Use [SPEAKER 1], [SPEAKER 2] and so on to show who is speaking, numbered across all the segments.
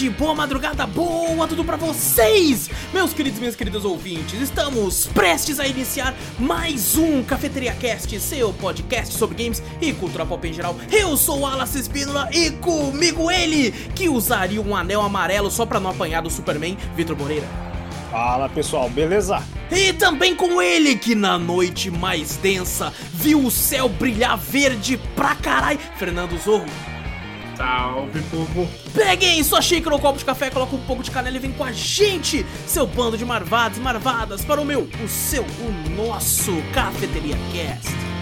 [SPEAKER 1] tarde, boa madrugada, boa tudo pra vocês, meus queridos e minhas queridas ouvintes. Estamos prestes a iniciar mais um Cafeteria Cast, seu podcast sobre games e cultura pop em geral. Eu sou o Alas Espínola e comigo ele, que usaria um anel amarelo só pra não apanhar do Superman, Vitor Moreira.
[SPEAKER 2] Fala pessoal, beleza?
[SPEAKER 1] E também com ele que na noite mais densa viu o céu brilhar verde pra carai, Fernando Zorro.
[SPEAKER 3] Salve, povo!
[SPEAKER 1] Peguem sua xícara ou copo de café, coloca um pouco de canela e vem com a gente, seu bando de marvados e marvadas, para o meu, o seu, o nosso Cafeteria Cast.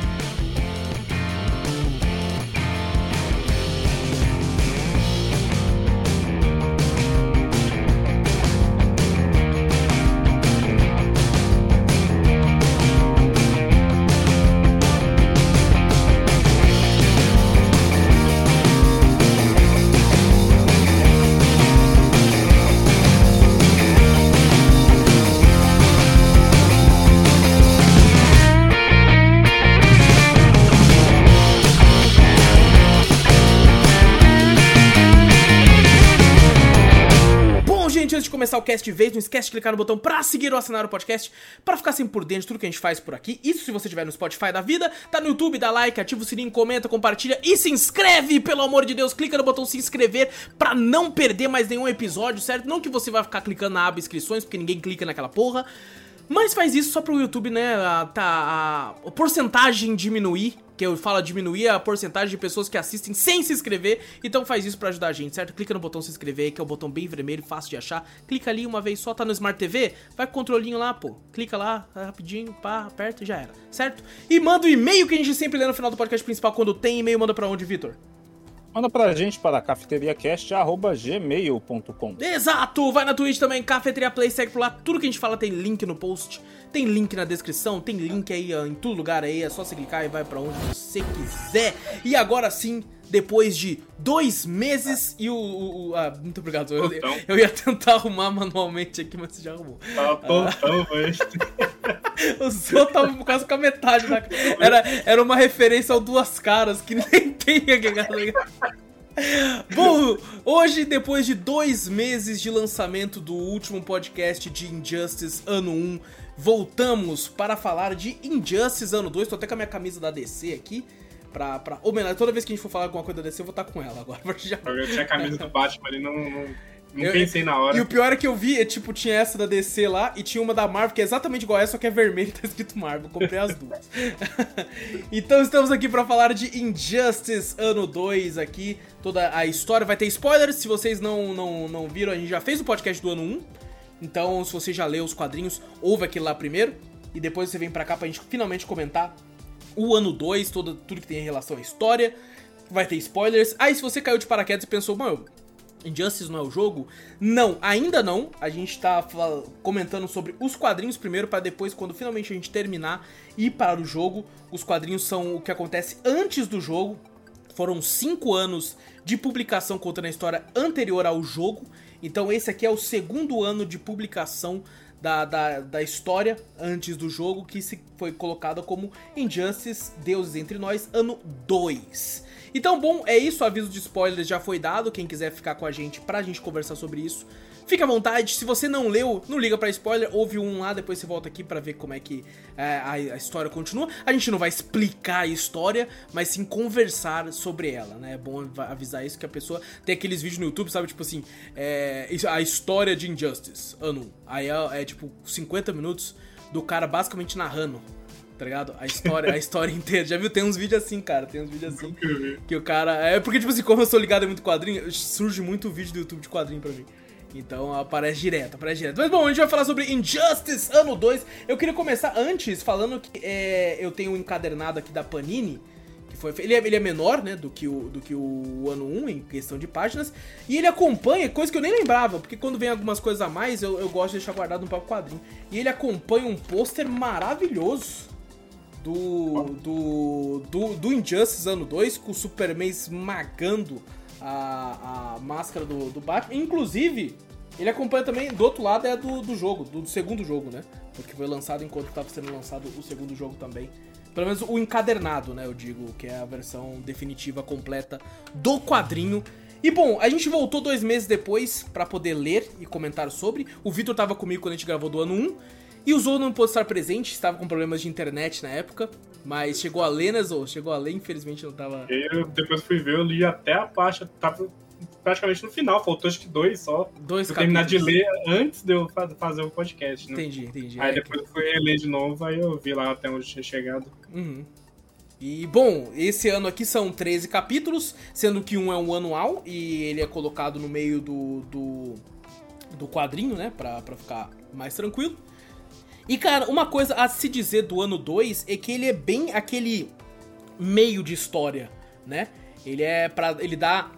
[SPEAKER 1] Antes de vez, não esquece de clicar no botão pra seguir ou assinar o podcast, pra ficar sempre por dentro de tudo que a gente faz por aqui. Isso se você estiver no Spotify da vida, tá no YouTube, dá like, ativa o sininho, comenta, compartilha e se inscreve, pelo amor de Deus, clica no botão se inscrever pra não perder mais nenhum episódio, certo? Não que você vai ficar clicando na aba inscrições, porque ninguém clica naquela porra. Mas faz isso só pro YouTube, né? A, tá, a, a porcentagem diminuir. Que eu falo diminuir a porcentagem de pessoas que assistem sem se inscrever. Então faz isso pra ajudar a gente, certo? Clica no botão se inscrever, que é o botão bem vermelho, fácil de achar. Clica ali uma vez só, tá no Smart TV. Vai com o controlinho lá, pô. Clica lá, rapidinho, pá, aperta e já era, certo? E manda o e-mail que a gente sempre lê no final do podcast principal. Quando tem e-mail, manda pra onde, Vitor?
[SPEAKER 2] Manda pra gente para cafeteriacast.gmail.com
[SPEAKER 1] Exato! Vai na Twitch também, Cafeteria Play, segue por lá. Tudo que a gente fala tem link no post, tem link na descrição, tem link aí em todo lugar aí. É só você clicar e vai pra onde você quiser. E agora sim, depois de dois meses e o. o- o- ah, muito obrigado. Eu, eu ia tentar arrumar manualmente aqui, mas você já arrumou.
[SPEAKER 3] Tá tontão, mas.
[SPEAKER 1] O seu tava quase com a metade da era Era uma referência ao Duas Caras, que nem tem aqui. Bom, hoje, depois de dois meses de lançamento do último podcast de Injustice Ano 1, voltamos para falar de Injustice Ano 2. Tô até com a minha camisa da DC aqui. Pra, pra homenagem. Toda vez que a gente for falar alguma coisa da DC, eu vou estar com ela agora. Já.
[SPEAKER 3] Eu tinha a camisa do Batman ali, não, não, não
[SPEAKER 1] Eu-
[SPEAKER 3] pensei na
[SPEAKER 1] E
[SPEAKER 3] hora.
[SPEAKER 1] o pior é que eu vi, é, tipo, tinha essa da DC lá e tinha uma da Marvel, que é exatamente igual a essa, só que é vermelho e tá escrito Marvel. Comprei as duas. então estamos aqui pra falar de Injustice Ano 2 aqui. Toda a história vai ter spoilers. Se vocês não, não, não viram, a gente já fez o podcast do ano 1. Então, se você já leu os quadrinhos, ouve aquele lá primeiro. E depois você vem pra cá pra gente finalmente comentar o ano 2, todo, tudo que tem em relação à história. Vai ter spoilers. Aí, se você caiu de paraquedas e pensou, mano, Injustice não é o jogo? Não, ainda não. A gente tá comentando sobre os quadrinhos primeiro, pra depois, quando finalmente a gente terminar, ir para o jogo. Os quadrinhos são o que acontece antes do jogo. Foram cinco anos de publicação contando a história anterior ao jogo. Então esse aqui é o segundo ano de publicação da, da, da história antes do jogo, que se foi colocada como Injustice, Deuses Entre Nós, ano 2. Então, bom, é isso, o aviso de spoilers já foi dado, quem quiser ficar com a gente pra gente conversar sobre isso, fica à vontade. Se você não leu, não liga pra spoiler, ouve um lá, depois você volta aqui pra ver como é que é, a, a história continua. A gente não vai explicar a história, mas sim conversar sobre ela, né? É bom av- avisar isso, que a pessoa tem aqueles vídeos no YouTube, sabe? Tipo assim, é, a história de Injustice, ano 1. Aí é, é tipo 50 minutos do cara basicamente narrando tá ligado? A história, a história inteira. Já viu? Tem uns vídeos assim, cara. Tem uns vídeos assim. Que o cara. É porque, tipo assim, como eu sou ligado em muito quadrinho, surge muito vídeo do YouTube de quadrinho pra mim. Então aparece direto, aparece direto. Mas bom, a gente vai falar sobre Injustice ano 2. Eu queria começar antes falando que é, eu tenho um encadernado aqui da Panini. Que foi, ele, é, ele é menor, né, do que, o, do que o ano 1 em questão de páginas. E ele acompanha coisa que eu nem lembrava, porque quando vem algumas coisas a mais, eu, eu gosto de deixar guardado no próprio quadrinho. E ele acompanha um pôster maravilhoso do, do, do, do Injustice ano 2, com o Superman esmagando a, a máscara do, do Batman. Inclusive, ele acompanha também, do outro lado é do, do jogo, do, do segundo jogo, né? Porque foi lançado enquanto estava sendo lançado o segundo jogo também. Pelo menos o encadernado, né? Eu digo, que é a versão definitiva completa do quadrinho. E bom, a gente voltou dois meses depois pra poder ler e comentar sobre. O Vitor tava comigo quando a gente gravou do ano 1. E o Zou não pôde estar presente, estava com problemas de internet na época. Mas chegou a ler, né, Zou? Chegou a ler, infelizmente não tava.
[SPEAKER 3] Eu depois fui ver, eu li até a parte, tava praticamente no final, faltou acho que dois só.
[SPEAKER 1] Dois
[SPEAKER 3] Eu terminar de ler antes de eu fa- fazer o podcast, né?
[SPEAKER 1] Entendi, entendi.
[SPEAKER 3] Aí
[SPEAKER 1] É,
[SPEAKER 3] depois eu fui ler de novo, aí eu vi lá até onde tinha chegado.
[SPEAKER 1] Uhum. E bom, esse ano aqui são 13 capítulos, sendo que um é um anual e ele é colocado no meio do, do, do quadrinho, né? Pra, pra ficar mais tranquilo. E cara, uma coisa a se dizer do ano 2 é que ele é bem aquele meio de história, né? Ele é para ele dá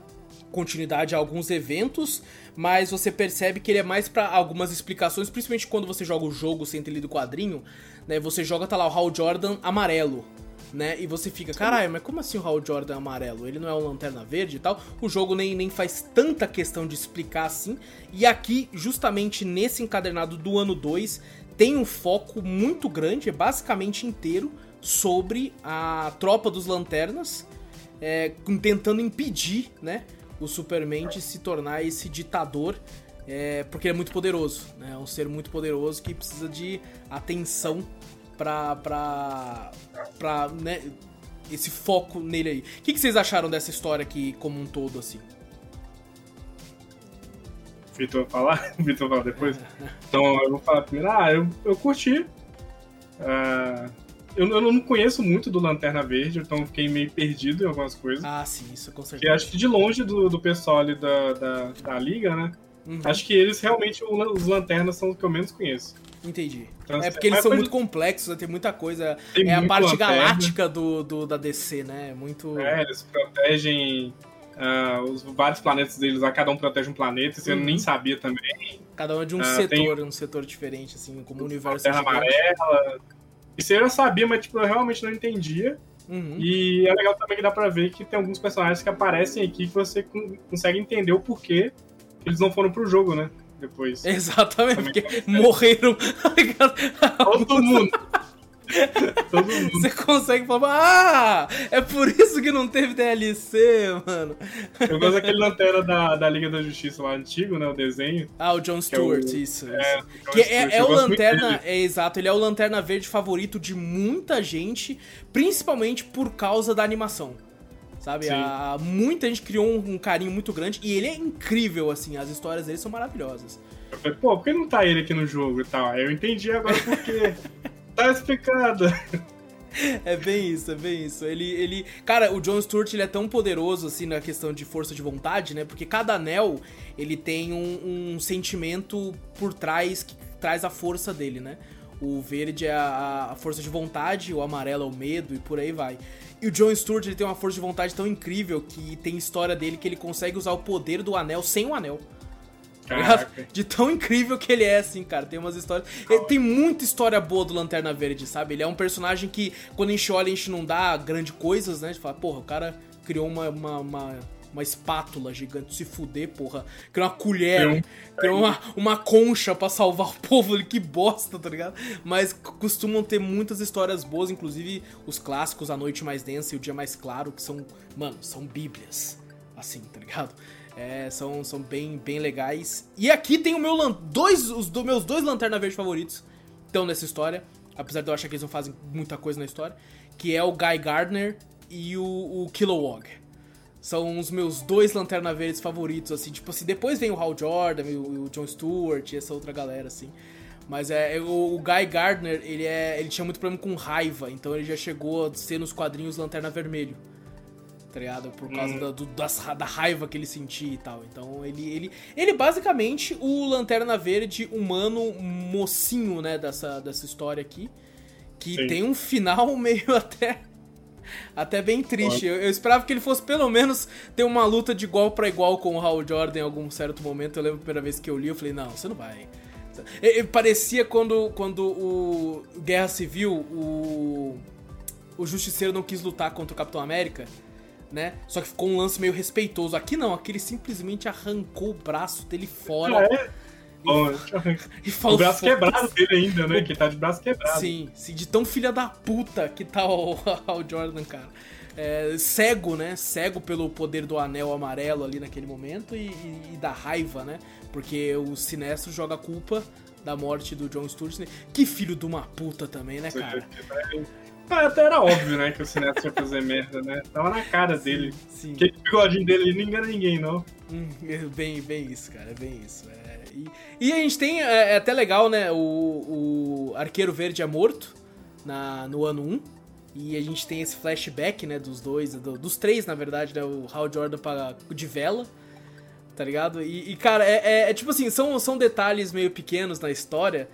[SPEAKER 1] continuidade a alguns eventos, mas você percebe que ele é mais pra algumas explicações, principalmente quando você joga o jogo sem ter lido o quadrinho, né? Você joga tá lá o Hal Jordan amarelo, né? E você fica, caralho, mas como assim o Hal Jordan amarelo? Ele não é o Lanterna Verde e tal? O jogo nem, nem faz tanta questão de explicar assim. E aqui, justamente nesse encadernado do ano 2, tem um foco muito grande, é basicamente inteiro, sobre a tropa dos lanternas, é, tentando impedir, né, o Superman de se tornar esse ditador, é, porque ele é muito poderoso, né, é um ser muito poderoso que precisa de atenção pra né, esse foco nele aí. O que, que vocês acharam dessa história aqui como um todo, assim?
[SPEAKER 3] Vitor falar? Vitor fala depois? Então eu vou falar primeiro. Ah, eu, eu curti. Ah, eu, eu não conheço muito do Lanterna Verde, então fiquei meio perdido em algumas coisas.
[SPEAKER 1] Ah, sim, isso com certeza.
[SPEAKER 3] acho que de longe do, do pessoal ali da, da, da liga, né?
[SPEAKER 1] Uhum,
[SPEAKER 3] Acho que eles realmente, o- os lanternas são os que eu menos conheço.
[SPEAKER 1] entendi.
[SPEAKER 3] Então,
[SPEAKER 1] É porque eles são muito complexos, né, tem muita coisa.
[SPEAKER 3] Tem
[SPEAKER 1] é a parte
[SPEAKER 3] lanterna.
[SPEAKER 1] galáctica do, do, da DC, né? Muito.
[SPEAKER 3] É, eles protegem ah, os vários planetas deles, lá cada um protege um planeta, isso eu
[SPEAKER 1] Uhum.
[SPEAKER 3] nem sabia também.
[SPEAKER 1] Cada um é de um
[SPEAKER 3] Ah,
[SPEAKER 1] setor, um setor diferente, assim, como o universo.
[SPEAKER 3] Terra
[SPEAKER 1] gigante.
[SPEAKER 3] amarela. Isso eu já sabia, mas tipo, eu realmente não entendia.
[SPEAKER 1] Uhum.
[SPEAKER 3] E é legal também que dá pra ver que tem alguns personagens que aparecem aqui que você con- consegue entender o porquê que eles não foram pro jogo, né? Depois.
[SPEAKER 1] Exatamente,
[SPEAKER 3] Também
[SPEAKER 1] porque morreram.
[SPEAKER 3] Todo mundo.
[SPEAKER 1] Você consegue falar, ah, é por isso que não teve DLC, mano.
[SPEAKER 3] Eu gosto daquele lanterna da, da Liga da Justiça lá antigo, né? O desenho.
[SPEAKER 1] Ah, o John
[SPEAKER 3] é
[SPEAKER 1] Stewart,
[SPEAKER 3] o-
[SPEAKER 1] isso. isso.
[SPEAKER 3] É,
[SPEAKER 1] Que é, é
[SPEAKER 3] eu
[SPEAKER 1] o lanterna, é exato, ele é o lanterna verde favorito de muita gente, principalmente por causa da animação. Sabe? A, muita gente criou um, um carinho muito grande e ele é incrível, assim, as histórias dele são maravilhosas.
[SPEAKER 3] Eu falei, pô, por que não tá ele aqui no jogo e tal? Aí eu entendi agora por quê. tá explicado.
[SPEAKER 1] É bem isso, é bem isso. Ele, ele, cara, o John Stewart ele é tão poderoso assim na questão de força de vontade, né? Porque cada anel ele tem um, um sentimento por trás que traz a força dele, né? O verde é a, a força de vontade, o amarelo é o medo e por aí vai. E o John Stewart ele tem uma força de vontade tão incrível que tem história dele que ele consegue usar o poder do anel sem o anel.
[SPEAKER 3] Caraca.
[SPEAKER 1] De tão incrível que ele é, assim, cara. Tem umas histórias. Ele tem muita história boa do Lanterna Verde, sabe? Ele é um personagem que, quando a gente olha, a gente não dá grande coisas, né? A gente fala, porra, o cara criou uma, uma, uma, uma espátula gigante, se fuder, porra. Criou uma colher,
[SPEAKER 3] Criou
[SPEAKER 1] uma, uma concha pra salvar o povo ali, que bosta, tá ligado? Mas costumam ter muitas histórias boas, inclusive os clássicos A Noite Mais Densa e O Dia Mais Claro, que são, mano, são bíblias, assim, tá ligado? É, são, são bem, bem legais. E aqui tem o meu dois, os do, meus dois Lanterna Verde favoritos estão nessa história. Apesar de eu achar que eles não fazem muita coisa na história. Que é o Guy Gardner e o, o Kilowog. São os meus dois Lanterna Verdes favoritos, assim. Tipo assim, depois vem o Hal Jordan o, o John Stewart e essa outra galera, assim. Mas é, é, o Guy Gardner, ele, é, ele tinha muito problema com raiva. Então ele já chegou a ser nos quadrinhos Lanterna Vermelho tá ligado? Por causa
[SPEAKER 3] Hum.
[SPEAKER 1] da, do- das da raiva que ele sentia e tal. Então ele, ele, ele basicamente o Lanterna Verde humano mocinho, né, dessa, dessa história aqui. Que
[SPEAKER 3] Sim.
[SPEAKER 1] tem um final meio até. Até bem triste. Eu, eu esperava que ele fosse pelo menos ter uma luta de igual pra igual com o Hal Jordan em algum certo momento. Eu lembro a primeira vez que eu li, eu falei, não, você não vai. Parecia quando, quando o Guerra Civil, o, o Justiceiro não quis lutar contra o Capitão América, né? Só que ficou um lance meio respeitoso. Aqui não, aqui ele simplesmente arrancou o braço dele fora
[SPEAKER 3] É. Bom,
[SPEAKER 1] e falou.
[SPEAKER 3] o braço quebrado dele ainda, né? Que tá de braço quebrado.
[SPEAKER 1] Sim, sim, de tão filha da puta que tá o, o Jordan, cara. é, cego, né? Cego pelo poder do anel amarelo ali naquele momento e, e, e da raiva, né? Porque o Sinestro joga a culpa da morte do John Sturges. Que filho de uma puta também, né, cara?
[SPEAKER 3] Ah, até era óbvio, né, que o Sinestro ia fazer merda, né? Tava na cara sim, dele. Sim. Que bigodinho dele não engana ninguém, não.
[SPEAKER 1] Hum, bem, bem isso, cara, bem isso. É, e, e, a gente tem, é, é, até legal, né, o, o Arqueiro Verde é morto na, no ano 1. E a gente tem esse flashback, né, dos dois, do, dos três, na verdade, né, o Hal Jordan pra, de vela, tá ligado? E, e cara, é, é, é, tipo assim, são, são detalhes meio pequenos na história,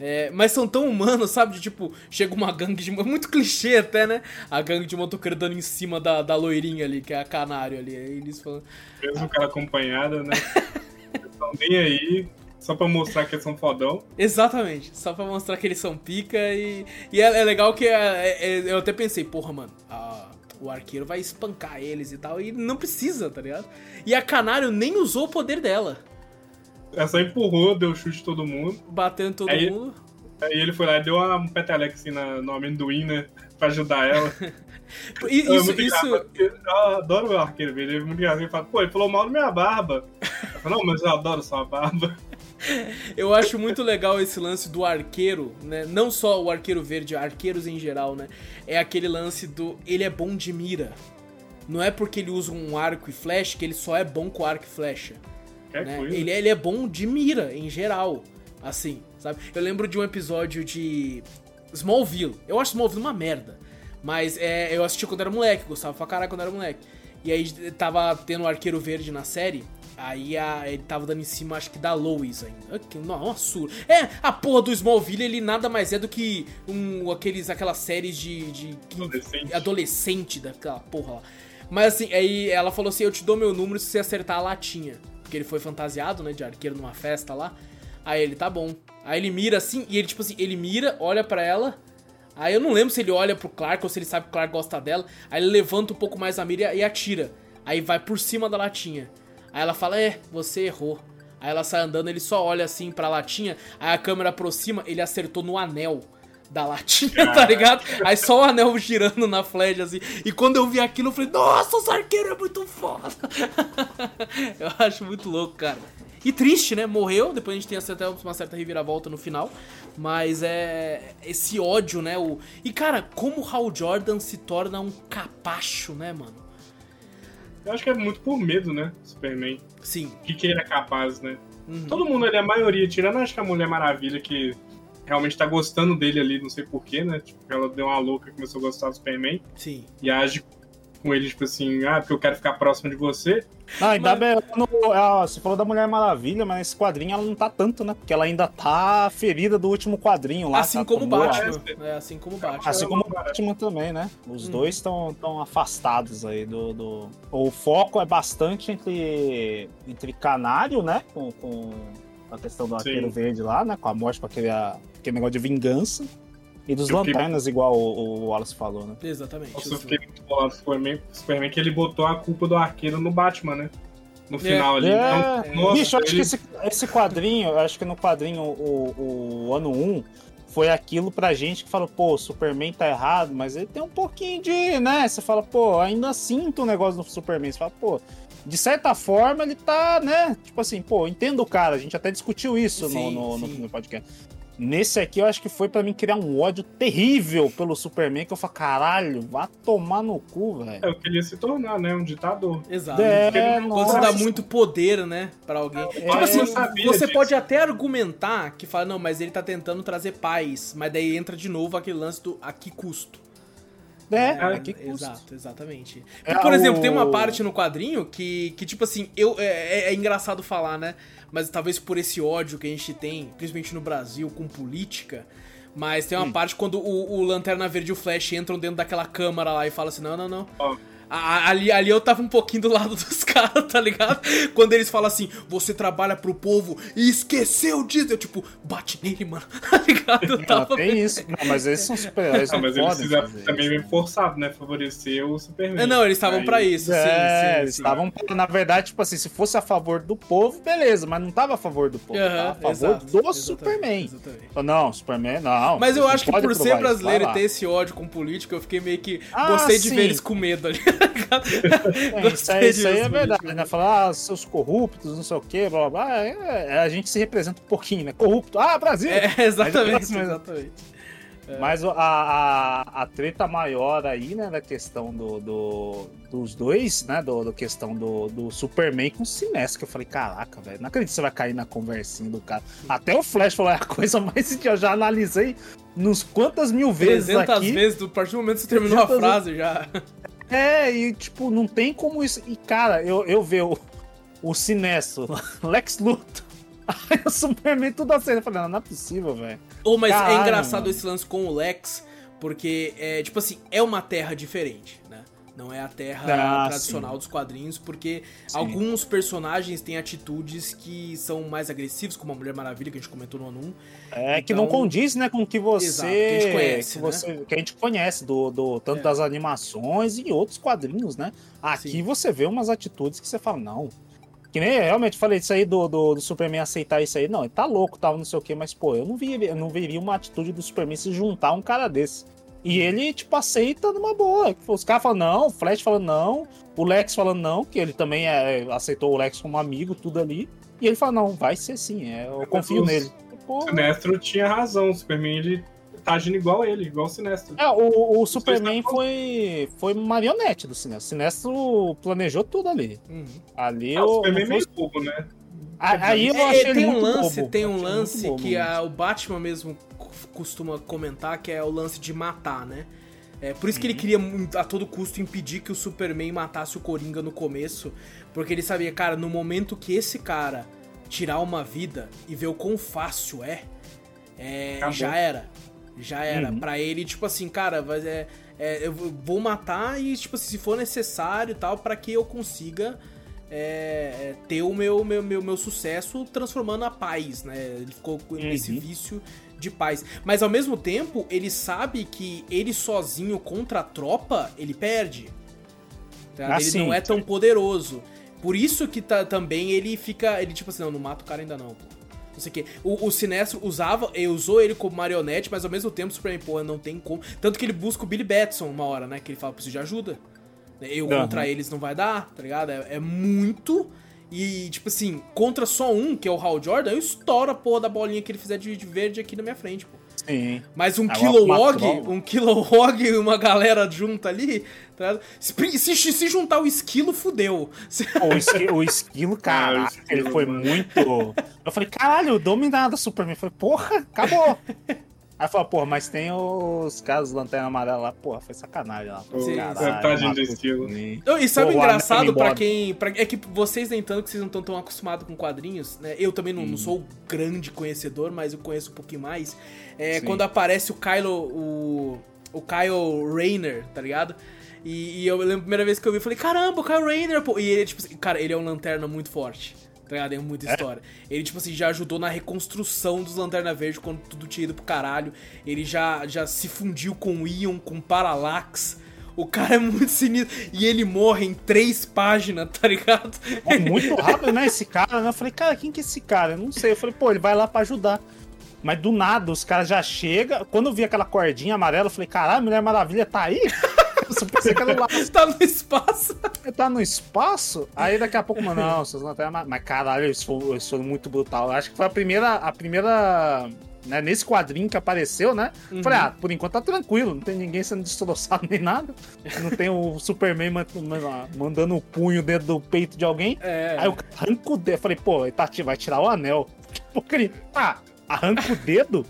[SPEAKER 1] é, mas são tão humanos, sabe? De, tipo, chega uma gangue de. Muito clichê até, né? A gangue de motoqueiro dando em cima da, da loirinha ali, que é a canário ali. Aí eles falam.
[SPEAKER 3] Mesmo cara acompanhada, né? eles estão bem aí. Só pra mostrar que eles são fodão.
[SPEAKER 1] Exatamente, só pra mostrar que eles são pica e. E é, é legal que é, é, eu até pensei, porra, mano, a, o arqueiro vai espancar eles e tal. E não precisa, tá ligado? E a canário nem usou o poder dela.
[SPEAKER 3] Ela só empurrou, deu chute em todo mundo.
[SPEAKER 1] Batendo todo
[SPEAKER 3] aí,
[SPEAKER 1] mundo.
[SPEAKER 3] Aí ele foi lá e deu uma peteleca assim na, no amendoim, né? Pra ajudar ela.
[SPEAKER 1] isso, é muito isso...
[SPEAKER 3] Eu adoro o arqueiro, ele é muito engraçado. Ele fala, pô, ele falou mal da minha barba. Eu falo, não, mas eu adoro sua barba.
[SPEAKER 1] Eu acho muito legal esse lance do arqueiro, né? Não só o arqueiro verde, arqueiros em geral, né? É aquele lance do ele é bom de mira. Não é porque ele usa um arco e flecha que ele só é bom com arco e flecha. Né? Ele, ele é bom de mira, em geral. Assim, sabe? Eu lembro de um episódio de Smallville. Eu acho Smallville uma merda. Mas é, eu assisti quando era moleque, gostava pra caralho quando era moleque. E aí tava tendo o Arqueiro Verde na série. Aí a, ele tava dando em cima, acho que da Lois ainda. Nossa, É, a porra do Smallville, ele nada mais é do que um, aqueles, aquelas séries de. de
[SPEAKER 3] adolescente.
[SPEAKER 1] adolescente daquela porra lá. Mas assim, aí ela falou assim: eu te dou meu número se você acertar a latinha. Porque ele foi fantasiado, né, de arqueiro numa festa lá. Aí ele, tá bom. Aí ele mira assim, e ele, tipo assim, ele mira, olha para ela. Aí eu não lembro se ele olha pro Clark ou se ele sabe que o Clark gosta dela. Aí ele levanta um pouco mais a mira e atira. Aí vai por cima da latinha. Aí ela fala: É, você errou. Aí ela sai andando, ele só olha assim pra latinha. Aí a câmera aproxima, ele acertou no anel da latinha, tá ligado? Aí só o anel girando na flecha assim. E quando eu vi aquilo, eu falei: Nossa, os arqueiros é muito foda. eu acho muito louco, cara. E triste, né? Morreu, depois a gente tem até uma certa reviravolta no final. Mas é. Esse ódio, né? O... E cara, como o Hal Jordan se torna um capacho, né, mano?
[SPEAKER 3] Eu acho que é muito por medo, né? Superman.
[SPEAKER 1] Sim.
[SPEAKER 3] Que, ele é capaz, né? Uhum. Todo mundo ali, a maioria, tirando acho que a Mulher Maravilha, que realmente tá gostando dele ali, não sei porquê, né? Tipo, ela deu uma louca e começou a gostar do Superman.
[SPEAKER 1] Sim.
[SPEAKER 3] E age com ele, tipo assim, ah, porque eu quero ficar próximo de você.
[SPEAKER 2] Não, ainda mas... bem, você falou da Mulher Maravilha, mas nesse quadrinho ela não tá tanto, né? Porque ela ainda tá ferida do último quadrinho lá.
[SPEAKER 1] Assim
[SPEAKER 2] tá
[SPEAKER 1] como o Batman. É, assim como o Batman.
[SPEAKER 2] Assim como o Batman também, né? Os hum. dois estão tão afastados aí do, do, O foco é bastante entre, entre Canário, né? Com, com a questão do Arqueiro Verde lá, né? Com a morte, com aquele, aquele negócio de vingança. E dos lanternas, igual o, o, Wallace falou, né?
[SPEAKER 1] Exatamente.
[SPEAKER 3] Nossa, eu fiquei muito bolado com o Superman, Superman que ele botou a culpa do arqueiro no Batman, né? No final é. ali.
[SPEAKER 2] É. Então, nossa, Bicho, eu acho ele... que esse, esse quadrinho, eu acho que no quadrinho, o, o ano 1, foi aquilo pra gente que falou, pô, Superman tá errado, mas ele tem um pouquinho de, né? Você fala, pô, ainda sinto o um negócio do Superman. Você fala, pô, de certa forma ele tá, né? Tipo assim, pô, entendo o cara, a gente até discutiu isso sim, no, no, no, podcast. Nesse aqui eu acho que foi para mim criar um ódio terrível pelo Superman, que eu falei, caralho, vá tomar no cu, velho.
[SPEAKER 3] É, eu queria se tornar, né, um ditador.
[SPEAKER 1] Exato. É, Quando você dá muito poder, né, para alguém. É, tipo assim, você disso. pode até argumentar que fala, não, mas ele tá tentando trazer paz, mas daí entra de novo aquele lance do a que custo.
[SPEAKER 2] É, é, que
[SPEAKER 1] exato, exatamente. É, por exemplo, tem uma parte no quadrinho que, que tipo assim, eu, é, é, é engraçado falar, né? mas talvez por esse ódio que a gente tem, principalmente no Brasil, com política. Mas tem uma hum. parte quando o, o, Lanterna Verde e o Flash entram dentro daquela câmara lá e falam assim: não, não, não. Oh. Ali, ali eu tava um pouquinho do lado dos caras, tá ligado? Quando eles falam assim, você trabalha pro povo e esqueceu disso. Eu, tipo, bate nele, mano. Tá ligado? Eu
[SPEAKER 2] Não,
[SPEAKER 1] tava
[SPEAKER 2] tem isso. Não, mas esses são super-heróis.
[SPEAKER 3] Ah,
[SPEAKER 2] não
[SPEAKER 3] mas eles também
[SPEAKER 2] isso.
[SPEAKER 3] meio forçado, né? Favorecer o Superman.
[SPEAKER 1] É, não, eles estavam
[SPEAKER 3] Aí-
[SPEAKER 1] pra isso, sim,
[SPEAKER 2] É,
[SPEAKER 1] sim,
[SPEAKER 2] eles estavam, na verdade, tipo assim, se fosse a favor do povo, beleza, mas não tava a favor do povo, tava
[SPEAKER 1] Aham,
[SPEAKER 2] a favor
[SPEAKER 1] exato,
[SPEAKER 2] do
[SPEAKER 1] exatamente,
[SPEAKER 2] Superman.
[SPEAKER 1] exatamente.
[SPEAKER 2] Falou, Não, Superman, não.
[SPEAKER 1] Mas eu acho que por ser brasileiro e ter esse ódio com político, eu fiquei meio que.
[SPEAKER 2] Ah,
[SPEAKER 1] gostei de ver eles com medo ali.
[SPEAKER 2] É, isso aí, isso aí é verdade, né? Falar, ah, seus corruptos, não sei o quê, blá blá blá. É, é, a gente se representa um pouquinho, né? Corrupto, ah, Brasil!
[SPEAKER 1] É, exatamente,
[SPEAKER 2] Mas
[SPEAKER 1] exatamente.
[SPEAKER 2] Mas a, a, a treta maior aí, né, da questão do, do- dos dois, né, do, do questão do, do Superman com o Sinestro, que eu falei, caraca, velho, não acredito que você vai cair na conversinha do cara. Até o Flash falou, é a coisa mais que eu já analisei nos quantas mil vezes
[SPEAKER 1] 300
[SPEAKER 2] aqui.
[SPEAKER 1] vezes, do a partir do momento que você terminou a
[SPEAKER 2] 300
[SPEAKER 1] frase já.
[SPEAKER 2] É, e tipo, não tem como isso. E cara, eu, eu ver o, o Sinestro, Lex Luthor, aí o Superman tudo assim, eu falei, não, não é possível, velho.
[SPEAKER 1] Ou, mas é
[SPEAKER 2] Caralho,
[SPEAKER 1] engraçado
[SPEAKER 2] mano.
[SPEAKER 1] esse lance com o Lex, porque, é, tipo assim, é uma terra diferente, né? Não é a terra
[SPEAKER 2] Ah,
[SPEAKER 1] tradicional
[SPEAKER 2] sim.
[SPEAKER 1] dos quadrinhos, porque
[SPEAKER 2] Sim.
[SPEAKER 1] alguns personagens têm atitudes que são mais agressivos, como a Mulher Maravilha, que a gente comentou no ano 1.
[SPEAKER 2] É que
[SPEAKER 1] Então-
[SPEAKER 2] não condiz, né, com o que você,
[SPEAKER 1] Exato, que a gente conhece,
[SPEAKER 2] que,
[SPEAKER 1] né?
[SPEAKER 2] você- que a gente conhece do, do tanto
[SPEAKER 1] É.
[SPEAKER 2] das animações e outros quadrinhos, né? Aqui
[SPEAKER 1] Sim.
[SPEAKER 2] você vê umas atitudes que você fala, não. Que nem eu realmente falei isso aí do, do, do Superman aceitar isso aí. Não, ele tá louco, tal, não sei o que, mas, pô, eu não, vi, eu não veria uma atitude do Superman se juntar a um cara desse. E ele, tipo, aceita numa boa. Os caras falam não, o Flash fala não, o Lex fala não, que ele também é, aceitou o Lex como amigo, tudo ali. E ele fala, não, vai ser sim, é, eu confio
[SPEAKER 3] os-
[SPEAKER 2] nele.
[SPEAKER 3] O Sinestro tinha razão, o Superman ele tá agindo igual a ele, igual o Sinestro.
[SPEAKER 2] É, o, o Superman
[SPEAKER 3] tá-
[SPEAKER 2] foi, foi marionete do Sinestro. O Sinestro planejou tudo ali.
[SPEAKER 1] Uhum.
[SPEAKER 2] Ali
[SPEAKER 3] Ah, o
[SPEAKER 2] eu.
[SPEAKER 3] Superman é meio bobo, né?
[SPEAKER 2] a- Aí eu
[SPEAKER 1] É,
[SPEAKER 2] achei
[SPEAKER 1] é,
[SPEAKER 2] ele
[SPEAKER 1] tem um lance,
[SPEAKER 2] bobo.
[SPEAKER 1] tem um lance que a- o Batman mesmo costuma comentar, que é o lance de matar, né? É por isso que
[SPEAKER 2] Uhum.
[SPEAKER 1] ele queria muito, a todo custo impedir que o Superman matasse o Coringa no começo, porque ele sabia, cara, no momento que esse cara tirar uma vida e ver o quão fácil é, é, já era. Já era.
[SPEAKER 2] Uhum.
[SPEAKER 1] Pra ele, tipo assim, cara, é, é, eu vou matar e, tipo assim, se for necessário e tal, pra que eu consiga é, é, ter o meu, meu, meu, meu sucesso transformando a paz, né? Ele ficou com nesse
[SPEAKER 2] Uhum.
[SPEAKER 1] vício de paz. Mas ao mesmo tempo, ele sabe que ele sozinho contra a tropa, ele perde. Tá?
[SPEAKER 2] Ah,
[SPEAKER 1] ele
[SPEAKER 2] sim.
[SPEAKER 1] não é tão poderoso. Por isso que tá, também ele fica. Ele, tipo assim, não, não mata o cara ainda não, pô. Não sei o quê. O, o Sinestro usava, ele usou ele como marionete, mas ao mesmo tempo o Superman, porra, não tem como. Tanto que ele busca o Billy Batson uma hora, né? Que ele fala, preciso de ajuda. Eu
[SPEAKER 2] Aham.
[SPEAKER 1] contra eles não vai dar, tá ligado? É, é muito. E, tipo assim, contra só um, que é o Hal Jordan, eu estouro a porra da bolinha que ele fizer de, de verde aqui na minha frente, pô.
[SPEAKER 2] Sim.
[SPEAKER 1] Mas um
[SPEAKER 2] É
[SPEAKER 1] Kilowog, um Kilowog e uma galera junta ali, tá? Se, se, se juntar o esquilo, fudeu.
[SPEAKER 2] O, esqui- o esquilo, cara,
[SPEAKER 3] Ah, esquilo,
[SPEAKER 2] ele foi muito. Eu falei, caralho, dominado Superman. Eu falei, porra, acabou. Aí falou, porra, mas tem os caras do Lanterna Amarela lá, porra, foi sacanagem lá.
[SPEAKER 3] Pô,
[SPEAKER 1] Sim,
[SPEAKER 2] Caralho,
[SPEAKER 3] do.
[SPEAKER 1] Não, e sabe
[SPEAKER 2] Pô,
[SPEAKER 1] engraçado
[SPEAKER 2] Bob.
[SPEAKER 1] quem. pra- é que vocês nem tanto que vocês não estão tão acostumados com quadrinhos, né? Eu também não, não sou o grande conhecedor, mas eu conheço um pouquinho mais. É
[SPEAKER 2] Sim.
[SPEAKER 1] quando aparece o Kylo. O, o Kyle Rayner, tá ligado? E, e eu lembro a primeira vez que eu vi, eu falei, caramba, o Kyle Rayner, pô. E ele, tipo assim, cara, ele é um lanterna muito forte. Tá ligado? É muita história. Ele, tipo assim, já ajudou na reconstrução dos Lanterna Verde quando tudo tinha ido pro caralho. Ele já, já se fundiu com o Ion, com o Parallax. O cara é muito sinistro. E ele morre em três páginas, tá ligado?
[SPEAKER 2] É muito rápido, né, esse cara, né? Eu falei, cara, quem que é esse cara? Eu não sei. Eu falei, pô, ele vai lá pra ajudar. Mas do nada, os caras já chegam. Quando eu vi aquela cordinha amarela, eu falei, caralho, Mulher Maravilha tá aí? Pensei que era lá.
[SPEAKER 1] tá no espaço.
[SPEAKER 2] Ele tá no espaço? Aí daqui a pouco, mano, não, vocês não mais. Mas caralho, eles foram, eles foram muito brutal. Eu acho que foi a primeira. A primeira. Né, nesse quadrinho que apareceu, né?
[SPEAKER 1] Uhum.
[SPEAKER 2] Falei, ah, por enquanto tá tranquilo, não tem ninguém sendo destroçado nem nada. Não tem o Superman man- man- mandando o punho dentro do peito de alguém.
[SPEAKER 1] É.
[SPEAKER 2] Aí eu arranco o dedo. Falei, pô, ele tá, vai tirar o anel. Porque ele, tá, arranca o dedo.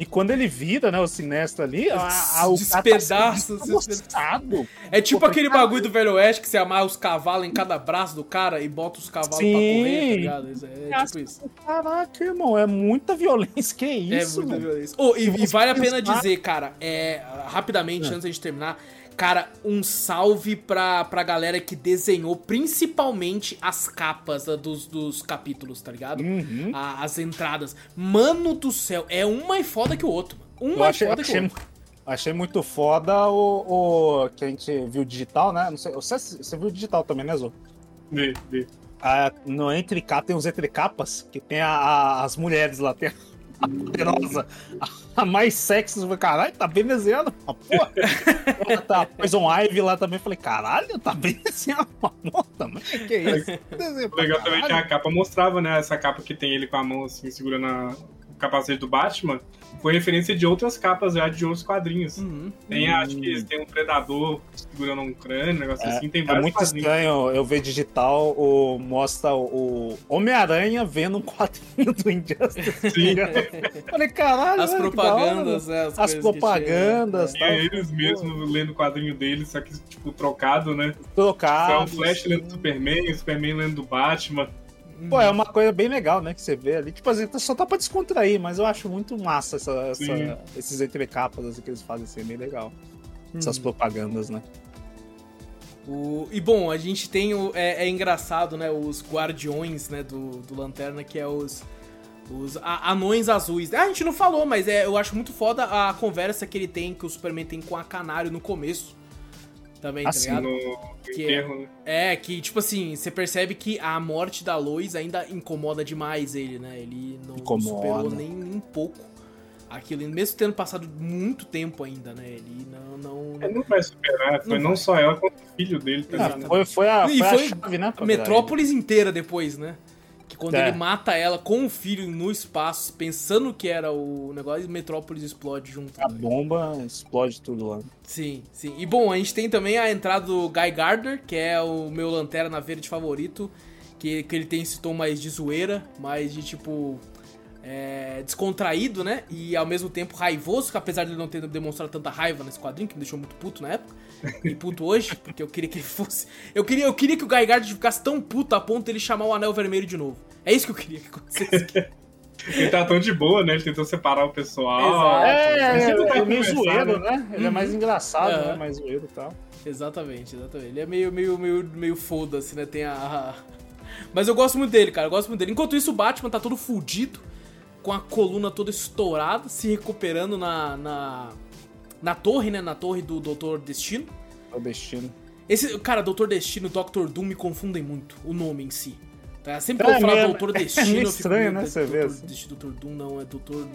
[SPEAKER 2] E quando ele vira, né, o sinestro ali, a, a, o
[SPEAKER 1] Despedaça,
[SPEAKER 2] tá despedaçado.
[SPEAKER 1] É tipo
[SPEAKER 2] Pô,
[SPEAKER 1] aquele
[SPEAKER 2] cara-
[SPEAKER 1] bagulho do Velho Oeste que você amarra os cavalos em cada braço do cara e bota os cavalos pra correr, tá ligado? É, é tipo isso.
[SPEAKER 2] Caraca, irmão, é muita violência. Que isso,
[SPEAKER 1] é muita
[SPEAKER 2] mano?
[SPEAKER 1] violência. Oh, e, e vale a pena dizer, cara, é, rapidamente,
[SPEAKER 2] É.
[SPEAKER 1] antes da gente terminar, Cara, um salve pra, pra galera que desenhou principalmente as capas dos, dos capítulos, tá ligado?
[SPEAKER 2] Uhum.
[SPEAKER 1] A- as entradas. Mano do céu, é um mais foda que o outro. mano. Um mais
[SPEAKER 2] achei,
[SPEAKER 1] foda que o
[SPEAKER 2] achei,
[SPEAKER 1] outro.
[SPEAKER 2] achei muito foda o, o que a gente viu digital, né? Não sei, você, você viu digital também, né, Zô?
[SPEAKER 3] Vê, vê.
[SPEAKER 2] Ah, no entre capa tem os entre capas que tem a- a- as mulheres lá, tem a poderosa, a, a mais sexy. Falei, caralho, tá bem desenhando, uma porra. tá, Poison Ivy lá também, falei, caralho, tá bem desenhando uma porra também. Que isso? Desenho
[SPEAKER 3] O legal também que a capa mostrava, né? Essa capa que tem ele com a mão assim, segurando a- capacete do Batman, foi referência de outras capas já de outros quadrinhos.
[SPEAKER 1] Uhum.
[SPEAKER 3] Tem, acho que tem um predador segurando um crânio, um negócio assim, tem
[SPEAKER 2] É
[SPEAKER 3] vários
[SPEAKER 2] muito
[SPEAKER 3] quadrinhos.
[SPEAKER 2] estranho eu ver digital o, mostra o, o Homem-Aranha vendo um quadrinho do Injustice.
[SPEAKER 3] Sim.
[SPEAKER 2] Falei, caralho,
[SPEAKER 1] As
[SPEAKER 2] hora,
[SPEAKER 1] propagandas, né?
[SPEAKER 2] As
[SPEAKER 1] que
[SPEAKER 2] propagandas,
[SPEAKER 3] E
[SPEAKER 2] tal.
[SPEAKER 3] é eles mesmos lendo o quadrinho deles, só que, tipo, trocado, né? É
[SPEAKER 2] Trocado.
[SPEAKER 3] o Flash lendo do Superman, o Superman lendo do Batman.
[SPEAKER 2] Pô, é uma coisa bem legal, né? Que você vê ali. Tipo assim, só tá pra descontrair, mas eu acho muito massa essa, essa- esses entrecapas assim, que eles fazem assim, é bem legal. Essas
[SPEAKER 1] Uhum.
[SPEAKER 2] propagandas, né?
[SPEAKER 1] O- e bom, a gente tem o. É, é engraçado, né? Os guardiões, né, do, do Lanterna, que é os. Os a- anões azuis. Ah, a gente não falou, mas é, eu acho muito foda a conversa que ele tem, que o Superman tem com a Canário no começo. Também, tá
[SPEAKER 2] Assim,
[SPEAKER 1] ligado?
[SPEAKER 3] No,
[SPEAKER 1] Que
[SPEAKER 3] enterro, né?
[SPEAKER 1] É, que, tipo assim, você percebe que a morte da Lois ainda incomoda demais ele, né? Ele não
[SPEAKER 2] Incomoda.
[SPEAKER 1] superou nem, nem um pouco aquilo, mesmo tendo passado muito tempo ainda, né? Ele não. não,
[SPEAKER 3] Ele não vai superar, foi
[SPEAKER 1] Não
[SPEAKER 3] não, só ela, quanto o filho dele também.
[SPEAKER 2] Ah,
[SPEAKER 3] né?
[SPEAKER 2] foi, foi a,
[SPEAKER 1] E
[SPEAKER 2] foi a
[SPEAKER 1] foi
[SPEAKER 2] chave, né?
[SPEAKER 1] Metrópolis inteira depois, né? Que quando
[SPEAKER 2] É.
[SPEAKER 1] ele mata ela com o filho no espaço, pensando que era o negócio, Metrópolis explode junto.
[SPEAKER 2] A bomba explode tudo lá.
[SPEAKER 1] Sim, sim. E bom, a gente tem também a entrada do Guy Gardner, que é o meu Lanterna Verde favorito, que, que ele tem esse tom mais de zoeira, mais de tipo. é, descontraído, né? E ao mesmo tempo raivoso, que apesar de ele não ter demonstrado tanta raiva nesse quadrinho, que me deixou muito puto na época. E puto hoje, porque eu queria que ele fosse. Eu queria, eu queria que o Guy Gardner ficasse tão puto a ponto de ele chamar o Anel Vermelho de novo. É isso que eu queria que acontecesse.
[SPEAKER 3] Ele tá tão de boa, né? Ele tentou separar o pessoal.
[SPEAKER 1] Exato.
[SPEAKER 2] É, é,
[SPEAKER 3] ele não tá
[SPEAKER 2] é meio zoeiro, né? Ele é mais engraçado, né? Mais zoeiro e tal.
[SPEAKER 1] Exatamente, exatamente. Ele é meio, meio, meio, meio foda-se, né? Tem a, a- Mas eu gosto muito dele, cara. Eu gosto muito dele. Enquanto isso, o Batman tá todo fudido, com a coluna toda estourada, se recuperando na. na, na torre, né? Na torre do Doutor Destino.
[SPEAKER 2] É o destino.
[SPEAKER 1] Esse, cara, Doutor Destino e Doctor Doom me confundem muito, o nome em si. Tá? Sempre que
[SPEAKER 2] É,
[SPEAKER 1] eu falo
[SPEAKER 2] meio-
[SPEAKER 1] Doutor
[SPEAKER 2] é
[SPEAKER 1] Destino,
[SPEAKER 2] meio
[SPEAKER 1] eu fico.
[SPEAKER 2] estranho, né, você vê
[SPEAKER 1] Doutor
[SPEAKER 2] assim.
[SPEAKER 1] Destino, Doutor Doom não, é Doutor.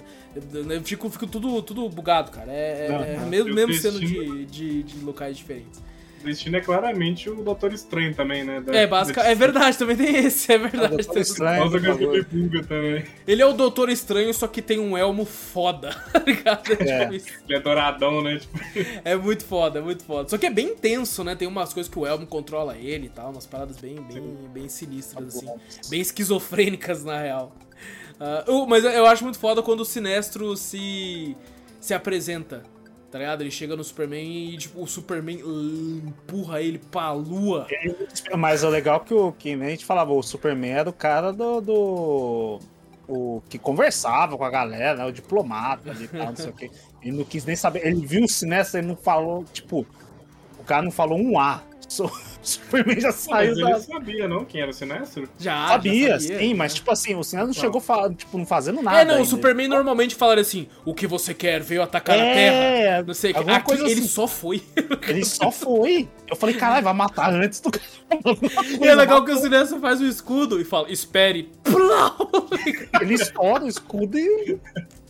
[SPEAKER 1] Eu, eu fico, fico tudo, tudo bugado, cara. É, é-
[SPEAKER 2] Não,
[SPEAKER 1] é
[SPEAKER 2] não.
[SPEAKER 1] mesmo,
[SPEAKER 3] o
[SPEAKER 1] mesmo sendo de, de, de locais diferentes.
[SPEAKER 3] O destino é claramente o Doutor Estranho também, né? Da-
[SPEAKER 1] É, básica, é verdade, também tem esse, é verdade.
[SPEAKER 2] Estranho. Por favor.
[SPEAKER 3] que Pulga também.
[SPEAKER 1] Ele é o Doutor Estranho, só que tem um elmo foda, tá ligado? É,
[SPEAKER 2] É.
[SPEAKER 1] tipo isso.
[SPEAKER 3] Ele é douradão, né? Tipo,
[SPEAKER 1] É muito foda, é muito foda. Só que é bem intenso, né? Tem umas coisas que o elmo controla ele e tal, umas paradas bem, bem, bem sinistras, assim. Bem esquizofrênicas, na real. Ah, uh, mas eu acho muito foda quando o Sinestro se, se apresenta, tá ligado? Ele chega no Superman e, tipo, o Superman empurra ele pra lua.
[SPEAKER 2] Mas o legal é que o que a gente falava, o Superman era o cara do. do- o que conversava com a galera, né, o diplomata ali e tal, não sei o quê. Ele não quis nem saber. Ele viu o Sinestro, ele não falou, tipo, o cara não falou um A. So- O Superman já
[SPEAKER 3] mas
[SPEAKER 2] saiu
[SPEAKER 3] ele
[SPEAKER 2] da.
[SPEAKER 3] sabia, não? Quem era o Sinestro?
[SPEAKER 1] Já,
[SPEAKER 2] Sabia,
[SPEAKER 1] já sabia.
[SPEAKER 2] sim, mas tipo assim, o Sinestro não chegou tipo, não fazendo nada.
[SPEAKER 1] É, não, o
[SPEAKER 2] ainda.
[SPEAKER 1] Superman normalmente falaria assim: o que você quer? Veio atacar a Terra.
[SPEAKER 2] É,
[SPEAKER 1] Não sei o que.
[SPEAKER 2] alguma
[SPEAKER 1] Aqui
[SPEAKER 2] coisa
[SPEAKER 1] ele
[SPEAKER 2] assim.
[SPEAKER 1] só foi.
[SPEAKER 2] ele só foi. Eu falei, caralho, vai matar antes do
[SPEAKER 1] E é legal que o Sinestro faz o escudo e fala: espere.
[SPEAKER 2] Ele estoura o escudo e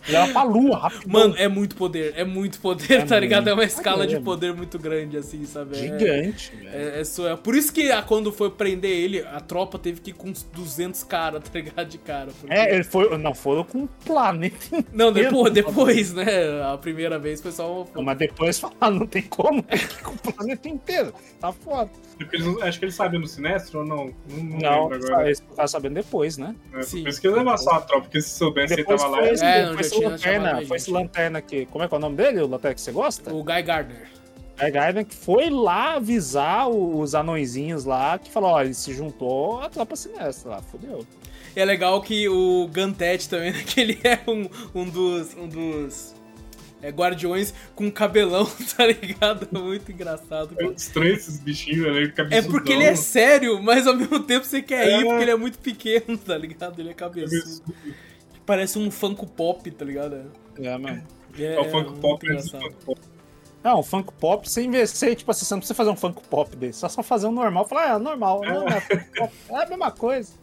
[SPEAKER 2] leva pra lua, rápido.
[SPEAKER 1] Mano, é muito poder, é muito poder,
[SPEAKER 2] É
[SPEAKER 1] tá ligado? É uma escala de
[SPEAKER 2] poder,
[SPEAKER 1] muito grande, assim, sabe? É-
[SPEAKER 2] gigante, velho.
[SPEAKER 1] É, é, é por isso que quando foi prender ele, a tropa teve que ir com uns 200 caras, tá ligado? De cara. porque-
[SPEAKER 2] É, ele foi. Não, foram com o planeta inteiro.
[SPEAKER 1] Não, depois, depois, né? A primeira vez foi só um.
[SPEAKER 2] Mas depois falaram, não tem como, tem que ir com o planeta inteiro. Tá foda.
[SPEAKER 3] Porque eles- acho que eles sabiam no Sinestro ou não? Não, não,
[SPEAKER 2] Não,
[SPEAKER 3] lembro agora.
[SPEAKER 2] eles ficaram sabendo depois, né?
[SPEAKER 3] É,
[SPEAKER 1] Sim.
[SPEAKER 3] Por isso que eles só a tropa, porque se soubesse ele tava lá.
[SPEAKER 2] foi esse,
[SPEAKER 1] É, não,
[SPEAKER 2] foi esse lanterna, foi esse lanterna aqui. Como é que é o nome dele, o lanterna que você gosta?
[SPEAKER 1] O Guy Gardner.
[SPEAKER 2] É Gaiden que foi lá avisar os anõezinhos lá, que falou, ó, ele se juntou à tropa sinistra lá, fodeu.
[SPEAKER 1] E é legal que o Gantet também, né, que ele é um, um dos. Um dos é, guardiões com cabelão, tá ligado? Muito engraçado.
[SPEAKER 3] É estranho esses bichinhos, né?
[SPEAKER 1] É porque ele é sério, mas ao mesmo tempo você quer é. ir porque ele é muito pequeno, tá ligado? Ele é cabeçudo. Parece um Funko Pop, tá ligado?
[SPEAKER 2] É, mano.
[SPEAKER 3] É, é, o Funko Pop é Funko Pop.
[SPEAKER 2] Não, o Funko Pop, sem investir, tipo assim, você não precisa fazer um Funko Pop desse, só só fazer um normal. Falar, ah, é normal, é. Não, é, é a mesma coisa.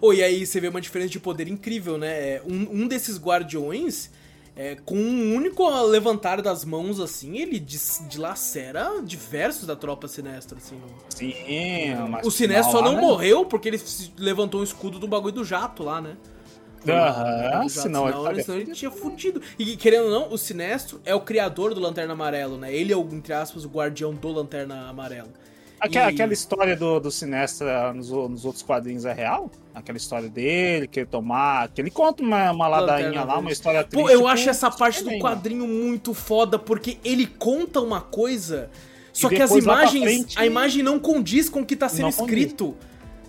[SPEAKER 1] Oh, e aí você vê uma diferença de poder incrível, né? Um, um desses guardiões, é, com um único levantar das mãos, assim, ele dilacera diversos da tropa sinestra, assim.
[SPEAKER 2] Sim,
[SPEAKER 1] mas O sinestro só não né? morreu porque ele levantou o escudo do bagulho do jato lá, né?
[SPEAKER 2] Aham, senão, senão,
[SPEAKER 1] ele, senão ele tinha fudido. E querendo ou não, o Sinestro é o criador do Lanterna Amarelo, né? Ele é, o, entre aspas, o guardião do Lanterna Amarelo.
[SPEAKER 2] Aquela, e... aquela história do, do Sinestra nos, nos, outros quadrinhos é real? Aquela história dele, que ele tomar. Que ele conta uma, uma ladainha lá, uma história triste.
[SPEAKER 1] Pô, eu acho essa parte do quadrinho muito foda, porque ele conta uma coisa. Só que as imagens. Frente, a imagem não condiz com o que tá sendo escrito.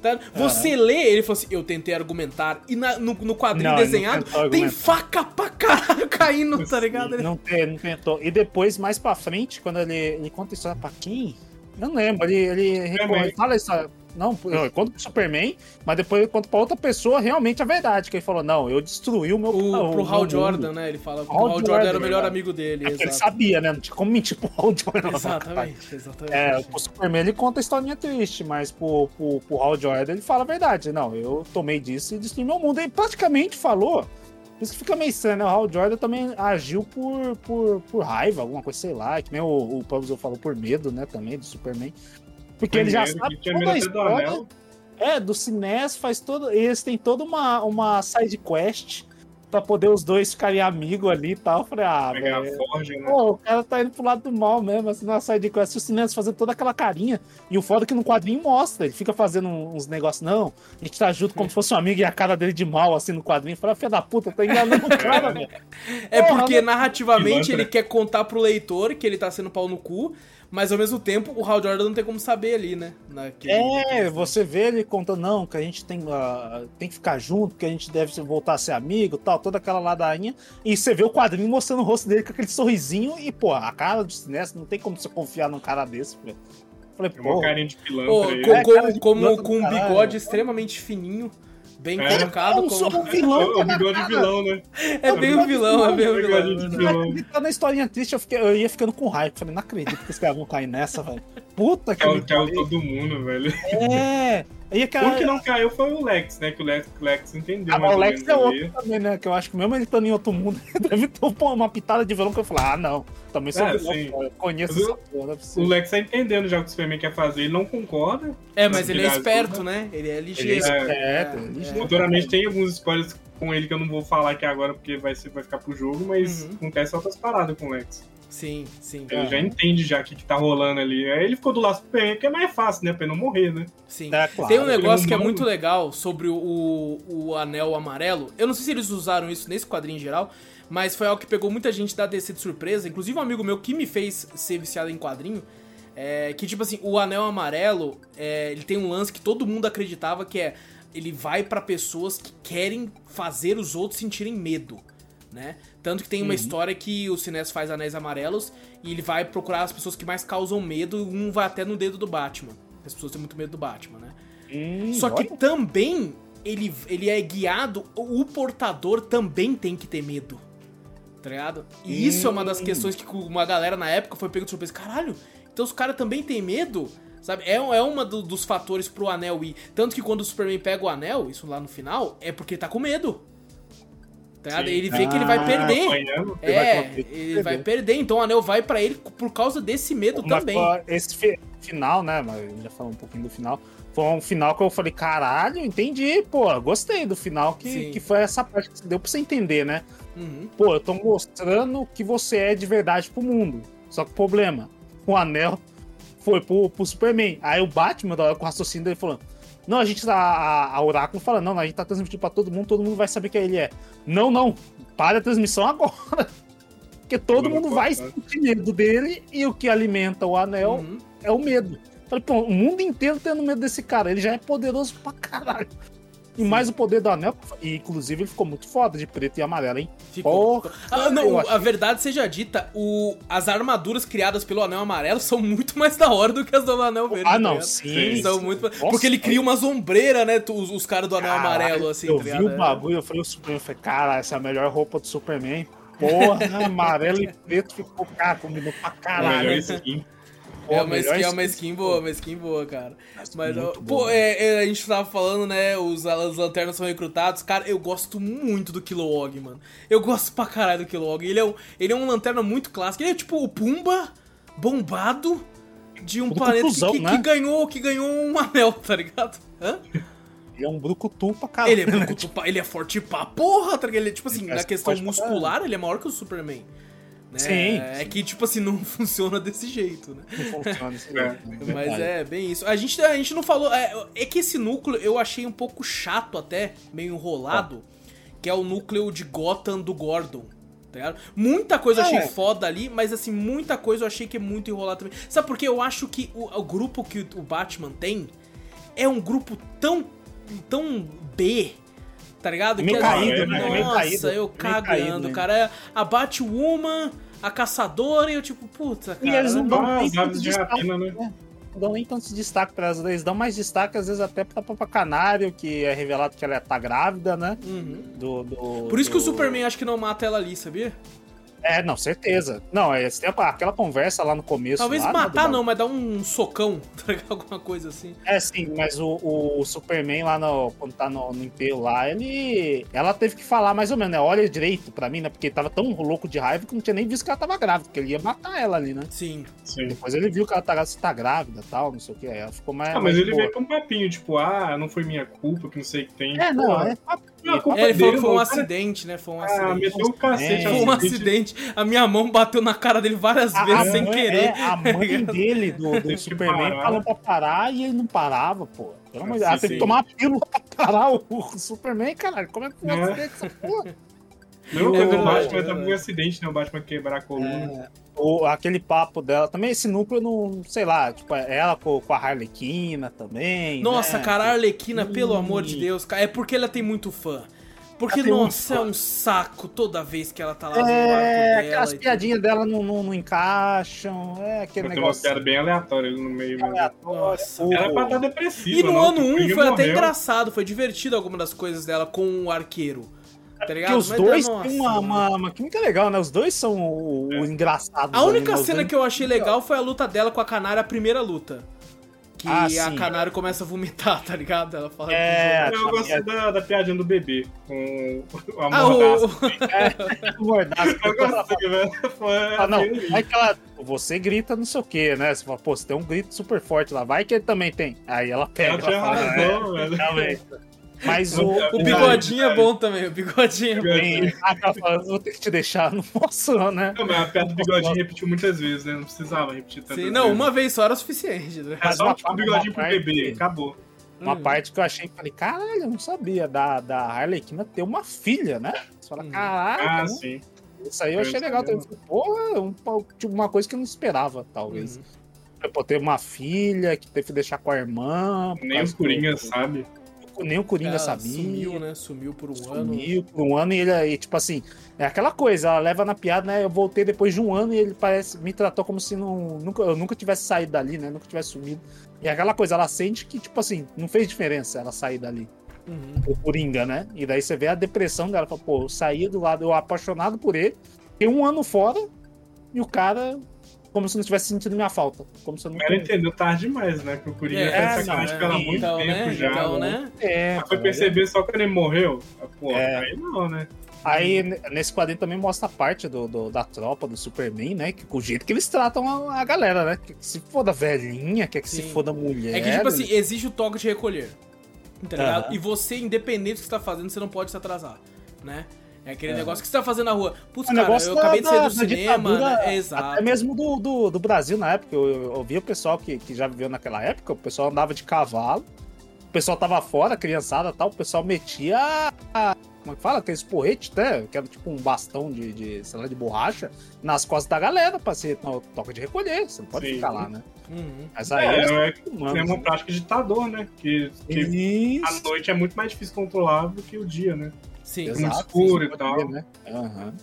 [SPEAKER 1] Tá? Você é. lê, ele falou assim: eu tentei argumentar, e na, no, no, quadrinho não, desenhado tem faca pra caralho caindo, tá ligado?
[SPEAKER 2] Não, tem, não tentou. E depois, mais pra frente, quando ele, ele conta a história pra quem? Eu não lembro, ele, ele, ele fala isso. Não, eu conto pro Superman, mas depois eu conto pra outra pessoa realmente a verdade. Que ele falou: não, eu destruí o meu.
[SPEAKER 1] O, pro Hal Jordan, né? Ele fala que o Hal Jordan, Jordan era o melhor amigo dele. É
[SPEAKER 2] ele sabia, né? Não tinha como mentir pro Hal Jordan.
[SPEAKER 1] Exatamente, exatamente.
[SPEAKER 2] É, pro Superman ele conta a historinha triste, mas pro, pro, pro Hal Jordan ele fala a verdade. Não, eu tomei disso e destruí meu mundo. Ele praticamente falou por isso que fica meio estranho, né? O Hal Jordan também agiu por, por, por raiva, alguma coisa, sei lá. Que nem o, o Pablo falou por medo, né? Também, do Superman. Porque ele já sabe toda a história. É, do Cines faz todo. Eles têm toda uma, uma side quest pra poder os dois ficarem amigos ali e tal. Eu falei, ah, velho. Né? Pô, o cara tá indo pro lado do mal mesmo, assim, na side quest. O Cines fazendo toda aquela carinha. E o foda é que no quadrinho mostra. Ele fica fazendo uns negócios, não. A gente tá junto como se fosse um amigo e a cara dele de mal, assim, no quadrinho. Fala, filha da puta, tá enganando o cara, velho.
[SPEAKER 1] É porque narrativamente ele quer contar pro leitor que ele tá sendo pau no cu. Mas ao mesmo tempo, o Hal Jordan não tem como saber ali, né?
[SPEAKER 2] Naquele... É, você vê ele contando, não, que a gente tem, uh, tem que ficar junto, que a gente deve voltar a ser amigo tal, toda aquela ladainha. E você vê o quadrinho mostrando o rosto dele com aquele sorrisinho e, pô, a cara do Sinestro, não tem como você confiar num cara desse, velho.
[SPEAKER 3] Falei, pô. Uma carinha de pilantra oh,
[SPEAKER 1] com, com, como, com um bigode extremamente fininho bem é. colocado.
[SPEAKER 2] Como... um vilão,
[SPEAKER 3] é, o bigode de vilão, né?
[SPEAKER 1] É, bem o vilão, é bem o
[SPEAKER 2] vilão. Tá na historinha triste, eu, fiquei, eu ia ficando com raiva. Falei, não acredito que os caras vão cair nessa, velho. Puta que.
[SPEAKER 3] É o todo mundo, velho.
[SPEAKER 2] É. E aquela...
[SPEAKER 3] O que não caiu foi o Lex, né? Que o Lex, o Lex entendeu.
[SPEAKER 2] Ah, o Lex é outro também, né? Que eu acho que mesmo ele estando em outro mundo, deve ter uma pitada de vilão que eu falei, ah, não. Também sou é, vilão, eu conheço essa
[SPEAKER 3] porra, O Lex tá entendendo já o que o Superman quer fazer. Ele não concorda.
[SPEAKER 1] É, mas ele é esperto, né? Ele é ligeiro. Ele é esperto.
[SPEAKER 3] É, é, Futuramente tem alguns spoilers com ele que eu não vou falar aqui agora porque vai, ser, vai ficar pro jogo, mas uhum. acontece outras paradas com o Lex.
[SPEAKER 1] Sim, sim.
[SPEAKER 3] Ele já entende já o que, que tá rolando ali. Aí ele ficou do lado do que é mais fácil, né? Pra ele não morrer, né?
[SPEAKER 1] Sim. É, claro. Tem um negócio que é muito legal sobre o, o anel amarelo. Eu não sei se eles usaram isso nesse quadrinho em geral, mas foi algo que pegou muita gente da DC de surpresa. Inclusive um amigo meu que me fez ser viciado em quadrinho. É, que tipo assim, o anel amarelo, é, ele tem um lance que todo mundo acreditava que é. Ele vai para pessoas que querem fazer os outros sentirem medo né? Tanto que tem uma uhum. história que o Sinestro faz anéis amarelos e ele vai procurar as pessoas que mais causam medo, um vai até no dedo do Batman. As pessoas têm muito medo do Batman, né? Hum, Só que olha. também ele, ele é guiado, o portador também tem que ter medo. Tá ligado? E hum. isso é uma das questões que uma galera na época foi pego de surpresa. Caralho, então os caras também têm medo? Sabe? É, é uma do, dos fatores pro anel ir. Tanto que quando o Superman pega o anel, isso lá no final, é porque ele tá com medo. Tá ele vê que ele vai ah, perder. Apanhando, é, vai ele vai perder. Então o anel vai para ele por causa desse medo Mas, também.
[SPEAKER 2] Esse final, né? Mas já falou um pouquinho do final. Foi um final que eu falei, caralho, entendi, pô, gostei do final, que, que foi essa parte que deu pra você entender, né? Uhum. Pô, eu tô mostrando que você é de verdade pro mundo. Só que o problema, o anel foi pro, pro Superman. Aí o Batman, com o raciocínio dele, falando, não, a gente, a, a Oráculo fala, não, a gente tá transmitindo pra todo mundo, todo mundo vai saber quem ele é. Não, não, para a transmissão agora. Porque todo mundo vai sentir medo dele e o que alimenta o anel uhum. é o medo. Falei, pô, o mundo inteiro tendo medo desse cara, ele já é poderoso pra caralho. E mais o poder do anel, e inclusive ele ficou muito foda de preto e amarelo, hein?
[SPEAKER 1] Ficou.
[SPEAKER 2] Porra,
[SPEAKER 1] Ah, não, a verdade seja dita, o, as armaduras criadas pelo Anel Amarelo são muito mais da hora do que as do Anel Verde.
[SPEAKER 2] Ah,
[SPEAKER 1] tá
[SPEAKER 2] não, sim.
[SPEAKER 1] São
[SPEAKER 2] sim.
[SPEAKER 1] muito...
[SPEAKER 2] Nossa,
[SPEAKER 1] Porque ele cria umas ombreiras, né? Os, os caras do Anel
[SPEAKER 2] Caralho,
[SPEAKER 1] Amarelo, assim,
[SPEAKER 2] Eu
[SPEAKER 1] tá
[SPEAKER 2] vi o bagulho, eu falei, o Superman, eu falei, cara, essa é a melhor roupa do Superman. Porra, amarelo e preto ficou, cara, combinou pra caralho.
[SPEAKER 3] melhor skin.
[SPEAKER 1] É uma,
[SPEAKER 2] melhor
[SPEAKER 1] skin, é uma
[SPEAKER 2] skin.
[SPEAKER 1] boa, uma skin boa, cara. Mas, ó,
[SPEAKER 2] boa.
[SPEAKER 1] pô, é, é, a gente tava falando, né? Os, as lanternas são recrutados. Cara, eu gosto muito do Kilowog, mano. Eu gosto pra caralho do Kilowog. Ele é um, ele é um lanterna muito clássico. Ele é tipo o Pumba bombado de um planeta que, que,
[SPEAKER 2] né?
[SPEAKER 1] que ganhou, que ganhou um anel, tá ligado? Hã?
[SPEAKER 2] Ele é um brucutu pra caralho.
[SPEAKER 1] Ele é, brucutu pra- ele é forte pra porra, tá ligado? Ele, tipo assim,
[SPEAKER 2] Ele
[SPEAKER 1] na
[SPEAKER 2] parece
[SPEAKER 1] questão muscular, ele é maior que o Superman. Né?
[SPEAKER 2] Sim,
[SPEAKER 1] É que, tipo assim, não funciona desse jeito, né?
[SPEAKER 2] Não funciona
[SPEAKER 3] É,
[SPEAKER 2] jeito, né?
[SPEAKER 1] Mas é bem isso. A gente, a gente não falou. É, é que esse núcleo eu achei um pouco chato até, meio enrolado. Que é o núcleo de Gotham do Gordon. Tá ligado? Muita coisa eu achei
[SPEAKER 2] É.
[SPEAKER 1] foda ali, mas assim, muita coisa eu achei que é muito enrolado também. Sabe por quê? Eu acho que o, o grupo que o Batman tem é um grupo tão. tão B. Tá ligado?
[SPEAKER 2] Meio
[SPEAKER 1] Que,
[SPEAKER 2] caído,
[SPEAKER 3] né?
[SPEAKER 1] Nossa,
[SPEAKER 2] Meio caído.
[SPEAKER 1] eu
[SPEAKER 2] Meio
[SPEAKER 1] cagando,
[SPEAKER 2] caído, né?
[SPEAKER 1] cara. É A Batwoman, a caçadora e eu tipo, puta,
[SPEAKER 2] E
[SPEAKER 1] cara.
[SPEAKER 2] eles não dão
[SPEAKER 3] Ah,
[SPEAKER 2] nem tanto
[SPEAKER 3] de
[SPEAKER 2] destaque,
[SPEAKER 3] rapina, né?
[SPEAKER 2] não dão nem tanto destaque pra elas. Eles dão mais destaque, às vezes, até pra Papa Canário, que é revelado que ela tá grávida, né?
[SPEAKER 1] Uhum.
[SPEAKER 2] Do, do-
[SPEAKER 1] Por isso que o
[SPEAKER 2] do-
[SPEAKER 1] Superman acho que não mata ela ali, sabia?
[SPEAKER 2] É, não, certeza. Não, é, aquela conversa lá no começo.
[SPEAKER 1] Talvez
[SPEAKER 2] lá, né,
[SPEAKER 1] matar não, mas dar um socão, tá ligado? alguma coisa assim.
[SPEAKER 2] É, sim, mas o, o Superman lá no, quando tá no, no enterro lá, ele. Ela teve que falar mais ou menos, né? Olha direito pra mim, né? Porque tava tão louco de raiva que não tinha nem visto que ela tava grávida, porque ele ia matar ela ali, né?
[SPEAKER 1] Sim.
[SPEAKER 3] Sim.
[SPEAKER 2] Depois ele viu que ela tá, tá grávida e tal, não sei o que. Aí ela ficou mais.
[SPEAKER 3] Ah, mas
[SPEAKER 2] mais
[SPEAKER 3] ele
[SPEAKER 2] boa.
[SPEAKER 3] veio com um papinho, tipo, ah, não foi minha culpa, que não sei o que tem.
[SPEAKER 2] É, não,
[SPEAKER 3] Pô,
[SPEAKER 2] é.
[SPEAKER 3] Não,
[SPEAKER 1] É, ele falou
[SPEAKER 3] dele,
[SPEAKER 1] que foi um
[SPEAKER 3] cara.
[SPEAKER 1] acidente, né? Foi um
[SPEAKER 3] Ah,
[SPEAKER 1] acidente.
[SPEAKER 3] meteu o cacete.
[SPEAKER 2] É.
[SPEAKER 1] Foi um
[SPEAKER 3] acidente.
[SPEAKER 1] A minha mão bateu na cara dele várias
[SPEAKER 2] A,
[SPEAKER 1] vezes
[SPEAKER 2] a
[SPEAKER 1] sem
[SPEAKER 2] mãe,
[SPEAKER 1] querer.
[SPEAKER 2] é, a mãe dele, do, do Superman,
[SPEAKER 3] parar.
[SPEAKER 2] falou pra parar e ele não parava, pô. Pelo amor de Deus,
[SPEAKER 3] sim.
[SPEAKER 2] que tomar pílula pra parar o, o Superman, caralho. Como é que foi
[SPEAKER 3] É.
[SPEAKER 2] um acidente essa porra?
[SPEAKER 3] Não,
[SPEAKER 1] É
[SPEAKER 3] o Batman
[SPEAKER 1] é
[SPEAKER 3] um acidente, né? O Batman quebrar a coluna.
[SPEAKER 2] É, o, aquele papo dela. Também esse núcleo, não, sei lá, tipo, ela com, com a Harlequina também.
[SPEAKER 1] Nossa,
[SPEAKER 2] né?
[SPEAKER 1] cara, a Arlequina, pelo amor de Deus, cara, é porque ela tem muito fã. Porque, nossa, é um saco toda vez que ela tá lá no
[SPEAKER 2] É,
[SPEAKER 1] dela.
[SPEAKER 2] aquelas
[SPEAKER 1] e
[SPEAKER 2] piadinhas dela não, não, não encaixam. É aquele negócio.
[SPEAKER 3] piada bem aleatória no meio. mesmo.
[SPEAKER 2] aleatório.
[SPEAKER 1] Nossa.
[SPEAKER 3] Era pra estar depressiva.
[SPEAKER 1] E no
[SPEAKER 3] não,
[SPEAKER 1] ano
[SPEAKER 3] que o
[SPEAKER 1] 1
[SPEAKER 3] Coringa
[SPEAKER 1] foi até
[SPEAKER 3] morreu.
[SPEAKER 1] engraçado, foi divertido algumas das coisas dela com o arqueiro. Tá ligado?
[SPEAKER 2] Porque os
[SPEAKER 1] Mas,
[SPEAKER 2] dois têm uma, uma, uma química legal, né? Os dois são o, o engraçado.
[SPEAKER 1] A única
[SPEAKER 2] ali,
[SPEAKER 1] cena que eu achei legal foi a luta dela com a Canária, a primeira luta. Que
[SPEAKER 2] Ah,
[SPEAKER 1] a
[SPEAKER 2] sim.
[SPEAKER 1] Canário começa a vomitar, tá ligado? Ela fala
[SPEAKER 2] É,
[SPEAKER 1] que
[SPEAKER 3] Eu gosto da, da piadinha do bebê com a
[SPEAKER 1] Ah,
[SPEAKER 3] mordaça.
[SPEAKER 1] o...
[SPEAKER 2] o mordaço.
[SPEAKER 3] Eu gostei, velho. Foi
[SPEAKER 2] Ah, não. Aí que ela. Você grita não sei o que, né? Você fala, pô, você tem um grito super forte lá. Vai que ele também tem. Aí ela pega.
[SPEAKER 3] Ela tinha
[SPEAKER 2] fala, é,
[SPEAKER 3] razão, velho.
[SPEAKER 2] Mas o.
[SPEAKER 1] o bigodinho é bom também, o bigodinho é bom.
[SPEAKER 2] Ah, fala, vou ter que te deixar, não posso, né?
[SPEAKER 3] Não, mas a piada do bigodinho repetiu muitas vezes, né? Não precisava repetir tantas
[SPEAKER 1] Sim, não,
[SPEAKER 3] vezes.
[SPEAKER 1] uma vez só era suficiente, né?
[SPEAKER 3] É só tipo
[SPEAKER 2] uma-
[SPEAKER 3] bigodinho pro bebê, acabou.
[SPEAKER 2] Uma
[SPEAKER 1] Hum.
[SPEAKER 2] parte que eu achei, falei, caralho, eu não sabia da, da Harlequina ter uma filha, né? Você fala,
[SPEAKER 1] Hum.
[SPEAKER 2] caralho,
[SPEAKER 3] Ah,
[SPEAKER 2] né?
[SPEAKER 3] sim.
[SPEAKER 2] isso aí eu
[SPEAKER 3] Eu
[SPEAKER 2] achei
[SPEAKER 3] não
[SPEAKER 2] legal. também. Porra, um, tipo, uma coisa que eu não esperava, talvez.
[SPEAKER 1] Uhum.
[SPEAKER 2] Pô, ter uma filha que teve que deixar com a irmã.
[SPEAKER 3] Nem
[SPEAKER 2] causa
[SPEAKER 3] o Coringa
[SPEAKER 2] do-
[SPEAKER 3] sabe.
[SPEAKER 2] Nem o Coringa
[SPEAKER 1] Ela
[SPEAKER 2] sabia.
[SPEAKER 1] Sumiu, né? Sumiu por um ano.
[SPEAKER 2] Sumiu por um ano e ele aí, tipo assim, é aquela coisa, ela leva na piada, né? Eu voltei depois de um ano e ele parece, me tratou como se não, nunca, eu nunca tivesse saído dali, né? Nunca tivesse sumido. E é aquela coisa, ela sente que, tipo assim, não fez diferença ela sair dali,
[SPEAKER 1] Uhum.
[SPEAKER 2] o Coringa, né? E daí você vê a depressão dela, fala, pô, eu saí do lado, eu apaixonado por ele, fiquei um ano fora e o cara, como se não tivesse sentido minha falta. Como se eu não
[SPEAKER 3] Ela entendeu tarde demais, né? Que o Coringa
[SPEAKER 1] É,
[SPEAKER 3] é,
[SPEAKER 2] não,
[SPEAKER 3] sacanagem
[SPEAKER 2] é,
[SPEAKER 3] com ela há muito
[SPEAKER 1] então,
[SPEAKER 3] tempo
[SPEAKER 1] né?
[SPEAKER 3] já.
[SPEAKER 1] então,
[SPEAKER 3] né?
[SPEAKER 1] né?
[SPEAKER 2] É,
[SPEAKER 3] Ela foi perceber só quando ele morreu. Ah, Pô,
[SPEAKER 2] É.
[SPEAKER 3] aí não, né?
[SPEAKER 2] Aí, nesse quadrinho também mostra a parte do, do- da tropa do Superman, né? Que, o jeito que eles tratam a, a galera, né? Que, que se foda velhinha, quer que se
[SPEAKER 1] Sim.
[SPEAKER 2] foda mulher.
[SPEAKER 1] É que, tipo assim, exige o toque de recolher. Tá ligado? E você, independente do que você tá fazendo, você não pode se atrasar, né? É aquele
[SPEAKER 2] É.
[SPEAKER 1] negócio que você tá fazendo na rua. Putz,
[SPEAKER 2] O
[SPEAKER 1] cara,
[SPEAKER 2] negócio
[SPEAKER 1] eu
[SPEAKER 2] da-
[SPEAKER 1] acabei de sair do cinema, né? É, exato.
[SPEAKER 2] Até mesmo do, do, do Brasil na época. Eu, eu, eu via o pessoal que, que já viveu naquela época, o pessoal andava de cavalo, o pessoal tava fora, criançada e tal, o pessoal metia a, como é que fala? Aqueles porrete, até, que era tipo um bastão de, de, sei lá, de borracha, nas costas da galera pra ser no, toca de recolher. Você não pode
[SPEAKER 3] Sim.
[SPEAKER 2] ficar lá, né?
[SPEAKER 1] Uhum.
[SPEAKER 2] Mas aí
[SPEAKER 3] É, é, é uma
[SPEAKER 2] né?
[SPEAKER 3] prática de ditador, né? Que, que a noite é muito mais difícil controlar do que o dia, né?
[SPEAKER 1] Sim.
[SPEAKER 3] Exato. muito escuro e
[SPEAKER 2] pode
[SPEAKER 3] tal.
[SPEAKER 2] ver, né? Aham.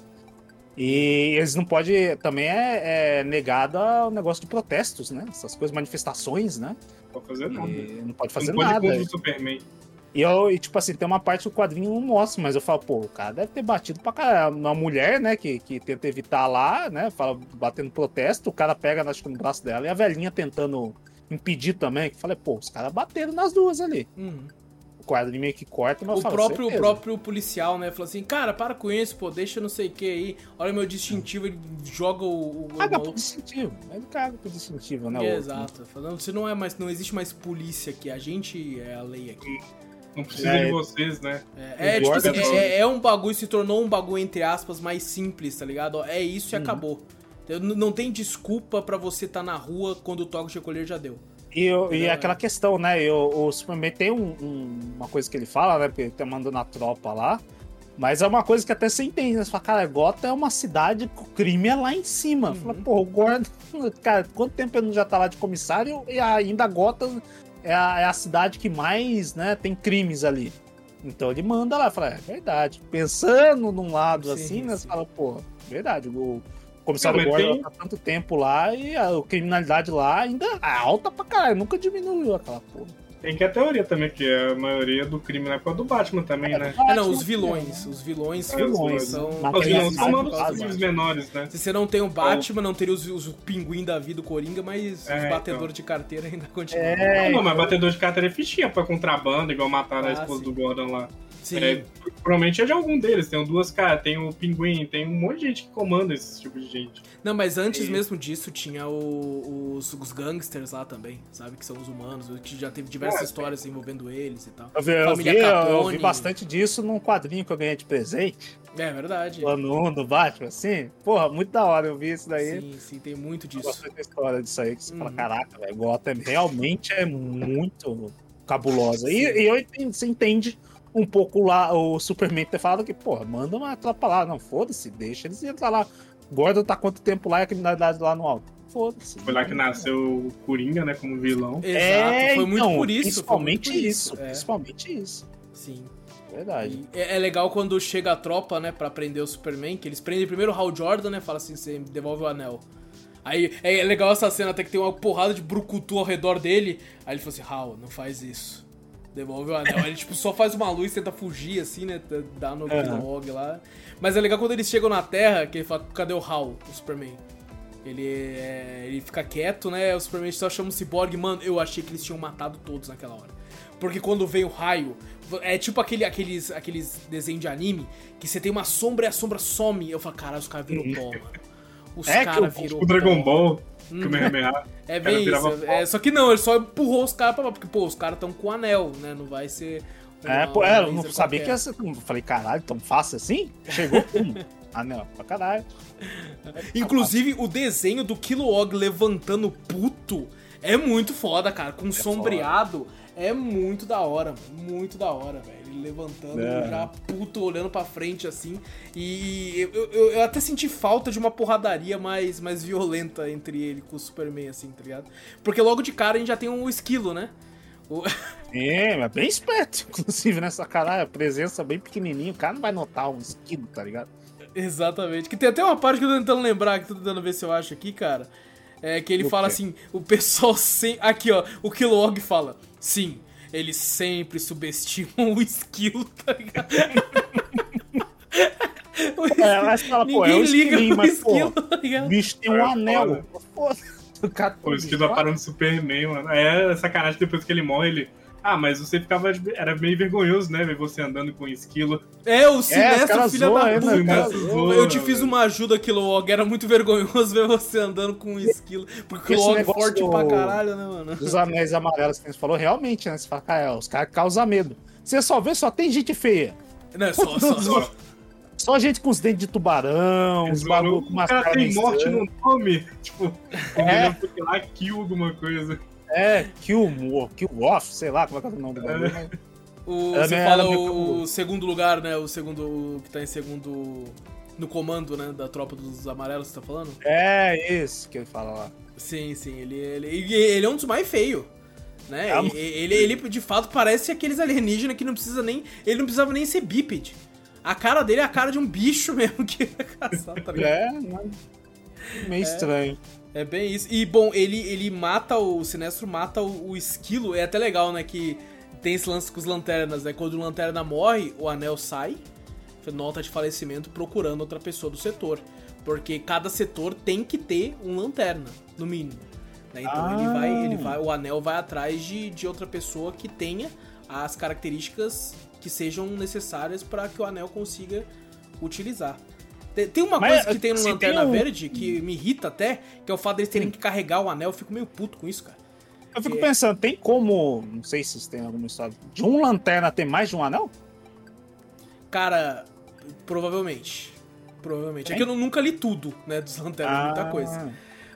[SPEAKER 2] E eles não podem. Também é, é negado o negócio de protestos, né? Essas coisas, manifestações, né?
[SPEAKER 3] Não pode fazer nada.
[SPEAKER 2] E não pode fazer
[SPEAKER 3] não pode
[SPEAKER 2] nada.
[SPEAKER 3] Superman.
[SPEAKER 2] E, eu, e, tipo assim, tem uma parte que o quadrinho não mostra, mas eu falo, pô, o cara deve ter batido pra caralho. Uma mulher, né, que, que tenta evitar lá, né, fala, batendo protesto, o cara pega, acho que no braço dela, e a velhinha tentando impedir também, que eu falei, pô, os caras bateram nas duas ali.
[SPEAKER 1] Uhum.
[SPEAKER 2] O quadrinho meio que corta, mas
[SPEAKER 1] O
[SPEAKER 2] eu falo,
[SPEAKER 1] próprio, o próprio policial, né? Falou assim, cara, para com isso, pô, deixa não sei o que aí. Olha meu distintivo, ele joga o. o
[SPEAKER 2] Caga
[SPEAKER 1] o-
[SPEAKER 2] pro distintivo. Ele caga pro distintivo, né?
[SPEAKER 1] É,
[SPEAKER 2] o-
[SPEAKER 1] Exato. Falando, você não é mais, não existe mais polícia aqui, a gente é a lei aqui.
[SPEAKER 3] Não precisa
[SPEAKER 2] É.
[SPEAKER 3] de vocês, né?
[SPEAKER 1] É, é, tipo assim, é, é um bagulho, se tornou um bagulho, entre aspas, mais simples, tá ligado? É isso e
[SPEAKER 2] Uhum.
[SPEAKER 1] acabou. Não tem desculpa pra você estar na rua quando o toque de recolher já deu.
[SPEAKER 2] E, eu- e aquela questão, né? eu- o Superman tem um- um- uma coisa que ele fala, né? Porque ele tá mandando a tropa lá. Mas é uma coisa que até você entende, né? Você fala, cara, Gota é uma cidade que o crime é lá em cima.
[SPEAKER 1] Uhum.
[SPEAKER 2] Fala, pô, o Gordon. Cara, quanto tempo ele não já tá lá de comissário e ainda Gota é a, é a cidade que mais, né, tem crimes ali. Então ele manda lá, fala, é verdade. Pensando num lado
[SPEAKER 1] Sim,
[SPEAKER 2] assim, né? Você fala, pô, verdade. O comissário
[SPEAKER 3] Não,
[SPEAKER 2] Gordon
[SPEAKER 3] tem-
[SPEAKER 2] tá tanto tempo lá e a criminalidade lá ainda é alta pra caralho. Nunca diminuiu aquela porra.
[SPEAKER 3] Tem que a teoria também, que a maioria do crime na época do Batman também, né?
[SPEAKER 1] É, não, os vilões. Os vilões,
[SPEAKER 3] É,
[SPEAKER 1] vilões
[SPEAKER 3] os
[SPEAKER 1] são.
[SPEAKER 3] Os vilões são
[SPEAKER 2] né?
[SPEAKER 3] menores, né?
[SPEAKER 1] Se você não tem o Batman, não teria os, os pinguim da vida, o Coringa, mas
[SPEAKER 3] É,
[SPEAKER 1] os
[SPEAKER 3] então.
[SPEAKER 1] batedores de carteira ainda continuam.
[SPEAKER 2] É,
[SPEAKER 3] não, mas batedor de carteira é fichinha pra contrabando, igual mataram a
[SPEAKER 1] Ah,
[SPEAKER 3] esposa
[SPEAKER 1] sim.
[SPEAKER 3] do Gordon lá.
[SPEAKER 1] Sim.
[SPEAKER 3] É, provavelmente é de algum deles. Tem o duas caras, tem o Pinguim, tem um monte de gente que comanda esse tipo de gente.
[SPEAKER 1] Não, mas antes
[SPEAKER 3] E-
[SPEAKER 1] mesmo disso tinha o- os, os gangsters lá também, sabe? Que são os humanos, que já teve diversas
[SPEAKER 3] É,
[SPEAKER 1] histórias envolvendo eles e tal.
[SPEAKER 2] Eu vi, eu,
[SPEAKER 1] Família
[SPEAKER 2] vi, eu- vi bastante disso num quadrinho que eu ganhei de presente.
[SPEAKER 1] É verdade.
[SPEAKER 2] O ano 1 do Batman, assim. Porra, muito da hora eu vi isso daí.
[SPEAKER 1] Sim, sim, tem muito
[SPEAKER 2] Eu
[SPEAKER 1] disso.
[SPEAKER 2] gosto da história disso aí, que você fala,
[SPEAKER 1] Uhum.
[SPEAKER 2] caraca, velho, Gotham realmente é muito cabulosa. E, e eu entendo, você entende um pouco lá o Superman ter falado que, porra, manda uma tropa lá. Não, foda-se, deixa eles entrar lá. Gordon tá quanto tempo lá e a criminalidade lá no alto? Foda-se.
[SPEAKER 3] Foi lá que nasceu o Coringa, né, como vilão.
[SPEAKER 1] Exato,
[SPEAKER 2] É,
[SPEAKER 1] foi muito
[SPEAKER 2] então,
[SPEAKER 1] por isso.
[SPEAKER 2] Principalmente
[SPEAKER 1] por
[SPEAKER 2] isso,
[SPEAKER 1] É,
[SPEAKER 2] principalmente isso.
[SPEAKER 1] sim.
[SPEAKER 2] Verdade.
[SPEAKER 1] E é, é legal quando chega a tropa, né, pra prender o Superman, que eles prendem primeiro o Hal Jordan, né, fala assim, você devolve o anel. Aí é legal essa cena, até que tem uma porrada de brucutu ao redor dele. Aí ele fala assim, Hal, não faz isso. Devolve o anel. Ele, tipo, só faz uma luz, tenta fugir, assim, né, dá no. Kilowog lá. Mas é legal quando eles chegam na Terra, que ele fala, cadê o Hal, o Superman? Ele, é, ele fica quieto, né, o Superman só chama o Cyborg. Mano, eu achei que eles tinham matado todos naquela hora. Porque quando vem o raio, é tipo aquele, aqueles, aqueles desenhos de anime que você tem uma sombra e a sombra some. Eu falo, caralho, os caras viram pó, mano. Os
[SPEAKER 2] É
[SPEAKER 1] caras
[SPEAKER 2] o-
[SPEAKER 1] viram
[SPEAKER 3] O Dragon
[SPEAKER 1] pó.
[SPEAKER 3] Ball,
[SPEAKER 1] Uhum.
[SPEAKER 3] Kamehameha.
[SPEAKER 1] É bem isso. É, só que não, ele só empurrou os caras pra lá, porque, pô, os caras estão com o anel, né? Não vai ser.
[SPEAKER 2] É,
[SPEAKER 1] uma-
[SPEAKER 2] pô,
[SPEAKER 1] um
[SPEAKER 2] é, eu não sabia
[SPEAKER 1] qualquer.
[SPEAKER 2] que ia ser. Eu falei, caralho, tão fácil assim? Chegou um. ah, não, pra caralho.
[SPEAKER 1] Inclusive, o desenho do Kilowog levantando puto é muito foda, cara. Com sombreado, é muito da hora, mano. Muito da hora, velho. Ele levantando
[SPEAKER 2] É.
[SPEAKER 1] já puto, olhando pra frente, assim. E eu, eu- eu até senti falta de uma porradaria mais, mais violenta entre ele com o Superman, assim, tá ligado? Porque logo de cara a gente já tem um esquilo, né? O-
[SPEAKER 2] É, mas bem esperto, inclusive, nessa caralho. Presença bem pequenininho. O cara não vai notar um esquido, tá ligado?
[SPEAKER 1] Exatamente. Que tem até uma parte que eu tô tentando lembrar, que eu tô tentando ver se eu acho aqui, cara. É que ele
[SPEAKER 2] O
[SPEAKER 1] fala
[SPEAKER 2] quê?
[SPEAKER 1] assim, o pessoal sem. Aqui, ó, o Kilowog fala, sim, eles sempre subestimam o esquilo, tá ligado? O esquilo-
[SPEAKER 2] É, mas fala, pô, é
[SPEAKER 1] Ninguém
[SPEAKER 2] o
[SPEAKER 1] liga pro
[SPEAKER 2] mas, pô,
[SPEAKER 1] esquilo, tá
[SPEAKER 2] o
[SPEAKER 1] ligado?
[SPEAKER 2] bicho tem um
[SPEAKER 3] É
[SPEAKER 2] anel. O
[SPEAKER 3] Pô, isso que tá parando Superman, mano. É sacanagem depois que ele morre, ele. Ah, mas você ficava. Era meio vergonhoso, né? Ver você andando com esquilo.
[SPEAKER 1] É, o
[SPEAKER 2] os
[SPEAKER 1] Sinestro,
[SPEAKER 2] caras
[SPEAKER 1] filha da
[SPEAKER 2] ainda,
[SPEAKER 1] puta.
[SPEAKER 3] cara, zoa,
[SPEAKER 1] eu te fiz
[SPEAKER 3] velho.
[SPEAKER 1] uma ajuda, Kilowog. Era muito vergonhoso ver você andando com um esquilo. Porque o
[SPEAKER 2] Esse
[SPEAKER 1] Kilowog é forte
[SPEAKER 2] do-
[SPEAKER 1] pra caralho, né, mano?
[SPEAKER 2] Dos anéis amarelos que você falou, realmente, né? Você fala, cara, é, os caras causam medo. Você só vê, só tem gente feia.
[SPEAKER 1] Não, é só, só, só.
[SPEAKER 2] Só gente com os dentes de tubarão, uns bagulho com
[SPEAKER 3] o
[SPEAKER 2] umas
[SPEAKER 3] cara tem morte no nome. Tipo,
[SPEAKER 2] É.
[SPEAKER 3] é. lá, kill alguma coisa.
[SPEAKER 2] É, kill, kill off, sei lá como é que é o nome do bagulho. mas-
[SPEAKER 1] O, você
[SPEAKER 2] me-
[SPEAKER 1] fala o,
[SPEAKER 2] preocupa.
[SPEAKER 1] o segundo lugar, né? O segundo. O que tá em segundo. No comando, né? Da tropa dos amarelos, você tá falando?
[SPEAKER 2] É isso que ele fala lá.
[SPEAKER 1] Sim, sim. Ele, ele, ele, ele é um dos mais feios. Né?
[SPEAKER 2] Ah,
[SPEAKER 1] E- ele, ele, de fato, parece aqueles alienígenas que não precisa nem. Ele não precisava nem ser bípede. A cara dele é a cara de um bicho mesmo que ia caçar, tá ligado?
[SPEAKER 2] É, né? meio estranho.
[SPEAKER 1] É bem isso. E, bom, ele, ele mata o, o Sinestro mata o, o esquilo. É até legal, né? Que tem esse lance com os lanternas, né? Quando o lanterna morre, o anel sai, nota de falecimento, procurando outra pessoa do setor. Porque cada setor tem que ter um lanterna, no mínimo. né? Então ele
[SPEAKER 2] Ah.
[SPEAKER 1] vai, ele vai, o anel vai atrás de, de outra pessoa que tenha as características que sejam necessárias para que o anel consiga utilizar. Tem, tem uma
[SPEAKER 2] Mas,
[SPEAKER 1] coisa que tem no Lanterna
[SPEAKER 2] tem um-
[SPEAKER 1] Verde que me irrita até, que é o fato deles terem que carregar o anel. Eu fico meio puto com isso, cara.
[SPEAKER 2] Eu fico
[SPEAKER 1] É.
[SPEAKER 2] pensando, tem como, não sei se vocês têm alguma história, de um lanterna ter mais de um anel?
[SPEAKER 1] Cara, provavelmente. Provavelmente. É
[SPEAKER 2] Tem?
[SPEAKER 1] que eu nu- nunca li tudo, né, dos Lanternas,
[SPEAKER 2] Ah.
[SPEAKER 1] muita coisa.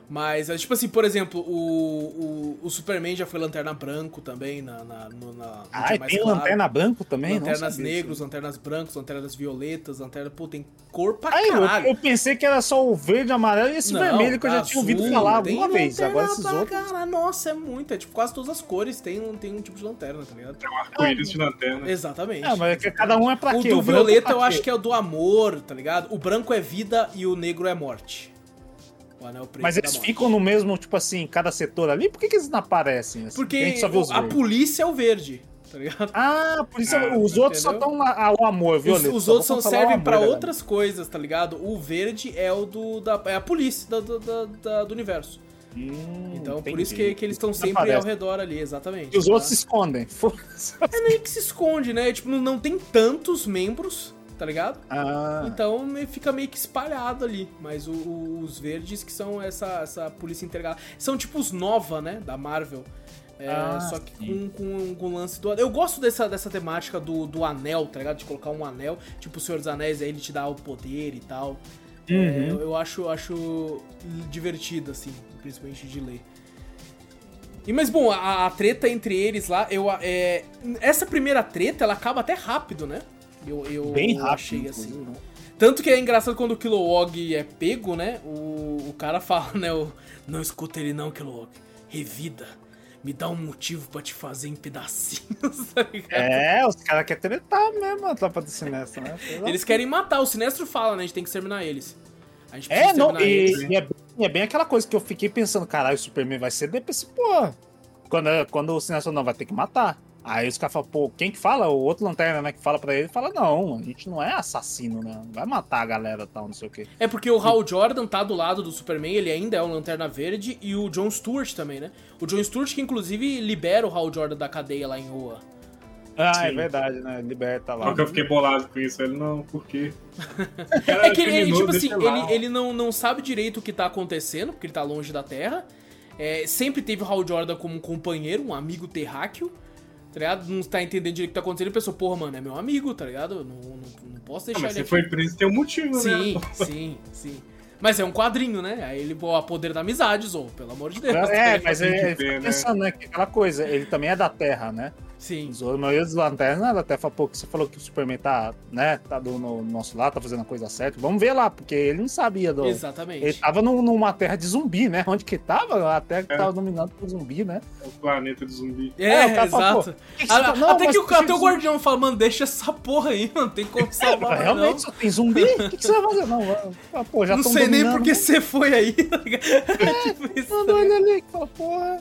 [SPEAKER 1] Mas, é, tipo assim, por exemplo, o, o, o Superman já foi Lanterna Branco também, na, na, no, na,
[SPEAKER 2] Ah, e tem
[SPEAKER 1] claro.
[SPEAKER 2] lanterna branco também? Não
[SPEAKER 1] Lanternas negros,
[SPEAKER 2] disso.
[SPEAKER 1] lanternas brancos, lanternas violetas, lanternas. Pô, tem cor pra
[SPEAKER 2] Ah, eu,
[SPEAKER 1] caralho.
[SPEAKER 2] eu pensei que era só o verde, amarelo e esse
[SPEAKER 1] Não,
[SPEAKER 2] vermelho que eu já
[SPEAKER 1] azul,
[SPEAKER 2] tinha ouvido falar
[SPEAKER 1] tem
[SPEAKER 2] alguma vez.
[SPEAKER 1] lanterna
[SPEAKER 2] Agora esses outros.
[SPEAKER 1] caralho. Nossa, é muito. É tipo quase todas as cores tem, um- tem um tipo de lanterna, tá ligado?
[SPEAKER 3] É um arco-íris de lanterna.
[SPEAKER 1] Exatamente.
[SPEAKER 2] É, mas é que cada um é pra
[SPEAKER 1] o
[SPEAKER 2] quê?
[SPEAKER 1] do
[SPEAKER 2] branco é
[SPEAKER 1] violeta
[SPEAKER 2] pra
[SPEAKER 1] eu
[SPEAKER 2] quê?
[SPEAKER 1] acho que é o do amor, tá ligado? O branco é vida e o negro é morte. O anel preto
[SPEAKER 2] Mas
[SPEAKER 1] é
[SPEAKER 2] eles ficam no mesmo, tipo assim, cada setor ali? Por que, que eles não aparecem? Assim? a
[SPEAKER 1] Porque
[SPEAKER 2] só os
[SPEAKER 1] a
[SPEAKER 2] verdes.
[SPEAKER 1] polícia é o verde, tá ligado?
[SPEAKER 2] Ah, por isso
[SPEAKER 3] Ah,
[SPEAKER 2] os outros só
[SPEAKER 1] entendeu?
[SPEAKER 2] estão lá. Ah, o amor,
[SPEAKER 1] Os,
[SPEAKER 2] violeta.
[SPEAKER 1] os
[SPEAKER 2] só
[SPEAKER 1] outros
[SPEAKER 2] o
[SPEAKER 1] servem
[SPEAKER 2] galera.
[SPEAKER 1] outras coisas, tá ligado? O verde é o do da é a polícia da- da- da- do universo.
[SPEAKER 2] Hum,
[SPEAKER 1] Então, por
[SPEAKER 2] entendi.
[SPEAKER 1] isso que, que eles estão sempre
[SPEAKER 2] aparece.
[SPEAKER 1] ao redor ali, exatamente.
[SPEAKER 2] E os
[SPEAKER 1] tá?
[SPEAKER 2] outros se escondem.
[SPEAKER 1] É meio que se esconde, né? Tipo, não tem tantos membros, tá ligado?
[SPEAKER 2] Ah,
[SPEAKER 1] Então fica meio que espalhado ali. Mas o- o- os verdes que são essa, essa polícia intergaláctica. São tipo os Nova, né? Da Marvel. É,
[SPEAKER 2] Ah,
[SPEAKER 1] só que
[SPEAKER 2] sim.
[SPEAKER 1] com, com, o lance do. Eu gosto dessa, dessa temática do, do anel, tá ligado? De colocar um anel, tipo o Senhor dos Anéis, aí ele te dá o poder e tal. É,
[SPEAKER 2] Uhum.
[SPEAKER 1] eu, eu acho, acho divertido, assim, principalmente de ler. E, mas, bom, a, a treta entre eles lá, eu. É, essa primeira treta, ela acaba até rápido, né? Eu, eu
[SPEAKER 2] bem rápido.
[SPEAKER 1] achei assim.
[SPEAKER 2] né?
[SPEAKER 1] Tanto que é engraçado quando o Kilowog é pego, né? O, o cara fala, né? O, não escuta ele não, Kilowog. Revida. Me dá um motivo pra te fazer em pedacinhos, tá ligado?
[SPEAKER 2] É, os caras querem tretar mesmo a tropa do Sinestro, né?
[SPEAKER 1] Eles querem matar. O Sinestro fala, né? A gente tem que exterminar eles. A gente
[SPEAKER 2] É, não, e,
[SPEAKER 1] eles.
[SPEAKER 2] e é, bem- e é bem aquela coisa que eu fiquei pensando, caralho, o Superman vai ser depois, pô. Quando, quando o Sinestro não vai ter que matar. Aí os caras falam, pô, quem que fala? O outro lanterna, né, que fala pra ele, fala, não, a gente não é assassino, né? Não vai matar a galera e tal, não sei o quê.
[SPEAKER 1] É porque o Hal Jordan tá do lado do Superman, ele ainda é um Lanterna Verde, e o John Stewart também, né? O John Stewart que inclusive libera o Hal Jordan da cadeia lá em Oa.
[SPEAKER 2] Ah, é
[SPEAKER 3] Sim.
[SPEAKER 2] verdade, né? Liberta lá.
[SPEAKER 3] Só que eu fiquei bolado com isso. Ele, não, por quê?
[SPEAKER 1] É que ele, tipo assim, ele, ele não, não sabe direito o que tá acontecendo, porque ele tá longe da Terra. É, sempre teve o Hal Jordan como um companheiro, um amigo terráqueo, tá ligado? Não tá entendendo direito o que tá acontecendo. Ele pensou, porra, mano, é meu amigo, tá ligado? Não, não, não posso
[SPEAKER 3] Ah,
[SPEAKER 1] deixar
[SPEAKER 3] mas
[SPEAKER 1] ele
[SPEAKER 3] você
[SPEAKER 1] aqui.
[SPEAKER 3] foi preso, tem um motivo,
[SPEAKER 1] Sim,
[SPEAKER 3] né?
[SPEAKER 1] sim, sim. Mas é um quadrinho, né? Aí ele, pô, a poder da amizade, Zou, pelo amor de Deus. tá
[SPEAKER 2] É, mas ele,
[SPEAKER 3] ver, né?
[SPEAKER 2] pensando, né? Que aquela coisa, ele também é da Terra, né?
[SPEAKER 1] Sim.
[SPEAKER 2] Os dos lanternas não é. Fala, pô, que você falou que o Superman tá, né? Tá do no nosso lado, tá fazendo a coisa certa. Vamos ver lá, porque ele não sabia do.
[SPEAKER 1] Exatamente.
[SPEAKER 2] Ele tava num- numa terra de zumbi, né? Onde que tava? A terra que
[SPEAKER 3] É.
[SPEAKER 2] tava dominando por zumbi, né?
[SPEAKER 3] O planeta de zumbi.
[SPEAKER 1] É,
[SPEAKER 2] É, fala,
[SPEAKER 1] exato.
[SPEAKER 2] "Pô, que que
[SPEAKER 1] Ah,
[SPEAKER 2] tá- não,
[SPEAKER 1] até que o, até o guardião fala, mano, deixa essa porra aí, mano. Tem como salvar mais,
[SPEAKER 2] Realmente
[SPEAKER 1] não.
[SPEAKER 2] só tem zumbi? O que, que você vai fazer? Não, ah, pô, já
[SPEAKER 1] Não sei nem
[SPEAKER 2] dominando,
[SPEAKER 1] porque você foi aí. tá ligado? É tipo isso.
[SPEAKER 2] Mandou ele ali, que fala, porra.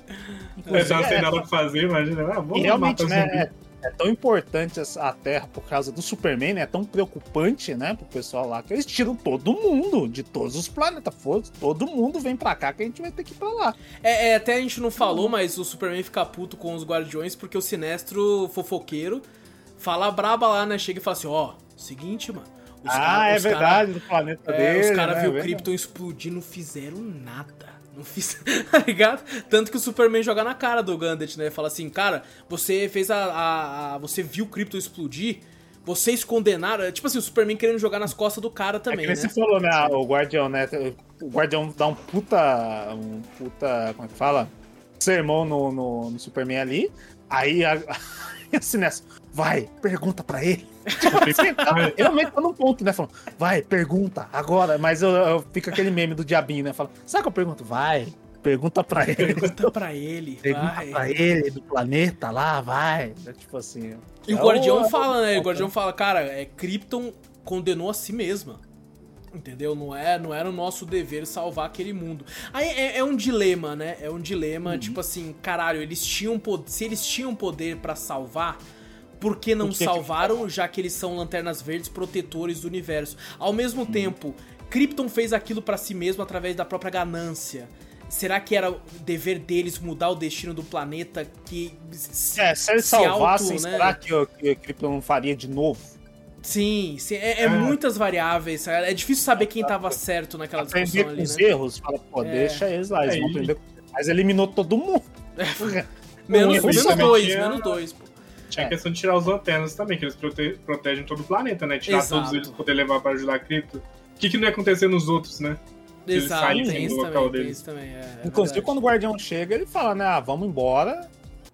[SPEAKER 3] É, já não tem
[SPEAKER 2] É,
[SPEAKER 3] nada pra fazer, imagina. Ah, vamos
[SPEAKER 2] realmente,
[SPEAKER 3] matar
[SPEAKER 2] né? É, é tão importante essa- a Terra por causa do Superman, né? É tão preocupante, né, pro pessoal lá, que eles tiram todo mundo de todos os planetas. Todo mundo vem pra cá que a gente vai ter que ir pra lá.
[SPEAKER 1] É, é, até a gente não falou, mas o Superman fica puto com os guardiões porque o Sinestro fofoqueiro fala braba lá, né? Chega e fala assim, ó, seguinte, mano. os
[SPEAKER 2] ah,
[SPEAKER 1] cara-
[SPEAKER 2] é
[SPEAKER 1] os cara-
[SPEAKER 2] verdade, do planeta
[SPEAKER 1] É,
[SPEAKER 2] dele.
[SPEAKER 1] os caras
[SPEAKER 2] né?
[SPEAKER 1] viu o
[SPEAKER 2] Verdade.
[SPEAKER 1] Krypton explodir, não fizeram nada. Não fiz, tá ligado? Tanto que o Superman joga na cara do Gambit, né? Fala assim, cara, você fez a, a- a- Você viu o Krypton explodir, vocês condenaram. Tipo assim, o Superman querendo jogar nas costas do cara
[SPEAKER 2] É
[SPEAKER 1] também,
[SPEAKER 2] que
[SPEAKER 1] né?
[SPEAKER 2] você falou, né? O Guardião, né? O Guardião dá um puta. Um puta. Como é que fala? Sermão no, no, no Superman ali. Aí a, a Sinestro. vai, pergunta pra ele. Tipo assim, tá, realmente tá num ponto, né? Falando, vai, pergunta, agora. Mas eu, eu fico aquele meme do diabinho, né? Fala, sabe que eu pergunto? Vai, pergunta pra ele.
[SPEAKER 1] Pergunta pra ele.
[SPEAKER 2] Pergunta
[SPEAKER 1] vai.
[SPEAKER 2] pra ele, do planeta lá, vai. É tipo assim.
[SPEAKER 1] E o
[SPEAKER 2] é
[SPEAKER 1] Guardião
[SPEAKER 2] o-
[SPEAKER 1] fala, né? O
[SPEAKER 2] é
[SPEAKER 1] Guardião fala, cara, é, Krypton condenou a si mesma. Entendeu? Não, é, não era o nosso dever salvar aquele mundo. Aí é, é um dilema, né? É um dilema,
[SPEAKER 2] Uhum.
[SPEAKER 1] tipo assim, caralho, eles tinham poder. Se eles tinham poder pra salvar, por que não
[SPEAKER 2] Por que que
[SPEAKER 1] salvaram, já que eles são lanternas verdes protetores do universo? Ao mesmo
[SPEAKER 2] Uhum.
[SPEAKER 1] tempo, Krypton fez aquilo pra si mesmo através da própria ganância. Será que era o dever deles mudar o destino do planeta que se-
[SPEAKER 2] É, se eles
[SPEAKER 1] se
[SPEAKER 2] salvassem,
[SPEAKER 1] auto, né?
[SPEAKER 2] será que o, que o Krypton faria de novo?
[SPEAKER 1] Sim, sim, é, é
[SPEAKER 3] É.
[SPEAKER 1] muitas variáveis, sabe? é difícil saber quem tava certo naquela
[SPEAKER 2] Aprender
[SPEAKER 1] discussão
[SPEAKER 2] com
[SPEAKER 1] ali,
[SPEAKER 2] os
[SPEAKER 1] né?
[SPEAKER 2] erros, fala, pô,
[SPEAKER 1] É.
[SPEAKER 2] deixa eles lá, eles
[SPEAKER 3] É,
[SPEAKER 2] vão
[SPEAKER 3] e-
[SPEAKER 2] aprender com Mas eliminou todo mundo.
[SPEAKER 1] Menos, menos dois,
[SPEAKER 3] tinha-
[SPEAKER 1] menos dois, pô.
[SPEAKER 3] Tinha
[SPEAKER 2] É.
[SPEAKER 3] a questão de tirar os lanternas também, que eles prote- protegem todo o planeta, né? Tirar
[SPEAKER 1] Exato.
[SPEAKER 3] todos eles pra poder levar pra ajudar a cripto. O que, que não ia acontecer nos outros, né? Eles
[SPEAKER 1] Exato, tem
[SPEAKER 3] do local
[SPEAKER 1] também,
[SPEAKER 3] deles.
[SPEAKER 1] também. É, é
[SPEAKER 2] Inclusive,
[SPEAKER 1] verdade.
[SPEAKER 2] quando o Guardião chega, ele fala, né? Ah, vamos embora.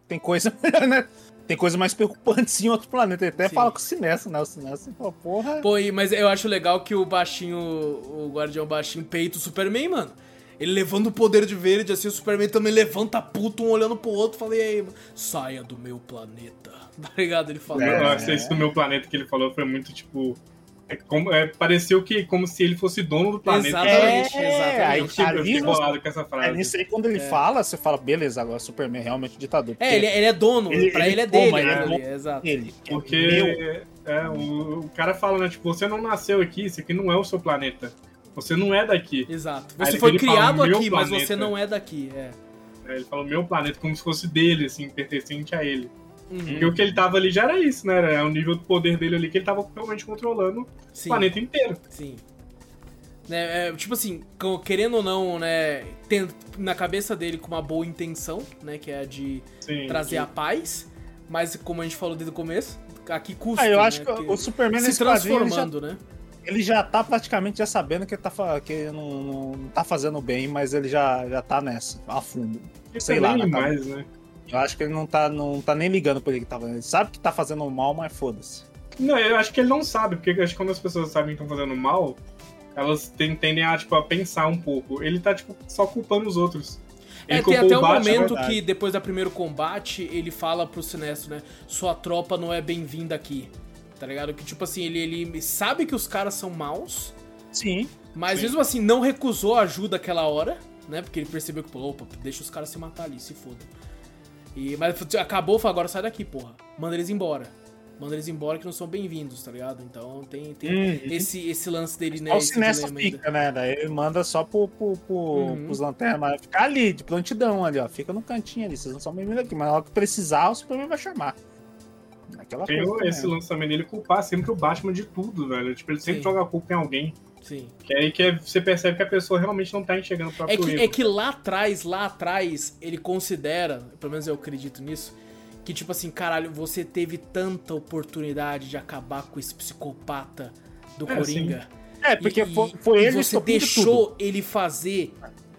[SPEAKER 2] Tem coisa melhor, né? Tem coisa mais preocupante sim em outro planeta. Ele até
[SPEAKER 1] Sim.
[SPEAKER 2] fala com o Sinestro, né? O Sinestro fala, porra.
[SPEAKER 1] Pô, e- mas eu acho legal que o baixinho, o Guardião baixinho peita o Superman, mano. Ele levando o poder de verde, assim, o Superman também levanta puto, um olhando pro outro, fala, e aí, mano? saia do meu planeta. Tá ligado? Ele fala.
[SPEAKER 3] Eu
[SPEAKER 2] É.
[SPEAKER 3] acho que esse do meu planeta que ele falou foi muito tipo. É como, é, pareceu que como se ele fosse dono do planeta.
[SPEAKER 1] Exatamente,
[SPEAKER 2] É,
[SPEAKER 1] exatamente.
[SPEAKER 2] aí-
[SPEAKER 3] Eu fiquei, eu fiquei
[SPEAKER 2] ali
[SPEAKER 3] bolado com essa
[SPEAKER 2] É
[SPEAKER 3] frase.
[SPEAKER 2] nisso aí, quando ele fala, você fala, beleza, agora Superman é realmente ditador.
[SPEAKER 1] É, ele, ele é dono,
[SPEAKER 2] Ele-
[SPEAKER 1] pra
[SPEAKER 2] ele
[SPEAKER 1] ele, é
[SPEAKER 2] toma,
[SPEAKER 1] dele.
[SPEAKER 2] ele é
[SPEAKER 1] ali,
[SPEAKER 2] dono
[SPEAKER 1] exato.
[SPEAKER 2] Ele, é.
[SPEAKER 3] Porque é, o, o cara fala, né? Tipo, você não nasceu aqui, isso aqui não é o seu planeta. Você não é daqui.
[SPEAKER 1] Exato.
[SPEAKER 3] Aí
[SPEAKER 1] Você
[SPEAKER 3] ele
[SPEAKER 1] foi
[SPEAKER 3] fala,
[SPEAKER 1] criado
[SPEAKER 3] "Meu
[SPEAKER 1] aqui, mas
[SPEAKER 3] planeta".
[SPEAKER 1] você não é daqui. É.
[SPEAKER 3] É, Ele fala meu planeta como se fosse dele, assim, pertencente a ele.
[SPEAKER 1] Uhum,
[SPEAKER 3] Porque o que ele tava ali já era isso, né? Era o nível do poder dele ali que ele tava realmente controlando
[SPEAKER 1] Sim.
[SPEAKER 3] o planeta inteiro.
[SPEAKER 1] Sim. Né, é, tipo assim, querendo ou não, né, tem na cabeça dele com uma boa intenção, né, que é a de
[SPEAKER 3] Sim,
[SPEAKER 1] trazer a paz, mas como a gente falou desde o começo, aqui custa,
[SPEAKER 2] Ah, eu
[SPEAKER 1] né,
[SPEAKER 2] acho que
[SPEAKER 1] porque
[SPEAKER 2] o Superman
[SPEAKER 1] se
[SPEAKER 2] ele já,
[SPEAKER 1] transformando, né?
[SPEAKER 2] ele já tá praticamente já sabendo que ele, tá, que ele não, não- não tá fazendo bem, mas ele já, já tá nessa, a fundo. Sei
[SPEAKER 3] é
[SPEAKER 2] lá,
[SPEAKER 3] nem
[SPEAKER 2] na
[SPEAKER 3] mais, né?
[SPEAKER 2] Eu acho que ele não tá, não tá nem ligando por ele que tá fazendo. Ele sabe que tá fazendo mal, mas foda-se.
[SPEAKER 3] Não, eu acho que ele não sabe, porque acho que quando as pessoas sabem que estão fazendo mal, elas tendem a, tipo, a pensar um pouco. Ele tá, tipo, só culpando os outros. Ele
[SPEAKER 1] É, tem até
[SPEAKER 3] o
[SPEAKER 1] um momento
[SPEAKER 2] verdade.
[SPEAKER 1] que depois do primeiro combate, ele fala pro Sinestro, né, sua tropa não é bem-vinda aqui, tá ligado? Que tipo assim, ele, ele sabe que os caras são maus,
[SPEAKER 2] Sim.
[SPEAKER 1] Mas
[SPEAKER 3] Sim.
[SPEAKER 1] mesmo assim, não recusou ajuda aquela hora, né? Porque ele percebeu que, pô, opa, deixa os caras se matar ali, se foda. E, mas acabou, falou, agora sai daqui, porra. Manda eles embora. Manda eles embora que não são bem-vindos, tá ligado? Então tem, tem
[SPEAKER 2] Uhum.
[SPEAKER 1] esse, esse lance dele, né?
[SPEAKER 2] Só o
[SPEAKER 1] esse
[SPEAKER 2] Sinestro
[SPEAKER 1] dilema ainda.
[SPEAKER 2] fica, né? Daí ele manda só pro, pro, pro,
[SPEAKER 1] Uhum.
[SPEAKER 2] pros lanternas, mas ficar ali, de prontidão ali, ó. Fica no cantinho ali, vocês não são bem-vindos aqui. Mas na hora que precisar, o Superman vai chamar. Aquela
[SPEAKER 3] Tem
[SPEAKER 2] coisa.
[SPEAKER 3] esse lance também dele culpar sempre o Batman de tudo, velho. Tipo, ele sempre
[SPEAKER 1] Sim.
[SPEAKER 3] joga a culpa em alguém.
[SPEAKER 1] Sim.
[SPEAKER 3] Que aí que é- você percebe que a pessoa realmente não tá enxergando o
[SPEAKER 1] É
[SPEAKER 3] próprio
[SPEAKER 1] que,
[SPEAKER 3] erro.
[SPEAKER 1] é que lá atrás, lá atrás, ele considera, pelo menos eu acredito nisso, que tipo assim, caralho, você teve tanta oportunidade de acabar com esse psicopata do
[SPEAKER 3] É,
[SPEAKER 1] Coringa.
[SPEAKER 2] É, porque
[SPEAKER 1] E-
[SPEAKER 2] foi, foi ele o
[SPEAKER 1] você
[SPEAKER 2] estopim de tudo.
[SPEAKER 1] deixou ele fazer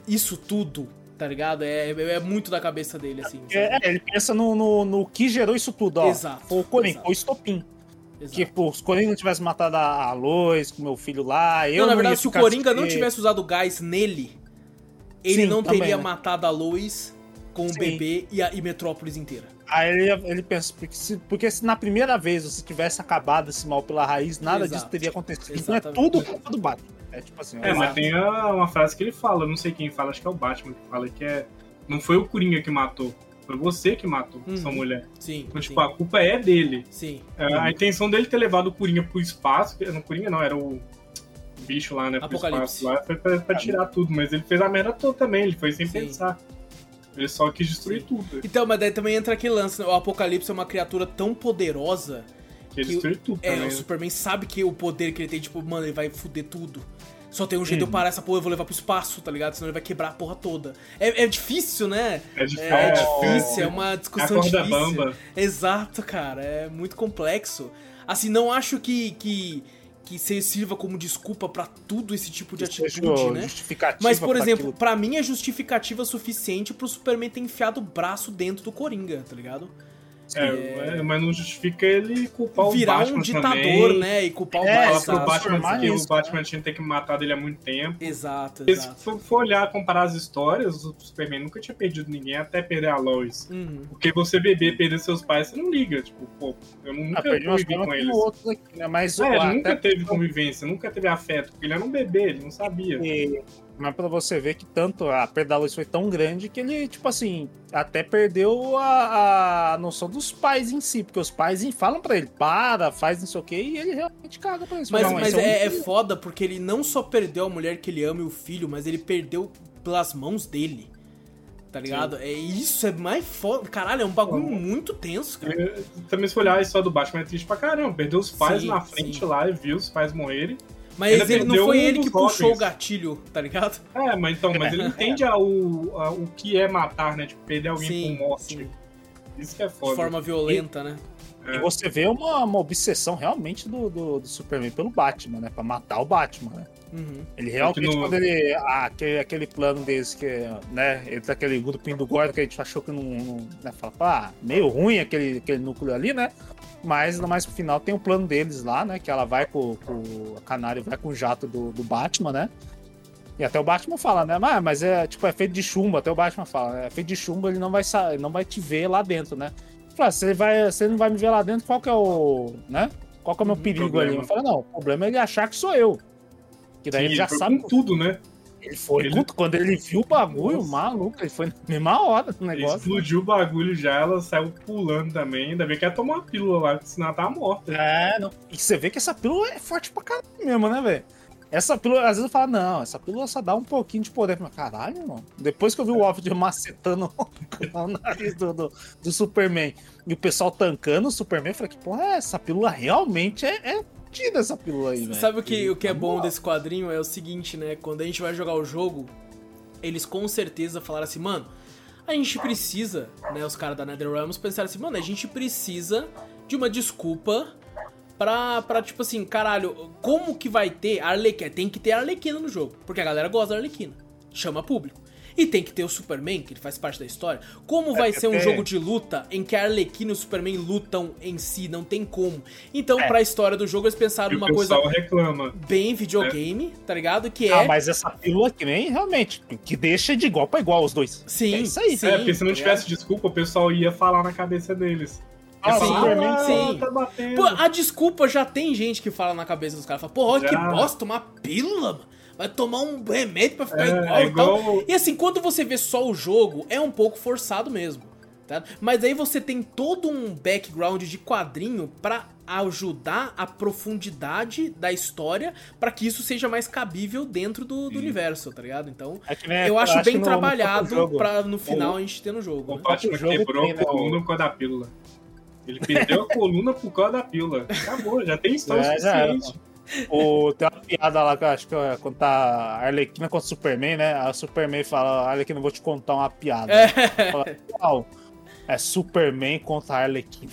[SPEAKER 1] isso tudo, tá ligado? É, é muito da cabeça dele, assim.
[SPEAKER 2] É, é, ele pensa no, no, no que gerou isso tudo, ó.
[SPEAKER 1] Exato,
[SPEAKER 2] Foi o Coringa,
[SPEAKER 1] exato.
[SPEAKER 2] foi o estopim.
[SPEAKER 1] Exato.
[SPEAKER 2] Que, pô, se o Coringa não tivesse matado a Lois com meu filho lá, eu
[SPEAKER 1] não, na
[SPEAKER 2] não
[SPEAKER 1] verdade,
[SPEAKER 2] ia
[SPEAKER 1] se o Coringa não tivesse usado gás nele, ele
[SPEAKER 2] Sim,
[SPEAKER 1] não
[SPEAKER 2] também,
[SPEAKER 1] teria
[SPEAKER 2] né?
[SPEAKER 1] matado a Lois com o
[SPEAKER 2] Sim.
[SPEAKER 1] bebê e a e Metrópolis inteira.
[SPEAKER 2] Aí ele, ele pensa, porque se, porque se na primeira vez você tivesse acabado esse mal pela raiz, nada
[SPEAKER 1] Exato.
[SPEAKER 2] disso teria acontecido. Então é
[SPEAKER 1] Exatamente.
[SPEAKER 2] tudo culpa do Batman. É tipo assim,
[SPEAKER 3] É, mas tem a- uma frase que ele fala, não sei quem fala, acho que é o Batman que fala, que é. Não foi o Coringa que matou, foi você que matou
[SPEAKER 1] Uhum.
[SPEAKER 3] essa mulher.
[SPEAKER 1] Sim,
[SPEAKER 3] Então,
[SPEAKER 1] sim,
[SPEAKER 3] tipo, a culpa é dele.
[SPEAKER 1] sim.
[SPEAKER 3] É, A intenção dele ter levado o Coringa pro espaço, não, Coringa não, era o bicho lá, né, pro
[SPEAKER 1] Apocalipse.
[SPEAKER 3] espaço lá, foi pra, pra tirar tudo, mas ele fez a merda toda também, ele foi sem
[SPEAKER 1] Sim.
[SPEAKER 3] pensar. Ele só quis destruir
[SPEAKER 1] Sim.
[SPEAKER 3] tudo.
[SPEAKER 1] Então, mas daí também entra aquele lance, né? o Apocalipse é uma criatura tão poderosa que
[SPEAKER 3] destruir tudo
[SPEAKER 1] É,
[SPEAKER 3] também.
[SPEAKER 1] o
[SPEAKER 3] né?
[SPEAKER 1] Superman sabe que o poder que ele tem, tipo, mano, ele vai fuder tudo. Só tem um jeito de eu
[SPEAKER 2] Uhum.
[SPEAKER 1] parar essa porra, eu vou levar pro espaço, tá ligado? Senão ele vai quebrar a porra toda. É, é difícil, né?
[SPEAKER 3] É
[SPEAKER 1] É,
[SPEAKER 3] difícil.
[SPEAKER 1] é difícil, é uma
[SPEAKER 3] É a
[SPEAKER 1] discussão
[SPEAKER 3] corda
[SPEAKER 1] difícil.
[SPEAKER 3] bamba.
[SPEAKER 1] Exato, cara, é muito complexo. Assim, não acho que, que, que se sirva como desculpa pra tudo esse tipo de
[SPEAKER 2] seja
[SPEAKER 1] atitude, né?
[SPEAKER 2] justificativa
[SPEAKER 1] Mas, por
[SPEAKER 2] pra
[SPEAKER 1] exemplo, pra mim é justificativa suficiente pro Superman ter enfiado o braço dentro do Coringa, tá ligado?
[SPEAKER 3] É, é, mas não justifica ele culpar
[SPEAKER 1] Virar
[SPEAKER 3] o Batman
[SPEAKER 1] um ditador,
[SPEAKER 3] também.
[SPEAKER 1] né? E culpar
[SPEAKER 2] É,
[SPEAKER 1] o
[SPEAKER 3] Falar
[SPEAKER 1] Batman.
[SPEAKER 3] pro Batman que
[SPEAKER 2] nisso,
[SPEAKER 3] o Batman tinha que ter que matar dele há muito tempo.
[SPEAKER 1] Exato,
[SPEAKER 3] Porque se
[SPEAKER 1] exato.
[SPEAKER 3] for, for olhar, comparar as histórias, o Superman nunca tinha perdido ninguém até perder a Lois.
[SPEAKER 1] Uhum.
[SPEAKER 3] Porque você beber, perder seus pais, você não liga. Tipo, pô, eu nunca
[SPEAKER 2] Ah,
[SPEAKER 3] convivi com
[SPEAKER 2] com
[SPEAKER 3] eles.
[SPEAKER 2] outros aqui, né? Mas
[SPEAKER 3] É,
[SPEAKER 2] ó,
[SPEAKER 3] ele
[SPEAKER 2] até
[SPEAKER 3] nunca teve convivência, nunca teve afeto, porque ele era um bebê, ele não sabia.
[SPEAKER 2] porque- Mas pra você ver que tanto a perda da luz foi tão grande que ele, tipo assim, até perdeu a, a noção dos pais em si, porque os pais falam pra ele, para, faz não sei o que, e ele realmente caga pra isso.
[SPEAKER 1] Mas,
[SPEAKER 2] Não,
[SPEAKER 1] mas
[SPEAKER 2] um
[SPEAKER 1] é, é
[SPEAKER 2] filho.
[SPEAKER 1] foda porque ele não só perdeu a mulher que ele ama e o filho, mas ele perdeu pelas mãos dele. Tá ligado? É isso, é mais foda. Caralho, é um bagulho muito tenso, cara.
[SPEAKER 3] Eu- Também se olhar a história do Batman é triste pra caramba. Perdeu os pais
[SPEAKER 1] Sim,
[SPEAKER 3] na frente
[SPEAKER 1] sim.
[SPEAKER 3] lá e viu os pais morrerem.
[SPEAKER 1] Mas
[SPEAKER 3] Ainda
[SPEAKER 1] ele não foi
[SPEAKER 3] um
[SPEAKER 1] ele que puxou o gatilho, tá ligado?
[SPEAKER 3] É, mas então, mas ele entende a- o, a- o que é matar, né? Tipo, perder alguém
[SPEAKER 1] Sim,
[SPEAKER 3] com morte.
[SPEAKER 1] sim.
[SPEAKER 3] Isso que é
[SPEAKER 1] De
[SPEAKER 3] foda.
[SPEAKER 1] forma violenta, né?
[SPEAKER 2] E você vê uma, uma obsessão realmente do, do, do Superman pelo Batman, né? Pra matar o Batman, né?
[SPEAKER 1] Uhum.
[SPEAKER 2] Ele realmente, quando ele. ah, aquele, aquele plano desse que, né? Ele tá aquele grupinho do Gordon que a gente achou que não. não né, fala, ah, meio ruim aquele, aquele núcleo ali, né? Mas mais pro final tem o plano deles lá, né? Que ela vai com, com a Canário vai com o jato do, do Batman, né? E até o Batman fala, né? Mas, mas é tipo, é feito de chumbo, até o Batman fala, né? É feito de chumbo, ele não vai, sa- não vai te ver lá dentro, né? Fala, se ele vai, ele não vai me ver lá dentro, qual que é o. né? Qual que é o meu perigo
[SPEAKER 3] problema.
[SPEAKER 2] ali? Eu falo, não, o problema é ele achar que sou eu. Que daí
[SPEAKER 3] Sim,
[SPEAKER 2] ele já
[SPEAKER 3] foi
[SPEAKER 2] sabe
[SPEAKER 3] com tudo, né?
[SPEAKER 2] Ele foi
[SPEAKER 3] Ele-
[SPEAKER 2] puto, quando ele viu o bagulho,
[SPEAKER 3] Nossa.
[SPEAKER 2] maluco, ele foi na mesma hora do negócio.
[SPEAKER 3] Explodiu o bagulho já, ela saiu pulando também. Ainda bem que ela tomou uma pílula lá, porque senão ela tava morta.
[SPEAKER 2] É, não. E você vê que essa pílula é forte pra caralho mesmo, né, velho? Essa pílula, às vezes eu falo, não, essa pílula só dá um pouquinho de poder. Mas caralho, mano. Depois que eu vi o Alfred macetando o nariz do, do, do Superman e o pessoal tancando o Superman, eu falei, que porra é essa? pílula realmente é, é tira essa pílula aí, velho.
[SPEAKER 1] Sabe o que, o que é
[SPEAKER 2] Na
[SPEAKER 1] bom desse quadrinho? É o seguinte, né? Quando a gente vai jogar o jogo, eles com certeza falaram assim, mano, a gente precisa, né? Os caras da NetherRealms pensaram assim, mano, a gente precisa de uma desculpa pra, pra tipo assim, caralho, como que vai ter a Arlequina? Tem que ter a Arlequina no jogo, porque a galera gosta da Arlequina, chama público. E tem que ter o Superman, que ele faz parte da história. Como vai
[SPEAKER 2] É,
[SPEAKER 1] ser um
[SPEAKER 2] tem-
[SPEAKER 1] jogo de luta em que a Arlequina e o Superman lutam em si? Não tem como. Então,
[SPEAKER 2] É.
[SPEAKER 1] pra história do jogo, eles pensaram
[SPEAKER 3] E
[SPEAKER 1] numa coisa
[SPEAKER 3] pessoal reclama.
[SPEAKER 1] bem videogame, tá ligado? Que é.
[SPEAKER 2] Ah, mas essa pílula que nem realmente, que deixa de igual pra igual os dois.
[SPEAKER 1] Sim,
[SPEAKER 2] é isso aí.
[SPEAKER 1] sim.
[SPEAKER 3] é, porque se não
[SPEAKER 1] tá
[SPEAKER 3] tivesse desculpa, o pessoal ia falar na cabeça deles.
[SPEAKER 2] Ah, sim,
[SPEAKER 3] falar,
[SPEAKER 2] Superman,
[SPEAKER 3] ah,
[SPEAKER 1] sim.
[SPEAKER 3] tá batendo.
[SPEAKER 1] Pô, a desculpa já tem gente que fala na cabeça dos caras. Fala, porra, olha que bosta, tomar pílula, mano. Vai tomar um remédio pra ficar
[SPEAKER 3] É,
[SPEAKER 1] igual
[SPEAKER 3] é
[SPEAKER 1] e tal.
[SPEAKER 3] igual-
[SPEAKER 1] E assim, quando você vê só o jogo, é um pouco forçado mesmo. Tá? Mas aí você tem todo um background de quadrinho pra ajudar a profundidade da história pra que isso seja mais cabível dentro do, do universo, tá ligado? Então,
[SPEAKER 2] É que nem-
[SPEAKER 1] eu acho bem
[SPEAKER 2] no-
[SPEAKER 1] trabalhado pra no final
[SPEAKER 3] O-
[SPEAKER 1] a gente ter no jogo.
[SPEAKER 3] O
[SPEAKER 1] né?
[SPEAKER 3] Quebrou
[SPEAKER 2] tem, né,
[SPEAKER 3] a coluna por causa da pílula. Ele perdeu a coluna por causa da pílula. Acabou, já tem história
[SPEAKER 2] É, já era,
[SPEAKER 3] suficiente.
[SPEAKER 2] O, tem uma piada lá que eu acho que é quando tá a Arlequina contra o Superman, né? A Superman fala, Arlequina, eu vou te contar uma piada.
[SPEAKER 1] É.
[SPEAKER 2] Fala, Qual? É Superman contra a Arlequina.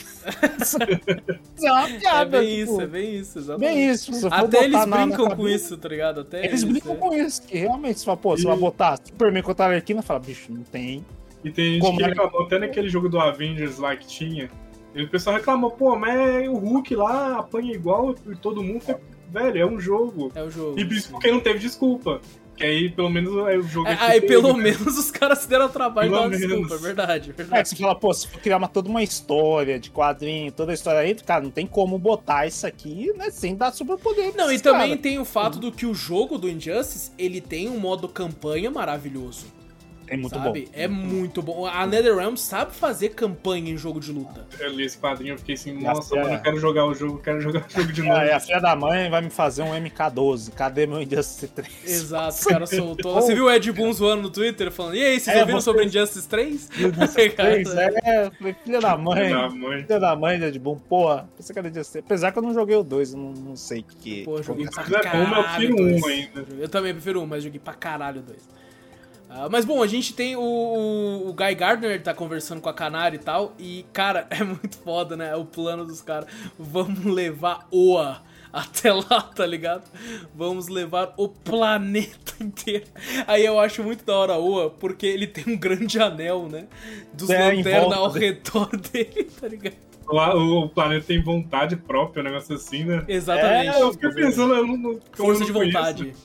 [SPEAKER 2] isso é uma
[SPEAKER 1] É
[SPEAKER 2] piada.
[SPEAKER 1] bem
[SPEAKER 2] tipo,
[SPEAKER 1] isso, é bem isso, exatamente.
[SPEAKER 2] bem isso. Você
[SPEAKER 1] Até eles
[SPEAKER 2] na- na
[SPEAKER 1] brincam com isso, tá ligado? Até
[SPEAKER 2] Eles
[SPEAKER 1] isso,
[SPEAKER 2] brincam
[SPEAKER 1] é.
[SPEAKER 2] com isso, que realmente, você fala, pô, você
[SPEAKER 3] E-
[SPEAKER 2] vai botar Superman contra a Arlequina, fala, bicho, não tem.
[SPEAKER 3] E tem gente
[SPEAKER 2] Como
[SPEAKER 3] que
[SPEAKER 2] é-
[SPEAKER 3] reclamou, até naquele jogo do Avengers lá que tinha. E o pessoal reclamou, pô, mas o Hulk lá apanha igual e todo mundo. Velho, é um jogo.
[SPEAKER 1] É o jogo.
[SPEAKER 3] E isso
[SPEAKER 1] sim.
[SPEAKER 3] porque não teve desculpa. Que aí, pelo menos, é o jogo.
[SPEAKER 1] É,
[SPEAKER 3] que
[SPEAKER 1] aí
[SPEAKER 3] teve,
[SPEAKER 1] pelo
[SPEAKER 3] né?
[SPEAKER 1] menos os caras se deram o trabalho de
[SPEAKER 3] Pelo
[SPEAKER 1] dar uma desculpa, é verdade, é
[SPEAKER 2] É,
[SPEAKER 1] verdade.
[SPEAKER 2] que você fala, pô, se for criar uma, toda uma história de quadrinho, toda a história aí, cara, não tem como botar isso aqui, né, sem dar superpoder.
[SPEAKER 1] Não, e também tem o fato do que o jogo do Injustice, ele tem um modo campanha maravilhoso,
[SPEAKER 2] é muito
[SPEAKER 1] sabe?
[SPEAKER 2] bom.
[SPEAKER 1] É muito bom. A NetherRealm sabe fazer campanha em jogo de luta.
[SPEAKER 3] Eu li esse quadrinho, eu fiquei assim, nossa, mano, eu quero jogar o jogo, quero jogar o jogo de novo.
[SPEAKER 2] É, a filha da mãe vai me fazer um MK12. Cadê meu Injustice 3?
[SPEAKER 1] Exato, o cara soltou. Você viu o Ed Boon zoando no Twitter falando, e aí, vocês
[SPEAKER 2] é,
[SPEAKER 1] ouviram
[SPEAKER 2] você...
[SPEAKER 1] sobre Injustice 3?
[SPEAKER 2] Injustice 3, é, filha da mãe.
[SPEAKER 3] Filha da mãe,
[SPEAKER 2] filha da mãe Ed Boon, porra, você quer Injustice Apesar que eu não joguei o 2, não, não sei o que.
[SPEAKER 1] Pô, joguei pra caralho.
[SPEAKER 3] Eu prefiro um ainda.
[SPEAKER 1] Eu também prefiro um, mas joguei pra caralho o 2. Uh, mas bom, a gente tem o, o, Guy Gardner tá conversando com a Canário e tal. E, cara, é muito foda, né? É o plano dos caras. Vamos levar Oa até lá, tá ligado? Vamos levar o planeta inteiro. Aí eu acho muito da hora Oa, porque ele tem um grande anel, né? Dos
[SPEAKER 2] é,
[SPEAKER 1] lanternas ao redor dele, tá ligado?
[SPEAKER 3] O, o planeta tem vontade própria, um negócio assim, né?
[SPEAKER 1] Exatamente.
[SPEAKER 3] É, eu fiquei pensando, eu não, eu
[SPEAKER 1] Força
[SPEAKER 3] não de
[SPEAKER 1] vontade.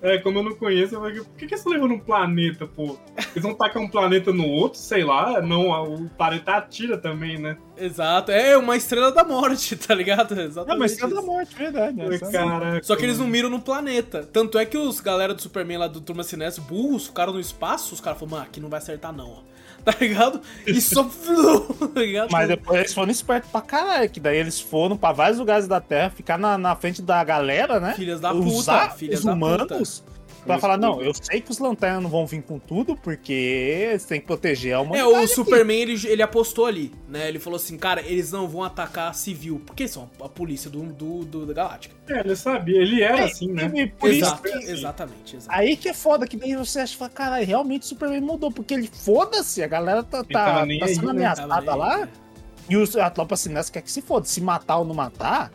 [SPEAKER 3] É, como eu não conheço, eu falei, por que, que eles levando um planeta, pô? Eles vão tacar um planeta no outro, sei lá, não, o planeta atira também, né?
[SPEAKER 1] Exato. É uma estrela da morte, tá ligado? Exatamente.
[SPEAKER 2] Não, mas é da morte, verdade. Essa- é
[SPEAKER 3] Caraca.
[SPEAKER 1] Só que eles não miram no planeta. Tanto é que os galera do Superman lá do Turma Sinestro, burros, ficaram no espaço, os caras falaram, mano, aqui não vai acertar não, ó. Tá ligado? E só... tá ligado?
[SPEAKER 2] Mas depois eles foram espertos pra caralho, que daí eles foram pra vários lugares da Terra, ficar na, na frente da galera, né?
[SPEAKER 1] Filhas da
[SPEAKER 2] Usar
[SPEAKER 1] puta, filhas
[SPEAKER 2] os
[SPEAKER 1] da
[SPEAKER 2] humanos pra
[SPEAKER 3] Isso
[SPEAKER 2] falar, não, eu sei que os lanternas não vão vir com tudo, porque eles têm que proteger a
[SPEAKER 1] É,
[SPEAKER 2] humanidade.
[SPEAKER 1] o
[SPEAKER 2] aqui.
[SPEAKER 1] Superman, ele, ele apostou ali, né? Ele falou assim, cara, eles não vão atacar civil, porque são a polícia do, do, do- da Galáctica.
[SPEAKER 3] É, ele sabia, ele era assim, né?
[SPEAKER 2] E por isso
[SPEAKER 1] Exato,
[SPEAKER 2] que-
[SPEAKER 1] exatamente, exatamente.
[SPEAKER 2] Aí que é foda, que daí você acha, fala, caralho, realmente o Superman mudou, porque ele, foda-se, a galera tá, tá, tá sendo
[SPEAKER 3] né?
[SPEAKER 2] ameaçada lá, e os, a tropa sinestro quer que se foda, se matar ou não matar,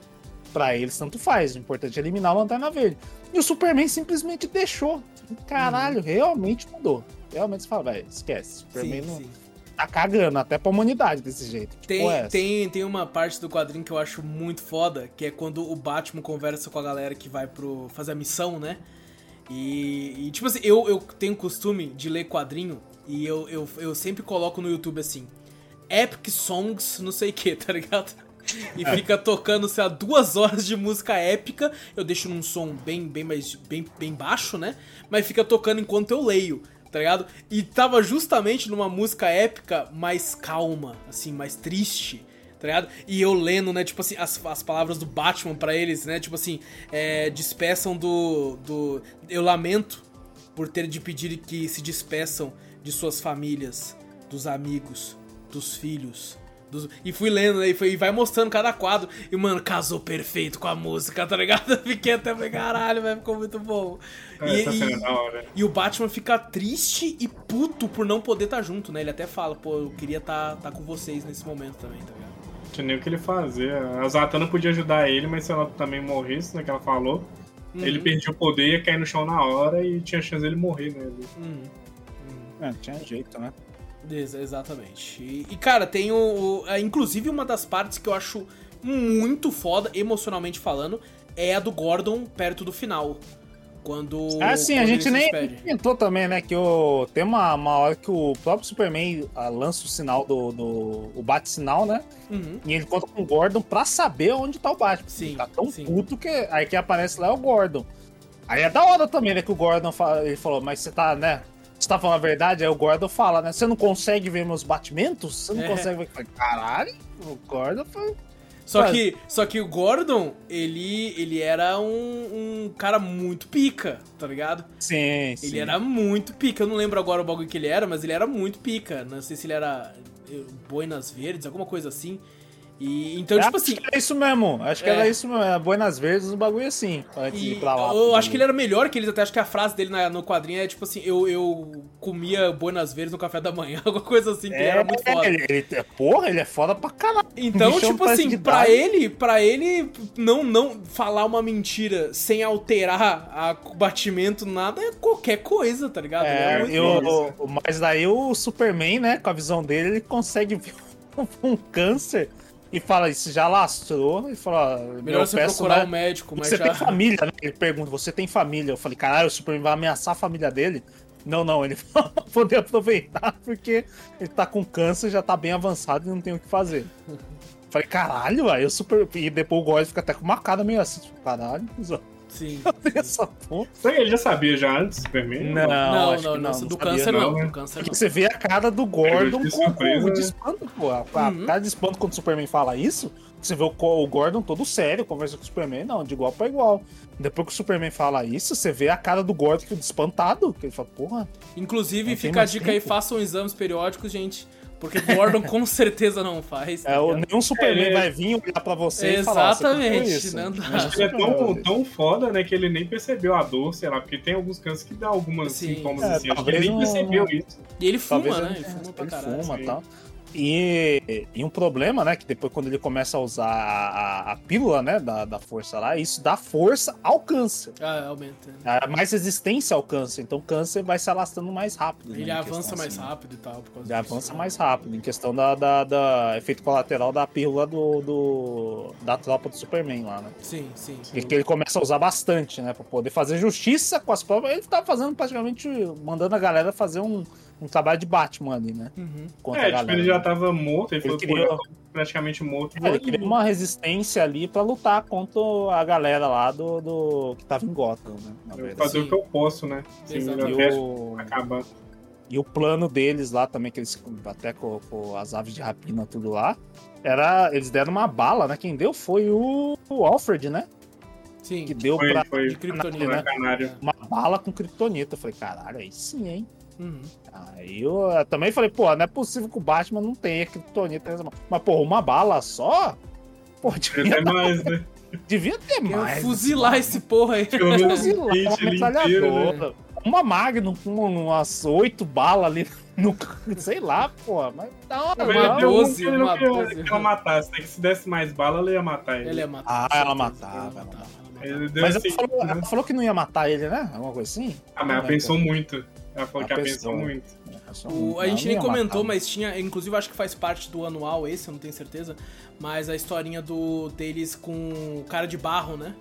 [SPEAKER 2] pra eles tanto faz, o importante é eliminar a Lanterna Verde. E o Superman simplesmente deixou. Caralho,
[SPEAKER 1] Uhum.
[SPEAKER 2] realmente mudou. Realmente você fala, velho, esquece, o Superman
[SPEAKER 1] Sim,
[SPEAKER 2] não,
[SPEAKER 1] sim.
[SPEAKER 2] tá cagando até pra humanidade desse jeito. Que
[SPEAKER 1] Tem,
[SPEAKER 2] é
[SPEAKER 1] tem, tem uma parte do quadrinho que eu acho muito foda, que é quando o Batman conversa com a galera que vai pro fazer a missão, né? E, e, tipo assim, eu, eu tenho costume de ler quadrinho e eu, eu, eu sempre coloco no YouTube assim, Epic Songs, não sei o que, tá ligado? E fica tocando, sei lá, duas horas de música épica. Eu deixo num som bem, bem mais bem, bem baixo, né? Mas fica tocando enquanto eu leio, tá ligado? E tava justamente numa música épica mais calma, assim, mais triste, tá? E eu lendo, né, tipo assim, as, as palavras do Batman pra eles, né? Tipo assim, é, despeçam do, do. Eu lamento por ter de pedir que se despeçam de suas famílias, dos amigos, dos filhos. Dos- E fui lendo, né? E, foi, e vai mostrando cada quadro. E, mano, casou perfeito com a música, tá ligado? Eu fiquei até, falei, caralho, velho, ficou muito bom.
[SPEAKER 3] É,
[SPEAKER 1] E, e-
[SPEAKER 3] é
[SPEAKER 1] e o Batman fica triste e puto por não poder estar junto, né? Ele até fala, pô, eu queria estar tá, com vocês nesse momento também, tá ligado?
[SPEAKER 3] Não tinha nem o que ele fazer. A Zatanna podia ajudar ele, mas se ela também morresse, né, que ela falou,
[SPEAKER 1] Uhum.
[SPEAKER 3] ele perdia o poder, ia cair no chão na hora e tinha chance dele morrer, né?
[SPEAKER 1] Uhum. Uhum.
[SPEAKER 2] É, tinha jeito, né?
[SPEAKER 1] Ex- exatamente. E, e, cara, tem o, o- é, Inclusive, uma das partes que eu acho muito foda, emocionalmente falando, é a do Gordon perto do final. Quando.
[SPEAKER 2] Ah, sim, a
[SPEAKER 1] quando
[SPEAKER 2] gente nem comentou também, né? Que o, tem uma, uma hora que o próprio Superman ah, lança o sinal do. do o bate-sinal, né?
[SPEAKER 1] Uhum.
[SPEAKER 2] E ele conta com o Gordon pra saber onde tá o Batman.
[SPEAKER 1] Sim,
[SPEAKER 2] Ele tá tão
[SPEAKER 1] sim.
[SPEAKER 2] puto que aí quem aparece lá é o Gordon. Aí é da hora também, né? Que o Gordon fala, ele falou, mas você tá, né? Você tá falando a verdade? Aí o Gordon fala, né? Você não consegue ver meus batimentos? Você não
[SPEAKER 1] É.
[SPEAKER 2] consegue ver. Caralho, o Gordon foi.
[SPEAKER 1] Só que, só que o Gordon, ele, ele era um, um cara muito pica, tá ligado?
[SPEAKER 2] Sim, sim.
[SPEAKER 1] Ele era muito pica. Eu não lembro agora o bagulho que ele era, mas ele era muito pica. Não sei se ele era eh, Boinas Verdes, alguma coisa assim. E então, tipo
[SPEAKER 2] acho
[SPEAKER 1] assim.
[SPEAKER 2] que era isso mesmo. Acho que
[SPEAKER 1] É.
[SPEAKER 2] era isso mesmo. Era Buenas Verdes, um bagulho assim. Antes de
[SPEAKER 1] E
[SPEAKER 2] ir pra lá.
[SPEAKER 1] eu acho que ele era melhor que eles, até acho que a frase dele na- no quadrinho é tipo assim: eu, eu comia Buenas Verdes no café da manhã, alguma coisa assim, que ele era muito foda.
[SPEAKER 2] Ele, ele- porra, ele é foda pra caralho.
[SPEAKER 1] Então, tipo assim,
[SPEAKER 2] de
[SPEAKER 1] pra ele, para ele não não falar uma mentira sem alterar a- o batimento, nada é qualquer coisa, tá ligado?
[SPEAKER 2] É,
[SPEAKER 1] muito
[SPEAKER 2] eu- mas daí o Superman, né, com a visão dele, ele consegue ver um câncer e fala, isso já lastrou, e fala,
[SPEAKER 1] Melhor
[SPEAKER 2] eu
[SPEAKER 1] você
[SPEAKER 2] peço,
[SPEAKER 1] procurar
[SPEAKER 2] né,
[SPEAKER 1] um médico, mas
[SPEAKER 2] você
[SPEAKER 1] já.
[SPEAKER 2] tem família, né? Ele pergunta, você tem família? Eu falei, caralho, o Superman vai ameaçar a família dele? Não, não, ele vai poder aproveitar porque ele tá com câncer, já tá bem avançado e não tem o que fazer. Falei, caralho, aí o Super... E depois o Gordon fica até com uma cara meio assim, tipo, caralho,
[SPEAKER 1] Sim.
[SPEAKER 2] essa porra.
[SPEAKER 3] Ele já sabia já antes do Superman?
[SPEAKER 2] Não,
[SPEAKER 1] Não, não, não,
[SPEAKER 2] não,
[SPEAKER 1] do câncer não,
[SPEAKER 3] não,
[SPEAKER 1] do câncer não.
[SPEAKER 2] Porque você vê a cara do Gordon com,
[SPEAKER 3] surpresa,
[SPEAKER 2] o de espanto, pô. A, a
[SPEAKER 1] Uhum.
[SPEAKER 2] cara de espanto quando o Superman fala isso, você vê o, Gordon todo sério, conversa com o Superman, não, de igual pra igual. Depois que o Superman fala isso, você vê a cara do Gordon que espantado, que ele fala, porra,
[SPEAKER 1] Inclusive, fica a dica aí,
[SPEAKER 2] tempo.
[SPEAKER 1] façam exames periódicos, gente. Porque Gordon com certeza não faz. tá
[SPEAKER 2] é, o-
[SPEAKER 1] ligado?
[SPEAKER 2] nenhum Superman
[SPEAKER 3] É.
[SPEAKER 2] vai vir olhar pra você e falar, "Ó, você
[SPEAKER 1] Exatamente,
[SPEAKER 2] isso."
[SPEAKER 1] não dá.
[SPEAKER 2] Mas o
[SPEAKER 3] Ele é tão, tão foda, né, que ele nem percebeu a dor, sei lá, porque tem alguns cânceres que dá alguns
[SPEAKER 1] Sim.
[SPEAKER 3] sintomas
[SPEAKER 2] É,
[SPEAKER 3] assim. Acho que ele nem
[SPEAKER 2] não-
[SPEAKER 3] percebeu isso.
[SPEAKER 1] E ele fuma,
[SPEAKER 2] Talvez
[SPEAKER 1] né?
[SPEAKER 2] ele-
[SPEAKER 1] Ele fuma pra
[SPEAKER 2] ele
[SPEAKER 1] caralho.
[SPEAKER 2] fuma
[SPEAKER 3] sim.
[SPEAKER 2] E. E, um problema, né? Que depois, quando ele começa a usar a, a, pílula, né? Da, da força lá, isso dá força ao câncer.
[SPEAKER 1] Ah, aumenta.
[SPEAKER 2] É, mais resistência ao câncer. Então o câncer vai se alastrando mais rápido.
[SPEAKER 1] Ele
[SPEAKER 2] né,
[SPEAKER 1] avança
[SPEAKER 2] questão,
[SPEAKER 1] mais
[SPEAKER 2] assim,
[SPEAKER 1] rápido e tal. Por causa
[SPEAKER 2] Ele avança mais rápido. Em questão da, da, da efeito colateral da pílula do, do- da tropa do Superman lá, né?
[SPEAKER 1] Sim, sim.
[SPEAKER 2] E que ele começa a usar bastante, né? Pra poder fazer justiça com as próprias. Ele tá fazendo praticamente. mandando a galera fazer um, um trabalho de Batman ali, né?
[SPEAKER 1] Uhum.
[SPEAKER 3] É, tipo, ele já tava morto, ele,
[SPEAKER 2] Ele queria-
[SPEAKER 3] praticamente morto.
[SPEAKER 2] É, ele queria uma resistência ali pra lutar contra a galera lá do, do que tava em Gotham, né?
[SPEAKER 3] Fazer
[SPEAKER 1] Sim.
[SPEAKER 3] o que eu posso, né? O
[SPEAKER 2] E o,
[SPEAKER 3] acaba.
[SPEAKER 2] e o plano deles lá também, que eles até com, com as aves de rapina tudo lá, era. Eles deram uma bala, né? Quem deu foi o, o Alfred, né?
[SPEAKER 1] Sim.
[SPEAKER 2] Que deu
[SPEAKER 3] Foi,
[SPEAKER 2] pra
[SPEAKER 3] foi
[SPEAKER 1] De Kryptonita.
[SPEAKER 2] né?
[SPEAKER 3] canário.
[SPEAKER 2] uma bala com kryptonita. Eu falei, caralho, aí sim, hein?
[SPEAKER 1] Uhum.
[SPEAKER 2] Aí eu eh, também falei, pô, não é possível que o Batman não tenha kryptonita. nessa mão. Mas, pô, uma bala só? Pô, devia,
[SPEAKER 3] Até mais, né?
[SPEAKER 2] devia ter
[SPEAKER 1] Quero
[SPEAKER 2] mais.
[SPEAKER 1] fuzilar esse porra aí.
[SPEAKER 2] Fuzilar,
[SPEAKER 3] um inteiro, né?
[SPEAKER 2] metralhadora. Uma Magnum com umas oito balas ali no. Sei lá, pô. Mas da hora,
[SPEAKER 3] Mas
[SPEAKER 1] Uma
[SPEAKER 2] não.
[SPEAKER 3] deu um
[SPEAKER 1] 12,
[SPEAKER 3] que ele não
[SPEAKER 1] uma
[SPEAKER 3] queria
[SPEAKER 1] 12.
[SPEAKER 3] que ela matasse. né? Que se desse mais bala, ela ia matar ele.
[SPEAKER 1] Ele ia matar.
[SPEAKER 2] Ah, ela matava,
[SPEAKER 1] Ela
[SPEAKER 2] ela
[SPEAKER 1] matava, ela
[SPEAKER 2] Mas
[SPEAKER 3] assim,
[SPEAKER 2] ela falou,
[SPEAKER 3] né?
[SPEAKER 2] ela falou que não ia matar ele, né? Alguma coisa assim?
[SPEAKER 3] Ah, mas ela pensou muito. Ela falou
[SPEAKER 2] Ela
[SPEAKER 3] que ela
[SPEAKER 2] pensou.
[SPEAKER 3] pensou muito.
[SPEAKER 1] O- a gente nem comentou,
[SPEAKER 2] matar.
[SPEAKER 1] mas tinha. Inclusive, acho que faz parte do anual esse, eu não tenho certeza. Mas a historinha do deles com o cara de barro, né?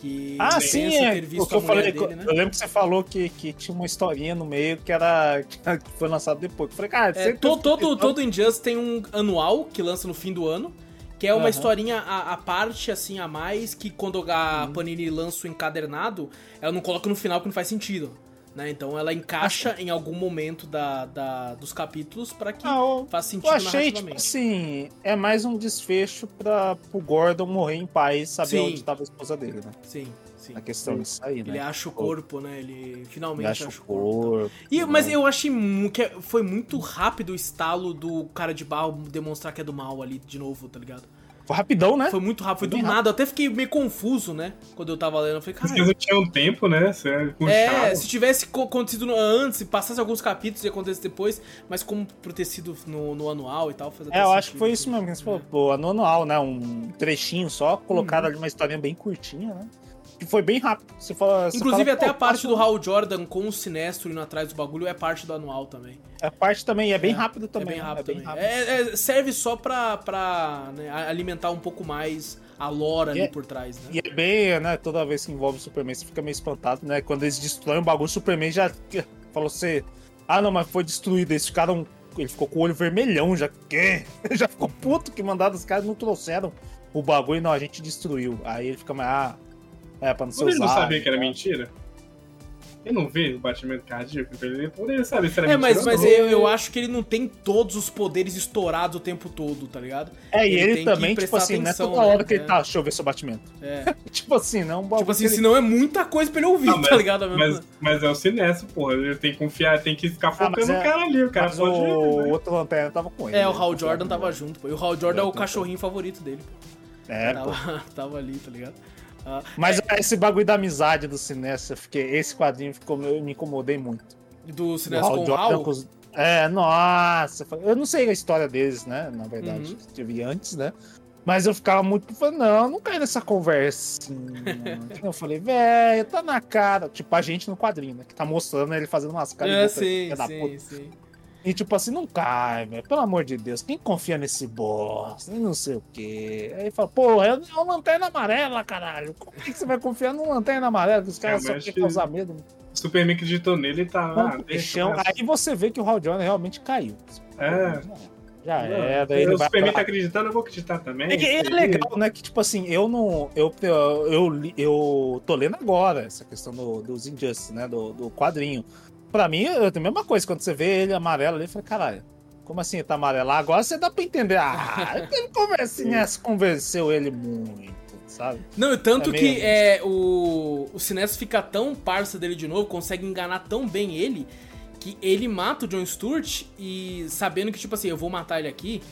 [SPEAKER 1] Que
[SPEAKER 2] Ah,
[SPEAKER 1] pensa
[SPEAKER 2] sim, é.
[SPEAKER 1] ter
[SPEAKER 2] O
[SPEAKER 1] visto
[SPEAKER 2] que
[SPEAKER 1] a
[SPEAKER 2] eu falei,
[SPEAKER 1] dele, né?
[SPEAKER 2] eu lembro que você falou que, que tinha uma historinha no meio que era que foi lançado depois. Eu falei, cara,
[SPEAKER 1] É,
[SPEAKER 2] certeza
[SPEAKER 1] to-
[SPEAKER 2] que-
[SPEAKER 1] todo, todo Injustice tem um anual que lança no fim do ano. Que é uma
[SPEAKER 2] Aham.
[SPEAKER 1] historinha à, à parte, assim, a mais, que quando a Panini lança o encadernado, ela não coloca no final que não faz sentido. Né? Então ela encaixa em algum momento da, da- dos capítulos pra que
[SPEAKER 2] Ah, eu,
[SPEAKER 1] faça sentido
[SPEAKER 2] eu achei, tipo assim, é mais um desfecho pra, pro Gordon morrer em paz, saber
[SPEAKER 1] Sim.
[SPEAKER 2] onde tava a esposa dele, né?
[SPEAKER 1] Sim, sim.
[SPEAKER 2] A questão disso aí,
[SPEAKER 1] Ele
[SPEAKER 2] né?
[SPEAKER 1] acha o corpo, né? Ele finalmente
[SPEAKER 2] Ele acha
[SPEAKER 1] acha
[SPEAKER 2] o
[SPEAKER 1] o corpo.
[SPEAKER 2] corpo.
[SPEAKER 1] E, mas eu achei que foi muito rápido o estalo do cara de barro demonstrar que é do mal ali de novo, tá ligado?
[SPEAKER 2] Foi rapidão, né?
[SPEAKER 1] Foi muito rápido, foi do
[SPEAKER 2] bem
[SPEAKER 1] nada. Eu até fiquei meio confuso, né? Quando eu tava lendo. Eu falei, cara.
[SPEAKER 3] não tinham tempo, né? Você
[SPEAKER 1] É, se tivesse co- acontecido antes, se passasse alguns capítulos e acontecesse depois, mas como por ter sido no, no anual e tal, faz
[SPEAKER 2] É, eu acho
[SPEAKER 1] sentido,
[SPEAKER 2] que foi
[SPEAKER 1] assim.
[SPEAKER 2] isso mesmo que você falou. Pô, no anual, né? Um trechinho só, colocaram
[SPEAKER 1] Uhum.
[SPEAKER 2] ali uma historinha bem curtinha, né? Que foi bem rápido. Você fala, você
[SPEAKER 1] Inclusive,
[SPEAKER 2] fala,
[SPEAKER 1] até a parte do Hal Jordan com o Sinestro indo atrás do bagulho é parte do anual também.
[SPEAKER 2] A parte também é bem
[SPEAKER 1] É,
[SPEAKER 2] rápido também.
[SPEAKER 1] é bem
[SPEAKER 2] né?
[SPEAKER 1] rápido
[SPEAKER 2] é bem rápido.
[SPEAKER 1] É- é- serve só pra, pra né, alimentar um pouco mais a lore ali
[SPEAKER 2] é-
[SPEAKER 1] por trás, né?
[SPEAKER 2] E é bem, né? Toda vez que envolve o Superman, você fica meio espantado, né? Quando eles destroem o bagulho, o Superman já falou assim: Ah, não, mas foi destruído. Eles ficaram. Ele ficou com o olho vermelhão já. Quê? Já ficou puto que mandaram os caras não trouxeram o bagulho, não, a gente destruiu. Aí ele fica mais. Ah, é, pra não ser
[SPEAKER 3] Ele não
[SPEAKER 2] usado.
[SPEAKER 3] sabia que era
[SPEAKER 2] né?
[SPEAKER 3] mentira? Ele não vê o batimento cardíaco, então ele poderia saber se era
[SPEAKER 1] É,
[SPEAKER 3] mentira
[SPEAKER 1] mas, mas
[SPEAKER 3] não.
[SPEAKER 1] eu, eu acho que ele não tem todos os poderes estourados o tempo todo, tá ligado?
[SPEAKER 2] É, e
[SPEAKER 1] Ele
[SPEAKER 2] ele,
[SPEAKER 1] tem que
[SPEAKER 2] também, tipo assim,
[SPEAKER 1] atenção,
[SPEAKER 2] não é toda hora
[SPEAKER 1] né?
[SPEAKER 2] que ele
[SPEAKER 1] É.
[SPEAKER 2] tá, deixa eu ver seu batimento.
[SPEAKER 1] É.
[SPEAKER 2] tipo assim, não é um
[SPEAKER 1] tipo assim,
[SPEAKER 2] ele-
[SPEAKER 1] senão é muita coisa pra ele ouvir,
[SPEAKER 3] Ah, mas-
[SPEAKER 1] tá ligado?
[SPEAKER 3] Mas, mas é o Sinestro, porra. Ele tem que confiar, tem que ficar
[SPEAKER 2] Ah,
[SPEAKER 3] focando no
[SPEAKER 2] é-
[SPEAKER 3] cara ali. O cara pode.
[SPEAKER 2] o
[SPEAKER 3] né?
[SPEAKER 2] outro lanterna tava com ele.
[SPEAKER 1] É, o
[SPEAKER 2] né?
[SPEAKER 1] Hal Jordan tava junto, pô. E o Hal Jordan é o cachorrinho favorito dele, pô.
[SPEAKER 2] É, pô.
[SPEAKER 1] Tava ali, tá ligado? Ah,
[SPEAKER 2] Mas esse bagulho da amizade do eu fiquei, esse quadrinho ficou, eu me incomodei muito.
[SPEAKER 1] do Sinestro com o Hal.
[SPEAKER 2] É, nossa. Eu não sei a história deles, né? Na verdade,
[SPEAKER 1] Uhum.
[SPEAKER 2] eu vi antes, né? Mas eu ficava muito. Não, não cai nessa conversinha. eu falei, velho, tá na cara. Tipo, a gente no quadrinho, né? Que tá mostrando ele fazendo umas caras
[SPEAKER 1] É, sim, sim, sim.
[SPEAKER 2] E tipo assim, não cai, velho. Pelo amor de Deus, quem confia nesse bosta? E não sei o quê. Aí fala, pô, é uma lanterna amarela, caralho. Como é que você vai confiar numa lanterna amarela? Que os caras
[SPEAKER 3] É,
[SPEAKER 2] só querem
[SPEAKER 3] que-
[SPEAKER 2] causar medo.
[SPEAKER 3] O Superman acreditou nele e tá. Ah, né?
[SPEAKER 2] Aí você vê que o Hal Jordan realmente caiu.
[SPEAKER 3] É.
[SPEAKER 2] Já
[SPEAKER 3] Não,
[SPEAKER 2] era. Ele
[SPEAKER 3] o
[SPEAKER 2] vai
[SPEAKER 3] Superman
[SPEAKER 2] pra-
[SPEAKER 3] tá acreditando, eu vou acreditar também.
[SPEAKER 2] É, que é legal, né? Que tipo assim, eu não. Eu, eu, eu, eu tô lendo agora essa questão do, dos Injustice, né? Do, do quadrinho. Pra mim, é a mesma coisa. Quando você vê ele amarelo ali, eu falei, caralho, como assim ele tá amarelo? Agora você dá pra entender. Ah, aquele conversinha essa convenceu ele muito, sabe?
[SPEAKER 1] Não, e tanto
[SPEAKER 2] É
[SPEAKER 1] que é, o, o Sinestro fica tão parça dele de novo, consegue enganar tão bem ele, que ele mata o John Stewart e sabendo que, tipo assim, eu vou matar ele aqui,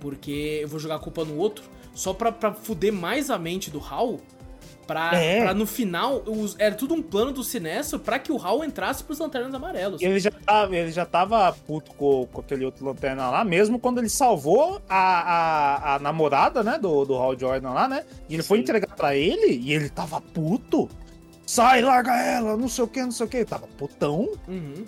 [SPEAKER 1] porque eu vou jogar a culpa no outro, só pra, pra fuder mais a mente do Hal, Pra,
[SPEAKER 2] É.
[SPEAKER 1] pra no final, os- era tudo um plano do Sinestro pra que o Hal entrasse pros Lanternas Amarelos.
[SPEAKER 2] Ele já tava, ele já tava puto com, com aquele outro lanterna lá, mesmo quando ele salvou a, a, a namorada, né, do, do Hal Jordan lá, né? E ele foi
[SPEAKER 3] Sim.
[SPEAKER 2] entregar pra ele e ele tava puto. Sai, larga ela, não sei o que, não sei o que. Tava putão.
[SPEAKER 1] Uhum.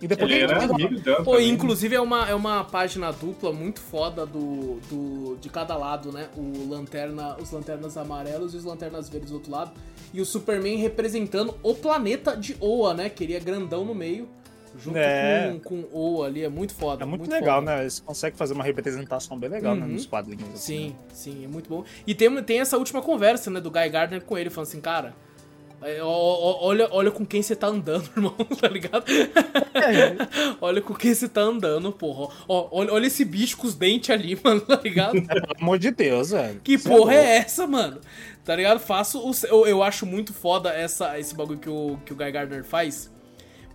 [SPEAKER 2] E depois
[SPEAKER 3] Ele era
[SPEAKER 2] entregou-
[SPEAKER 3] amigo dela.
[SPEAKER 1] Pô,
[SPEAKER 3] também.
[SPEAKER 1] inclusive é uma, é uma página dupla muito foda do, do, de cada lado, né? O lanterna, os lanternas amarelos e os lanternas verdes do outro lado. E o Superman representando o planeta de Oa, né? Queria grandão no meio. Junto
[SPEAKER 2] É.
[SPEAKER 1] com, com Oa ali. É muito foda.
[SPEAKER 2] É muito, legal,
[SPEAKER 1] foda.
[SPEAKER 2] né? Eles conseguem fazer uma representação bem legal, né,
[SPEAKER 1] Uhum.
[SPEAKER 2] nos quadrinhos. assim,
[SPEAKER 1] Sim, sim, é muito bom. E tem, tem essa última conversa, né, do Guy Gardner com ele, falando assim, cara. É, Olha, olha com quem você tá andando, irmão, tá ligado? olha com quem você tá andando, porra. Ó, olha, olha esse bicho com os dentes ali, mano, tá ligado?
[SPEAKER 2] Pelo amor de Deus, velho.
[SPEAKER 1] Que
[SPEAKER 2] Cê
[SPEAKER 1] porra
[SPEAKER 2] louco.
[SPEAKER 1] é essa, mano? Tá ligado? Faço o. Eu, eu acho muito foda essa, esse bagulho que o, que o Guy Gardner faz.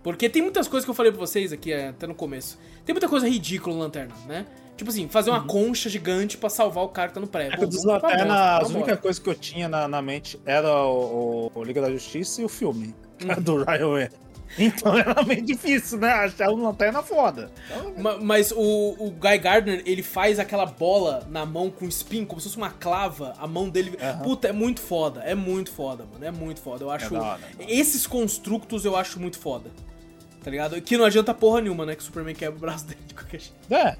[SPEAKER 1] Porque tem muitas coisas que eu falei pra vocês aqui, é, até no começo. Tem muita coisa ridícula no Lanterna, né? Tipo assim, fazer uma concha gigante pra salvar o cara que tá no prédio.
[SPEAKER 2] É que
[SPEAKER 1] Pô,
[SPEAKER 2] dos
[SPEAKER 1] vamos pra
[SPEAKER 2] Lanterna,
[SPEAKER 1] bosta,
[SPEAKER 2] a única coisa que eu tinha na, na mente era o, o- o Liga da Justiça e o filme,
[SPEAKER 1] Hum.
[SPEAKER 2] era do Ryan Reynolds. Então era meio difícil, né? Achar um lanterna foda. Então,
[SPEAKER 1] Ma- Mas o, o Guy Gardner, ele faz aquela bola na mão com espinho, como se fosse uma clava. A mão dele.
[SPEAKER 2] Aham.
[SPEAKER 1] Puta, é muito foda. É muito foda, mano. É muito foda. Eu acho.
[SPEAKER 2] da hora, é hora.
[SPEAKER 1] Esses construtos eu acho muito foda. Tá ligado? Que não adianta porra nenhuma, né? Que o Superman quebra o braço dele de qualquer jeito.
[SPEAKER 2] é,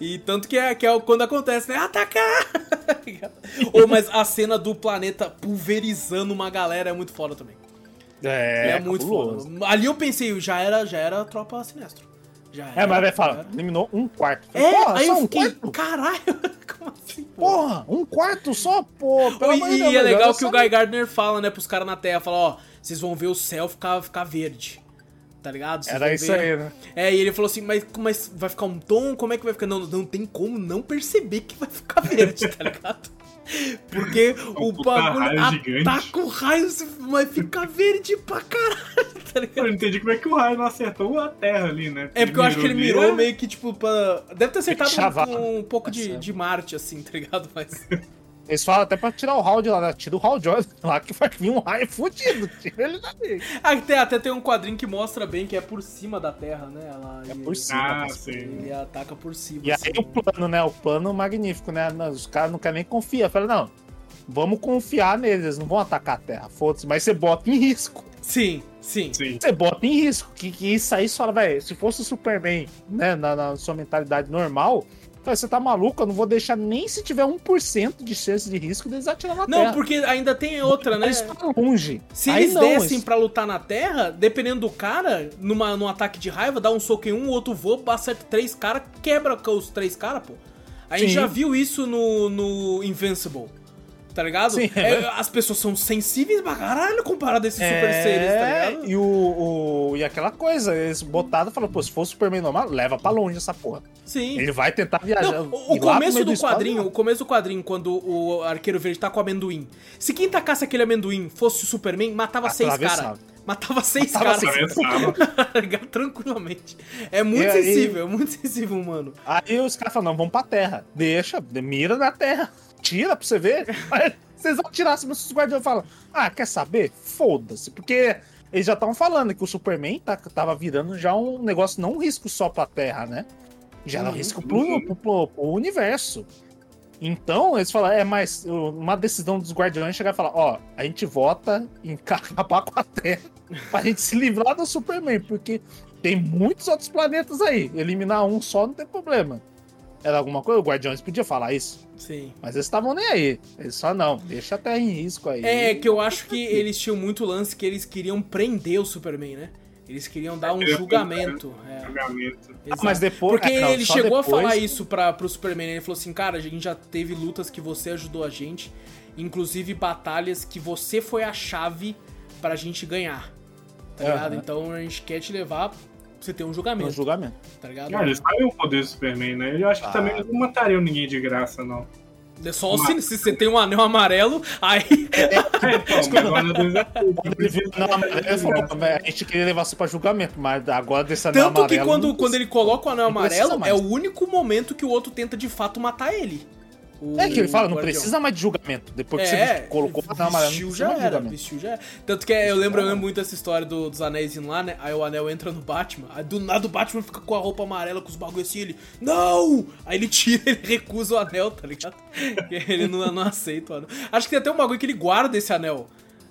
[SPEAKER 1] E tanto que é, que é quando acontece, né? Atacar! Ou, mas a cena do planeta pulverizando uma galera é muito foda também.
[SPEAKER 2] é,
[SPEAKER 1] É, muito
[SPEAKER 2] cabuloso.
[SPEAKER 1] foda. Ali eu pensei, já era, já era tropa sinestro. Já
[SPEAKER 2] É, mas vai falar, eliminou um quarto.
[SPEAKER 1] É,
[SPEAKER 2] Porra,
[SPEAKER 1] aí
[SPEAKER 2] só
[SPEAKER 1] eu
[SPEAKER 2] um
[SPEAKER 1] fiquei,
[SPEAKER 2] quarto?
[SPEAKER 1] caralho, como assim?
[SPEAKER 2] Porra, um quarto só, pô. Pelo
[SPEAKER 1] e, e é legal que o
[SPEAKER 2] só-
[SPEAKER 1] Guy Gardner fala, né, pros caras na Terra, fala, ó, vocês vão ver o céu ficar, ficar verde. Tá ligado? Vocês
[SPEAKER 2] Era isso
[SPEAKER 1] ver.
[SPEAKER 2] aí, né?
[SPEAKER 1] É, e ele falou assim, mas, mas vai ficar um tom? Como é que vai ficar? Não, não tem como não perceber que vai ficar verde, tá ligado? Porque o bagulho
[SPEAKER 3] raio gigante.
[SPEAKER 1] ataca o raio, vai ficar verde pra caralho, tá ligado?
[SPEAKER 3] Eu não entendi como é que o raio não acertou a terra ali, né?
[SPEAKER 1] É porque eu acho que ele mirou
[SPEAKER 3] ali,
[SPEAKER 1] meio que, tipo, pra... Deve ter acertado com um pouco de, de Marte, assim, tá ligado? Mas...
[SPEAKER 2] Eles falam até pra tirar o Hal de lá, né? Tira o Hal Jordan lá que vai vir um raio fudido. Tira ele dali.
[SPEAKER 1] Até, até tem um quadrinho que mostra bem que é por cima da Terra, né? Ela,
[SPEAKER 2] É por cima.
[SPEAKER 3] Ah, sim.
[SPEAKER 1] Ele ataca por cima.
[SPEAKER 2] E aí
[SPEAKER 1] assim.
[SPEAKER 2] o plano, né? O plano magnífico, né? Os caras não querem nem confiar. Fala, não, vamos confiar neles, eles não vão atacar a Terra, foda-se. Mas você bota em risco.
[SPEAKER 1] Sim, sim.
[SPEAKER 3] Sim.
[SPEAKER 2] Você bota em risco. Que, que isso aí, fala, velho, se fosse o Superman, né? Na, na sua mentalidade normal, fala, você tá maluco, eu não vou deixar nem se tiver 1% de chance de risco deles atirar na
[SPEAKER 1] Não,
[SPEAKER 2] Terra.
[SPEAKER 1] porque ainda tem outra, né?
[SPEAKER 2] Eles estão longe.
[SPEAKER 1] Se
[SPEAKER 2] Aí
[SPEAKER 1] eles
[SPEAKER 2] não,
[SPEAKER 1] dessem
[SPEAKER 2] eles-
[SPEAKER 1] pra lutar na Terra, dependendo do cara, numa, num ataque de raiva, dá um soco em um, o outro voa, acerta três caras, quebra os três caras, pô. A gente
[SPEAKER 2] Sim.
[SPEAKER 1] já viu isso no, no Invincible. Tá ligado?
[SPEAKER 2] Sim.
[SPEAKER 1] É, as pessoas são sensíveis pra caralho comparado a esses super seres, tá
[SPEAKER 2] É,
[SPEAKER 1] ligado?
[SPEAKER 2] e, o, o- e aquela coisa, eles botaram e falaram, pô, se for o Superman normal, leva pra longe essa porra.
[SPEAKER 1] Sim.
[SPEAKER 2] Ele vai tentar viajar.
[SPEAKER 1] Não, o, o começo do
[SPEAKER 2] espaço,
[SPEAKER 1] quadrinho,
[SPEAKER 2] não.
[SPEAKER 1] o começo do quadrinho, quando o arqueiro verde tá com o amendoim. Se quem tacasse aquele amendoim fosse o Superman, matava seis caras. Matava seis
[SPEAKER 2] Matava
[SPEAKER 1] caras. Ligado? Tranquilamente. É muito
[SPEAKER 2] E
[SPEAKER 1] sensível, é muito sensível, mano.
[SPEAKER 2] Aí os caras falam, não, vamos pra terra. Deixa, mira na terra. Tira pra você ver. Vocês vão tirar, se os guardiões falam, ah, quer saber? Foda-se. Porque eles já estavam falando que o Superman tá, tava virando já um negócio, não um risco só pra terra, né? Já era um
[SPEAKER 1] Uhum.
[SPEAKER 2] risco pro, pro, pro- pro universo. Então, eles falaram, é mais uma decisão dos guardiões chegar e falar, ó, a gente vota em acabar com a Terra pra gente se livrar do Superman, porque tem muitos outros planetas aí. Eliminar um só não tem problema. Era alguma coisa? O Guardiões podia falar isso.
[SPEAKER 1] Sim.
[SPEAKER 2] Mas eles estavam nem aí. Eles só não, deixa a Terra em risco aí.
[SPEAKER 1] É que eu acho que eles tinham muito lance que eles queriam prender o Superman, né? Eles queriam dar um julgamento. É,
[SPEAKER 3] Julgamento.
[SPEAKER 2] Ah, mas depois.
[SPEAKER 1] Porque
[SPEAKER 2] é, não,
[SPEAKER 1] ele chegou
[SPEAKER 2] depois-
[SPEAKER 1] a falar isso pra, pro Superman. Ele falou assim: Cara, a gente já teve lutas que você ajudou a gente, inclusive batalhas que você foi a chave pra gente ganhar. Tá ligado?
[SPEAKER 2] Aham.
[SPEAKER 1] Então a gente quer te levar você ter um julgamento.
[SPEAKER 2] julgamento.
[SPEAKER 1] Tá ligado?
[SPEAKER 3] Ah, eles sabem o poder do Superman, né? Eu acho que
[SPEAKER 2] Ah.
[SPEAKER 3] também eles não matariam ninguém de graça, não.
[SPEAKER 1] É só se, se você tem um anel amarelo, aí.
[SPEAKER 3] É, então, é.
[SPEAKER 2] Quando ele viu o anel amarelo, ele falou: "Véi, a gente queria levar você pra julgamento, mas agora desse anel
[SPEAKER 1] Tanto que
[SPEAKER 2] amarelo.
[SPEAKER 1] quando,
[SPEAKER 2] não
[SPEAKER 1] quando ele coloca o anel
[SPEAKER 2] não
[SPEAKER 1] amarelo, é o único momento que o outro tenta de fato matar ele. O
[SPEAKER 2] É que ele fala, não
[SPEAKER 1] Guardião.
[SPEAKER 2] precisa mais de julgamento. Depois que
[SPEAKER 1] É,
[SPEAKER 2] você colocou o anel amarelo, não
[SPEAKER 1] já era, vestiu já era. Tanto que é, eu lembro, eu lembro muito dessa história do- dos anéis lá, né? Aí o anel entra no Batman, aí do nada o Batman fica com a roupa amarela, com os bagulho assim, ele, não! Aí ele tira, ele recusa o anel, tá ligado? ele não, não aceita o anel. Acho que tem até um bagulho que ele guarda esse anel,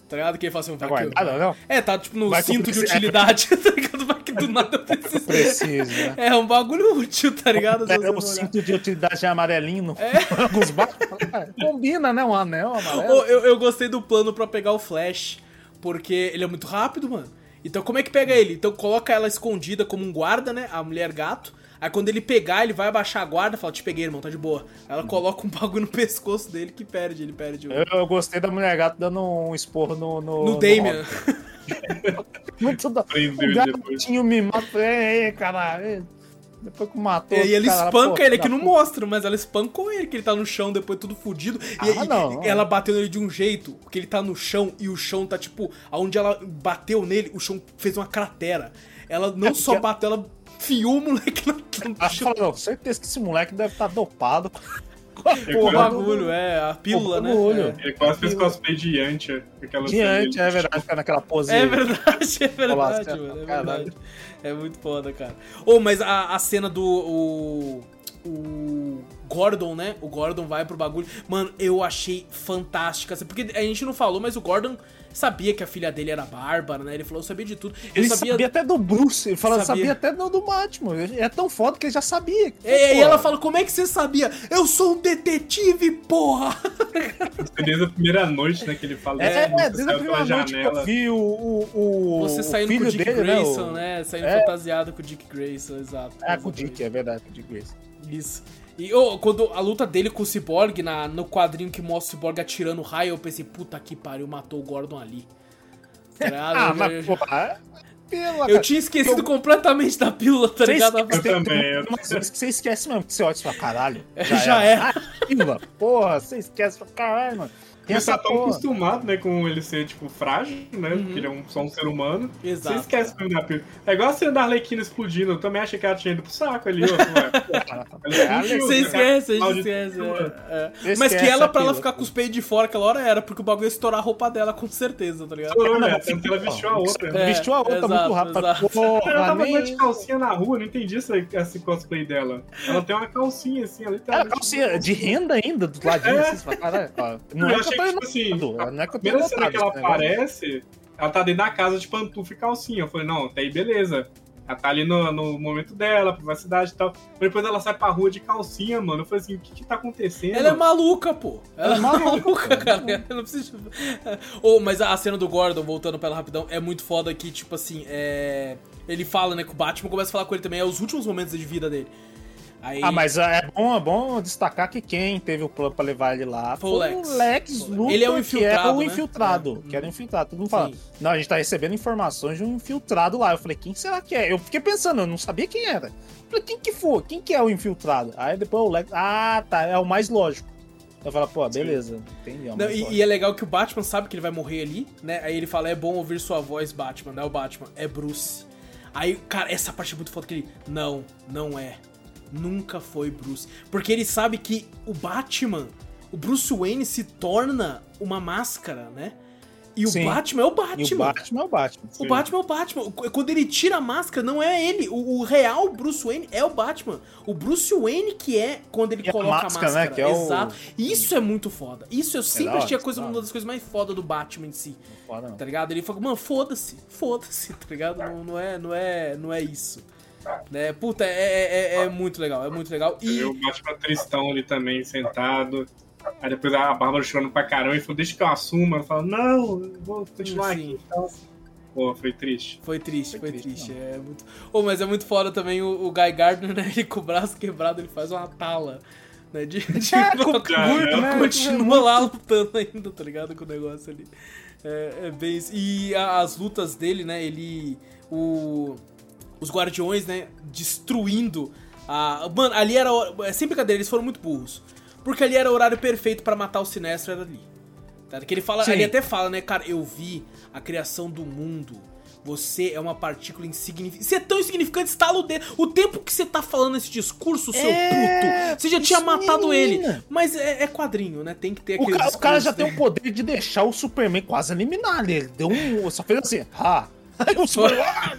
[SPEAKER 1] tá ligado? Que ele fala assim,
[SPEAKER 2] Tá
[SPEAKER 1] que eu-
[SPEAKER 2] guardado, não?
[SPEAKER 1] É, tá tipo no
[SPEAKER 2] Vai
[SPEAKER 1] cinto de utilidade, tá ligado? Do nada eu preciso.
[SPEAKER 2] Preciso, né?
[SPEAKER 1] É um bagulho útil, tá ligado?
[SPEAKER 2] É, o cinto de utilidade é amarelinho no alguns barcos. Ah, Combina, né? Um anel amarelo.
[SPEAKER 1] Ô, eu, eu gostei do plano pra pegar o Flash, porque ele é muito rápido, mano. Então como é que pega ele? Então coloca ela escondida como um guarda, né? A mulher gato. Aí quando ele pegar, ele vai abaixar a guarda e fala, te peguei, irmão, tá de boa. Aí ela coloca um bagulho no pescoço dele que perde, ele perde o...
[SPEAKER 2] Eu, eu gostei da mulher gato dando um esporro no. No,
[SPEAKER 1] No Damian.
[SPEAKER 2] Robin. Muito da. O gatinho me matou. Ei, caralho. Depois que matou.
[SPEAKER 1] E ele
[SPEAKER 2] cara,
[SPEAKER 1] espanca
[SPEAKER 2] pô,
[SPEAKER 1] ele,
[SPEAKER 2] filho
[SPEAKER 1] que não
[SPEAKER 2] puta.
[SPEAKER 1] mostra, mas ela espancou ele, que ele tá no chão depois tudo fudido. E,
[SPEAKER 2] Ah,
[SPEAKER 1] e-
[SPEAKER 2] não,
[SPEAKER 1] e
[SPEAKER 2] não.
[SPEAKER 1] ela bateu nele de um jeito, que ele tá no chão e o chão tá tipo, aonde ela bateu nele, o chão fez uma cratera. Ela não
[SPEAKER 2] É
[SPEAKER 1] só bateu, ela fiou o moleque chão.
[SPEAKER 2] falou, não, certeza que esse moleque deve estar dopado com a
[SPEAKER 1] O
[SPEAKER 2] porra do-
[SPEAKER 1] bagulho, é, a pílula,
[SPEAKER 2] o
[SPEAKER 1] né?
[SPEAKER 2] bagulho.
[SPEAKER 3] Ele quase fez cosplay de Yantia. aquela
[SPEAKER 2] Diante, é verdade, ficar naquela pose.
[SPEAKER 1] É verdade, é verdade,
[SPEAKER 2] Nossa,
[SPEAKER 1] mano. É verdade. É muito foda, cara. Ô, mas a, a cena do. O, o Gordon, né? O Gordon vai pro bagulho. Mano, eu achei fantástica. assim, Porque a gente não falou, mas o Gordon sabia que a filha dele era bárbara, né? Ele falou, eu sabia de tudo. Eu
[SPEAKER 2] Ele sabia... até do Bruce, ele falou,
[SPEAKER 1] Sabia.
[SPEAKER 2] sabia, até do, do Batman. É tão foda que ele já sabia.
[SPEAKER 1] E, e
[SPEAKER 2] Pô,
[SPEAKER 1] ela fala, como é que você sabia? Eu sou um detetive, porra!
[SPEAKER 3] Desde a primeira noite, né, que ele fala.
[SPEAKER 2] É,
[SPEAKER 3] "Você
[SPEAKER 2] desde a primeira noite que eu
[SPEAKER 3] janela."
[SPEAKER 2] vi o, o, o,
[SPEAKER 1] Você
[SPEAKER 2] o
[SPEAKER 1] saindo
[SPEAKER 2] filho
[SPEAKER 1] com o Dick
[SPEAKER 2] dele,
[SPEAKER 1] Grayson,
[SPEAKER 2] né?
[SPEAKER 1] né? Saindo
[SPEAKER 2] É.
[SPEAKER 1] fantasiado com o Dick Grayson, exato.
[SPEAKER 2] O... É, com o. Dick, é verdade, com o Dick Grayson.
[SPEAKER 1] Isso. E ô, quando a luta dele com o Cyborg, na, no quadrinho que mostra o Cyborg atirando raio, eu pensei, puta que pariu, matou o Gordon ali. Tá?
[SPEAKER 2] Ah,
[SPEAKER 1] Eu-
[SPEAKER 2] mas,
[SPEAKER 1] eu,
[SPEAKER 2] porra, pela,
[SPEAKER 1] eu tinha esquecido completamente da pílula, tá
[SPEAKER 2] Você
[SPEAKER 1] ligado?
[SPEAKER 2] esquece,
[SPEAKER 3] Eu também, eu-
[SPEAKER 2] que você esquece mesmo, que você olha e fala, caralho.
[SPEAKER 1] Já era.
[SPEAKER 2] Ah, pílula, porra, você esquece, fala, caralho, mano. Tem
[SPEAKER 3] Você
[SPEAKER 2] essa
[SPEAKER 3] tá tão
[SPEAKER 2] porra.
[SPEAKER 3] acostumado, né, com ele ser, tipo, frágil, né? Porque ele é um, só um ser humano.
[SPEAKER 1] Uhum. Exato.
[SPEAKER 3] Você esquece mesmo da pílula. É igual a cena da Arlequina explodindo. Eu também achei que ela tinha ido pro saco ali, ó.
[SPEAKER 1] Você
[SPEAKER 3] né?
[SPEAKER 1] esquece, a gente esquece. é, é.
[SPEAKER 2] Esquece
[SPEAKER 1] Mas que ela, pra ela ficar com os peitos de fora aquela hora, era porque o bagulho ia estourar a roupa dela, com certeza, tá ligado?
[SPEAKER 3] Estourou, né? Tanto que ela vestiu a outra.
[SPEAKER 1] É,
[SPEAKER 2] Vestiu a outra
[SPEAKER 1] exato,
[SPEAKER 2] muito rápido.
[SPEAKER 1] exato.
[SPEAKER 2] Porra,
[SPEAKER 3] Ela tava
[SPEAKER 2] nem-
[SPEAKER 3] de calcinha na rua, não entendi esse, esse cosplay dela. Ela tem uma calcinha assim, ela literalmente.
[SPEAKER 2] calcinha de renda ainda, do ladinho,
[SPEAKER 3] É.
[SPEAKER 2] assim, ó, Não
[SPEAKER 3] Eu
[SPEAKER 2] é que,
[SPEAKER 3] tipo assim,
[SPEAKER 2] enotado, não é que
[SPEAKER 3] A
[SPEAKER 2] eu
[SPEAKER 3] primeira cena que ela
[SPEAKER 2] negócio.
[SPEAKER 3] aparece, ela tá dentro da casa de pantufa e calcinha. Eu falei, não, até aí beleza. Ela tá ali no, no momento dela, privacidade e tal. Mas depois ela sai pra rua de calcinha, mano. Eu falei assim, o que que tá acontecendo?
[SPEAKER 1] Ela é maluca, pô. Ela é
[SPEAKER 2] é maluca,
[SPEAKER 1] cara. Ela não precisa. Oh, mas a cena do Gordon, voltando pra ela rapidão, é muito foda que, tipo assim, é. Ele fala, né, que o Batman começa a falar com ele também, é os últimos momentos de vida dele. Aí,
[SPEAKER 2] Ah, mas é bom, é bom destacar que quem teve o plano pra levar ele lá
[SPEAKER 1] Foi o Lex.
[SPEAKER 2] o Lex Luthor,
[SPEAKER 1] Ele é o
[SPEAKER 2] que era
[SPEAKER 1] infiltrado,
[SPEAKER 2] o
[SPEAKER 1] né?
[SPEAKER 2] infiltrado,
[SPEAKER 1] É.
[SPEAKER 2] que era o infiltrado. Todo mundo fala, não, a gente tá recebendo informações de um infiltrado lá. Eu falei, quem será que é? Eu fiquei pensando, eu não sabia quem era. Eu falei, quem que foi? Quem que é o infiltrado? Aí depois o Lex, ah, tá, é o mais lógico. Eu falo, pô, beleza, entendi. É
[SPEAKER 1] Não, e, e é legal que o Batman sabe que ele vai morrer ali, né? Aí ele fala, é bom ouvir sua voz, Batman. Não é o Batman, é Bruce. Aí, cara, essa parte é muito foda que ele. Não, não é. Nunca foi Bruce. Porque ele sabe que o Batman, o Bruce Wayne se torna uma máscara, né? E o
[SPEAKER 2] Sim.
[SPEAKER 1] Batman é o
[SPEAKER 2] E o
[SPEAKER 1] Batman.
[SPEAKER 2] Batman é o Batman.
[SPEAKER 1] O Batman é o Batman. Quando ele tira a máscara, não é ele. O, o real Bruce Wayne é o Batman. O Bruce Wayne que é quando ele
[SPEAKER 2] E a
[SPEAKER 1] coloca a
[SPEAKER 2] máscara,
[SPEAKER 1] máscara.
[SPEAKER 2] né, que é o-
[SPEAKER 1] Exato. Isso é muito foda. Isso eu sempre
[SPEAKER 2] hora,
[SPEAKER 1] achei a coisa, uma das coisas mais foda do Batman em si.
[SPEAKER 2] Foda não.
[SPEAKER 1] Tá ligado? Ele fala, mano, foda-se. Foda-se, tá ligado? Não, não, é, não, é, não é isso. Né? Puta, é, é, é- é muito legal. É muito legal. E.
[SPEAKER 3] E o Batman tristão ali também, sentado. Aí depois a Bárbara chorando pra caramba e falou, deixa que eu assuma. Ela fala, não, eu vou continuar
[SPEAKER 1] Sim.
[SPEAKER 3] aqui. Então, pô, foi triste.
[SPEAKER 1] Foi triste, foi,
[SPEAKER 2] Foi
[SPEAKER 1] triste.
[SPEAKER 2] triste,
[SPEAKER 1] É muito... Oh, mas é muito foda também o, o Guy Gardner, né? Ele com o braço quebrado, ele faz uma tala. Né? De, de...
[SPEAKER 2] É,
[SPEAKER 3] curto,
[SPEAKER 2] né?
[SPEAKER 1] continua lá lutando ainda, tá ligado? Com o negócio ali. É, é bem isso. E a- as lutas dele, né? Ele. O, os guardiões, né? Destruindo a. Mano, ali era. É sem brincadeira, eles foram muito burros. Porque ali era o horário perfeito pra matar o Sinestro, era ali. Tá? Que ele fala,
[SPEAKER 2] Sim.
[SPEAKER 1] ele até fala, né, cara, eu vi a criação do mundo Você é uma partícula insignificante. Você é tão insignificante, estala o dedo. O tempo que você tá falando esse discurso, seu
[SPEAKER 2] É,
[SPEAKER 1] puto, você já
[SPEAKER 2] isso
[SPEAKER 1] tinha matado
[SPEAKER 2] aí,
[SPEAKER 1] ele.
[SPEAKER 2] menina.
[SPEAKER 1] Mas é, é quadrinho, né? Tem que ter
[SPEAKER 2] O,
[SPEAKER 1] aquele
[SPEAKER 2] ca- o cara já
[SPEAKER 1] discurso,
[SPEAKER 2] tem o poder de deixar o Superman quase eliminar ele. Ele deu um. Só fez assim, ha. Aí o Superman. "Ah!"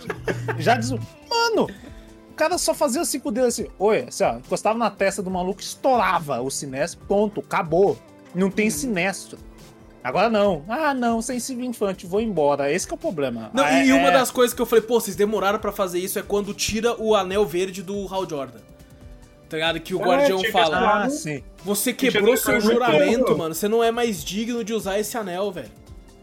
[SPEAKER 2] já diz. Mano, o cara só fazia assim com o dedo assim. Oi, assim, ó, encostava na testa do maluco, estourava o sinestro, ponto, acabou. Não tem sinestro. Agora não. Ah, não, sensível infante, vou embora. Esse que é o problema.
[SPEAKER 1] Não,
[SPEAKER 2] Ah,
[SPEAKER 1] e
[SPEAKER 2] é-
[SPEAKER 1] uma das coisas que eu falei, pô, vocês demoraram pra fazer isso é quando tira o anel verde do Hal Jordan. Tá ligado? Que o
[SPEAKER 3] É,
[SPEAKER 1] Guardião fala.
[SPEAKER 2] Ah, sim.
[SPEAKER 1] Você quebrou
[SPEAKER 3] que
[SPEAKER 1] seu juramento,
[SPEAKER 3] tempo.
[SPEAKER 1] mano. Você não é mais digno de usar esse anel, velho.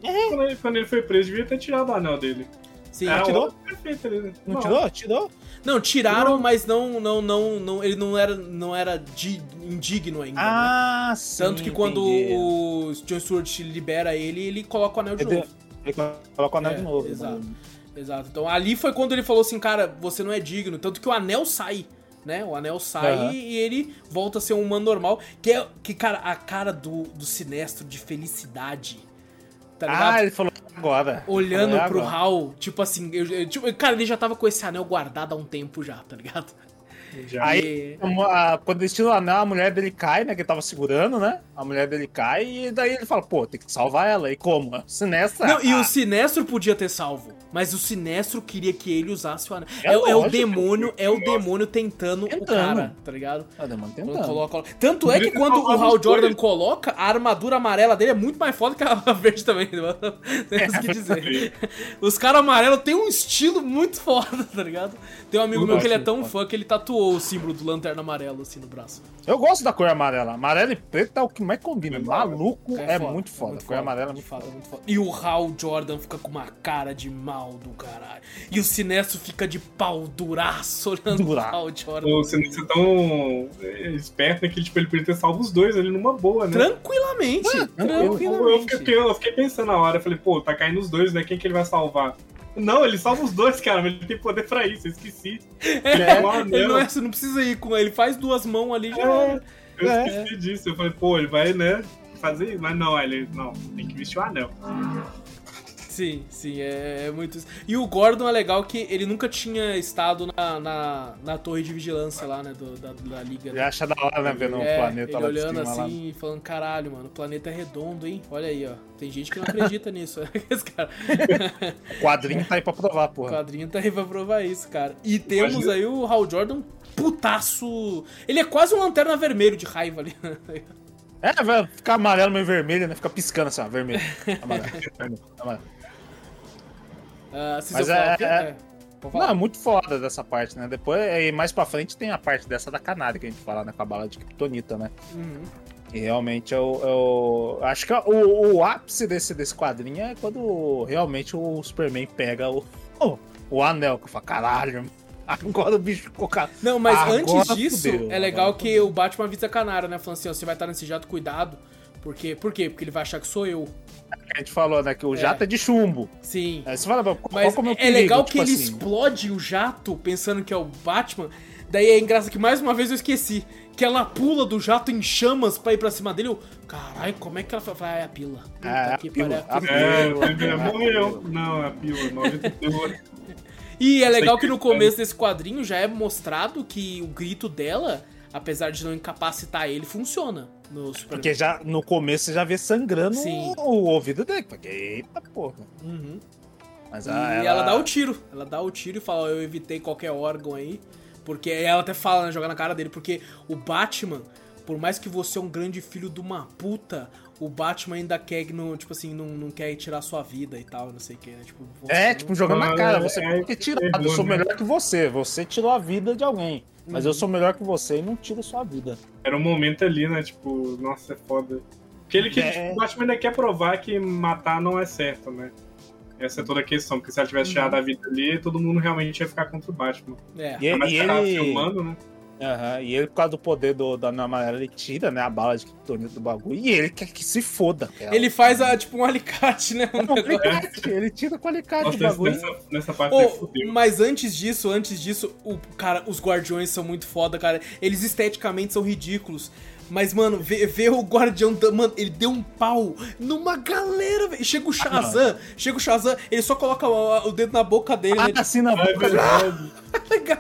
[SPEAKER 3] Quando ele, quando ele foi preso, devia ter tirado o anel dele.
[SPEAKER 1] Sim.
[SPEAKER 3] É,
[SPEAKER 2] tirou?
[SPEAKER 3] Perfeito né?
[SPEAKER 2] Não tirou? Tirou?
[SPEAKER 1] Não, tiraram,
[SPEAKER 3] Não.
[SPEAKER 1] mas não, não, não, não, ele não era, não era di- indigno ainda. né?
[SPEAKER 2] Ah, sim.
[SPEAKER 1] Tanto que quando
[SPEAKER 2] entendi.
[SPEAKER 1] o John Stewart libera ele, ele coloca o anel de
[SPEAKER 2] Ele-
[SPEAKER 1] novo.
[SPEAKER 2] Ele coloca o anel
[SPEAKER 1] É,
[SPEAKER 2] de novo.
[SPEAKER 1] exato.
[SPEAKER 2] né?
[SPEAKER 1] Exato. Então ali foi quando ele falou assim, cara, você não é digno. Tanto que o anel sai, né? O anel sai
[SPEAKER 2] Aham.
[SPEAKER 1] e ele volta a ser um humano normal. Que é, que, cara, a cara do, do sinestro de felicidade. Tá ligado?
[SPEAKER 2] Ah, ele falou agora.
[SPEAKER 1] Olhando
[SPEAKER 2] Falou
[SPEAKER 1] pro
[SPEAKER 2] agora.
[SPEAKER 1] Hal, tipo assim, eu, eu- tipo, cara, ele já tava com esse anel guardado há um tempo já, tá ligado?
[SPEAKER 3] Já.
[SPEAKER 2] Aí- A- Quando eles tiram o anel, a mulher dele cai, né? Que ele tava segurando, né? A mulher dele cai e daí ele fala, pô, tem que salvar ela. E como? Se nessa.
[SPEAKER 1] Não, e
[SPEAKER 2] ah,
[SPEAKER 1] o Sinestro podia ter salvo, mas o Sinestro queria que ele usasse o anel.
[SPEAKER 2] É
[SPEAKER 1] É, o- é o demônio, é o demônio tentando, o
[SPEAKER 2] Tentando.
[SPEAKER 1] cara, tá ligado?
[SPEAKER 2] Ah, demônio
[SPEAKER 1] Quando
[SPEAKER 2] tentando.
[SPEAKER 1] coloca- coloca- Tanto é que quando o Hal Jordan coloca, a armadura amarela dele é muito mais foda que a verde também. mano. Temos que dizer. Os caras amarelos têm um estilo muito foda, tá ligado? Tem um amigo
[SPEAKER 2] Eu
[SPEAKER 1] meu que ele é tão
[SPEAKER 2] foda.
[SPEAKER 1] fã que ele tatuou o símbolo do lanterna amarelo assim no braço.
[SPEAKER 2] Eu gosto da cor amarela. Amarelo e preto é o que mais combina. Maluco é,
[SPEAKER 1] foda,
[SPEAKER 2] muito foda. a cor
[SPEAKER 1] foda,
[SPEAKER 2] amarela é muito foda.
[SPEAKER 1] é muito foda. E o Hal Jordan fica com uma cara de mal do caralho. E o Sinestro fica de pau duraço olhando o Hal Jordan.
[SPEAKER 3] O Sinistro é tão é, esperto né, que tipo, ele podia ter salvo os dois ali numa boa, né?
[SPEAKER 1] Tranquilamente.
[SPEAKER 2] Ah, tranquilo.
[SPEAKER 3] Eu, eu fiquei, eu fiquei pensando na hora, eu falei, pô, tá caindo os dois, né? Quem que ele vai salvar? Não, ele salva os dois, cara, mas ele tem poder pra isso, eu esqueci.
[SPEAKER 1] É,
[SPEAKER 3] Um
[SPEAKER 1] ele
[SPEAKER 3] anel.
[SPEAKER 1] não, é, você não precisa ir com ele, faz duas mãos ali já.
[SPEAKER 3] É, eu
[SPEAKER 2] É.
[SPEAKER 3] esqueci disso. Eu falei, pô, ele vai, né, fazer isso. Mas não, ele, não, tem que vestir o anel.
[SPEAKER 1] Sim, sim, é, é muito isso. E o Gordon é legal que ele nunca tinha estado na, na, na torre de vigilância lá, né, do- da, da liga.
[SPEAKER 2] Ele
[SPEAKER 1] né?
[SPEAKER 2] acha da hora, né? Vendo o
[SPEAKER 1] É,
[SPEAKER 2] planeta
[SPEAKER 1] ele
[SPEAKER 2] lá de
[SPEAKER 1] olhando
[SPEAKER 2] cima. lá.
[SPEAKER 1] assim e falando, caralho, mano, o planeta é redondo, hein? Olha aí, ó. Tem gente que não acredita nisso. Esse cara.
[SPEAKER 2] O quadrinho tá aí pra provar,
[SPEAKER 1] O
[SPEAKER 2] porra.
[SPEAKER 1] quadrinho tá aí pra provar isso, cara. E temos
[SPEAKER 3] Imagina-
[SPEAKER 1] aí o Hal Jordan putaço. Ele é quase um lanterna vermelho de raiva ali.
[SPEAKER 2] É, vai ficar amarelo meio vermelho, né? Fica piscando assim, ó, vermelho. Amarelo, vermelho, amarelo.
[SPEAKER 1] Ah, se
[SPEAKER 2] Mas é- é-
[SPEAKER 1] Pode
[SPEAKER 2] Não, é muito foda dessa parte, né? Depois, aí mais pra frente, tem a parte dessa da canária que a gente fala, né? Com a bala de Kryptonita, né?
[SPEAKER 1] Uhum.
[SPEAKER 2] E realmente eu, eu acho que o, o ápice desse, desse quadrinho é quando realmente o Superman pega o, o, o anel, que eu falo, caralho, agora o bicho ficou
[SPEAKER 1] Não, mas
[SPEAKER 2] Agora
[SPEAKER 1] antes disso,
[SPEAKER 2] fudeu,
[SPEAKER 1] é legal que o Batman avisa a canária, né? Falando assim, ó, você vai estar nesse jato, cuidado. Porque, por quê? Porque ele vai achar que sou eu.
[SPEAKER 2] A gente falou, né? Que o
[SPEAKER 1] É.
[SPEAKER 2] jato é de chumbo.
[SPEAKER 1] Sim.
[SPEAKER 2] Aí você fala, qual,
[SPEAKER 1] Mas
[SPEAKER 2] qual é, o meu
[SPEAKER 1] é
[SPEAKER 2] perigo?
[SPEAKER 1] legal
[SPEAKER 2] Tipo
[SPEAKER 1] que ele
[SPEAKER 2] assim,
[SPEAKER 1] explode o jato pensando que é o Batman. Daí é engraçado que mais uma vez eu esqueci. Que ela pula do jato em chamas pra ir pra cima dele. Eu, caralho, como é que ela fala? Ah, é a pila. Puta
[SPEAKER 2] É, a
[SPEAKER 1] que
[SPEAKER 2] pila,
[SPEAKER 1] pariu,
[SPEAKER 2] a
[SPEAKER 1] a pila.
[SPEAKER 3] É, ele já morreu. Não, a pila, 92.
[SPEAKER 1] E é legal que no começo desse quadrinho já é mostrado que o grito dela, apesar de não incapacitar ele, funciona no Superman.
[SPEAKER 2] Porque já no começo você já vê sangrando
[SPEAKER 1] Sim.
[SPEAKER 2] o, ouvido dele. Porque, eita porra.
[SPEAKER 1] Uhum.
[SPEAKER 2] Mas
[SPEAKER 1] E
[SPEAKER 2] ah,
[SPEAKER 1] ela... dá o tiro. Ela dá o tiro e fala, eu evitei qualquer órgão aí. Porque ela até fala, né, jogar na cara dele, porque o Batman, por mais que você é um grande filho de uma puta, o Batman ainda quer, não, tipo assim, não, não quer tirar sua vida e tal, não sei o que, né? Tipo, você
[SPEAKER 2] É,
[SPEAKER 1] não-
[SPEAKER 2] tipo, jogando na
[SPEAKER 3] Ah,
[SPEAKER 2] cara.
[SPEAKER 3] é,
[SPEAKER 2] Você
[SPEAKER 3] é,
[SPEAKER 2] pode ter tirado. Eu sou
[SPEAKER 3] né?
[SPEAKER 2] melhor que você. Você tirou a vida de alguém. Mas
[SPEAKER 1] Uhum.
[SPEAKER 2] eu sou melhor que você e não tiro sua vida.
[SPEAKER 3] Era um momento ali, né? Tipo, nossa, é foda. Porque ele que,
[SPEAKER 2] É.
[SPEAKER 3] tipo, o Batman ainda quer provar que matar não é certo, né? Essa é toda a questão, porque se ela tivesse
[SPEAKER 1] Uhum.
[SPEAKER 3] tirado a vida ali, todo mundo realmente ia ficar contra o Batman.
[SPEAKER 1] É.
[SPEAKER 2] E,
[SPEAKER 3] Mas
[SPEAKER 2] e
[SPEAKER 3] ele. filmando, né?
[SPEAKER 2] Aham, e ele, por causa do poder do, da Ana Amarela, ele tira, né, a bala de criptonita do bagulho. E ele quer que se foda. cara.
[SPEAKER 1] Ele faz a, tipo um alicate, né? Um
[SPEAKER 2] É um alicate, ele tira com o alicate
[SPEAKER 3] Nossa,
[SPEAKER 2] do bagulho.
[SPEAKER 3] nessa, nessa parte fudeu.
[SPEAKER 1] mas antes disso, antes disso, o cara, os guardiões são muito foda, cara. Eles esteticamente são ridículos. Mas, mano, ver, ver o Guardião. da- Mano, ele deu um pau numa galera, velho. Chega o Shazam, chega o Shazam, ele só coloca o, o dedo na boca dele, né?
[SPEAKER 2] Ah, assim na
[SPEAKER 3] É
[SPEAKER 2] boca.
[SPEAKER 3] verdade.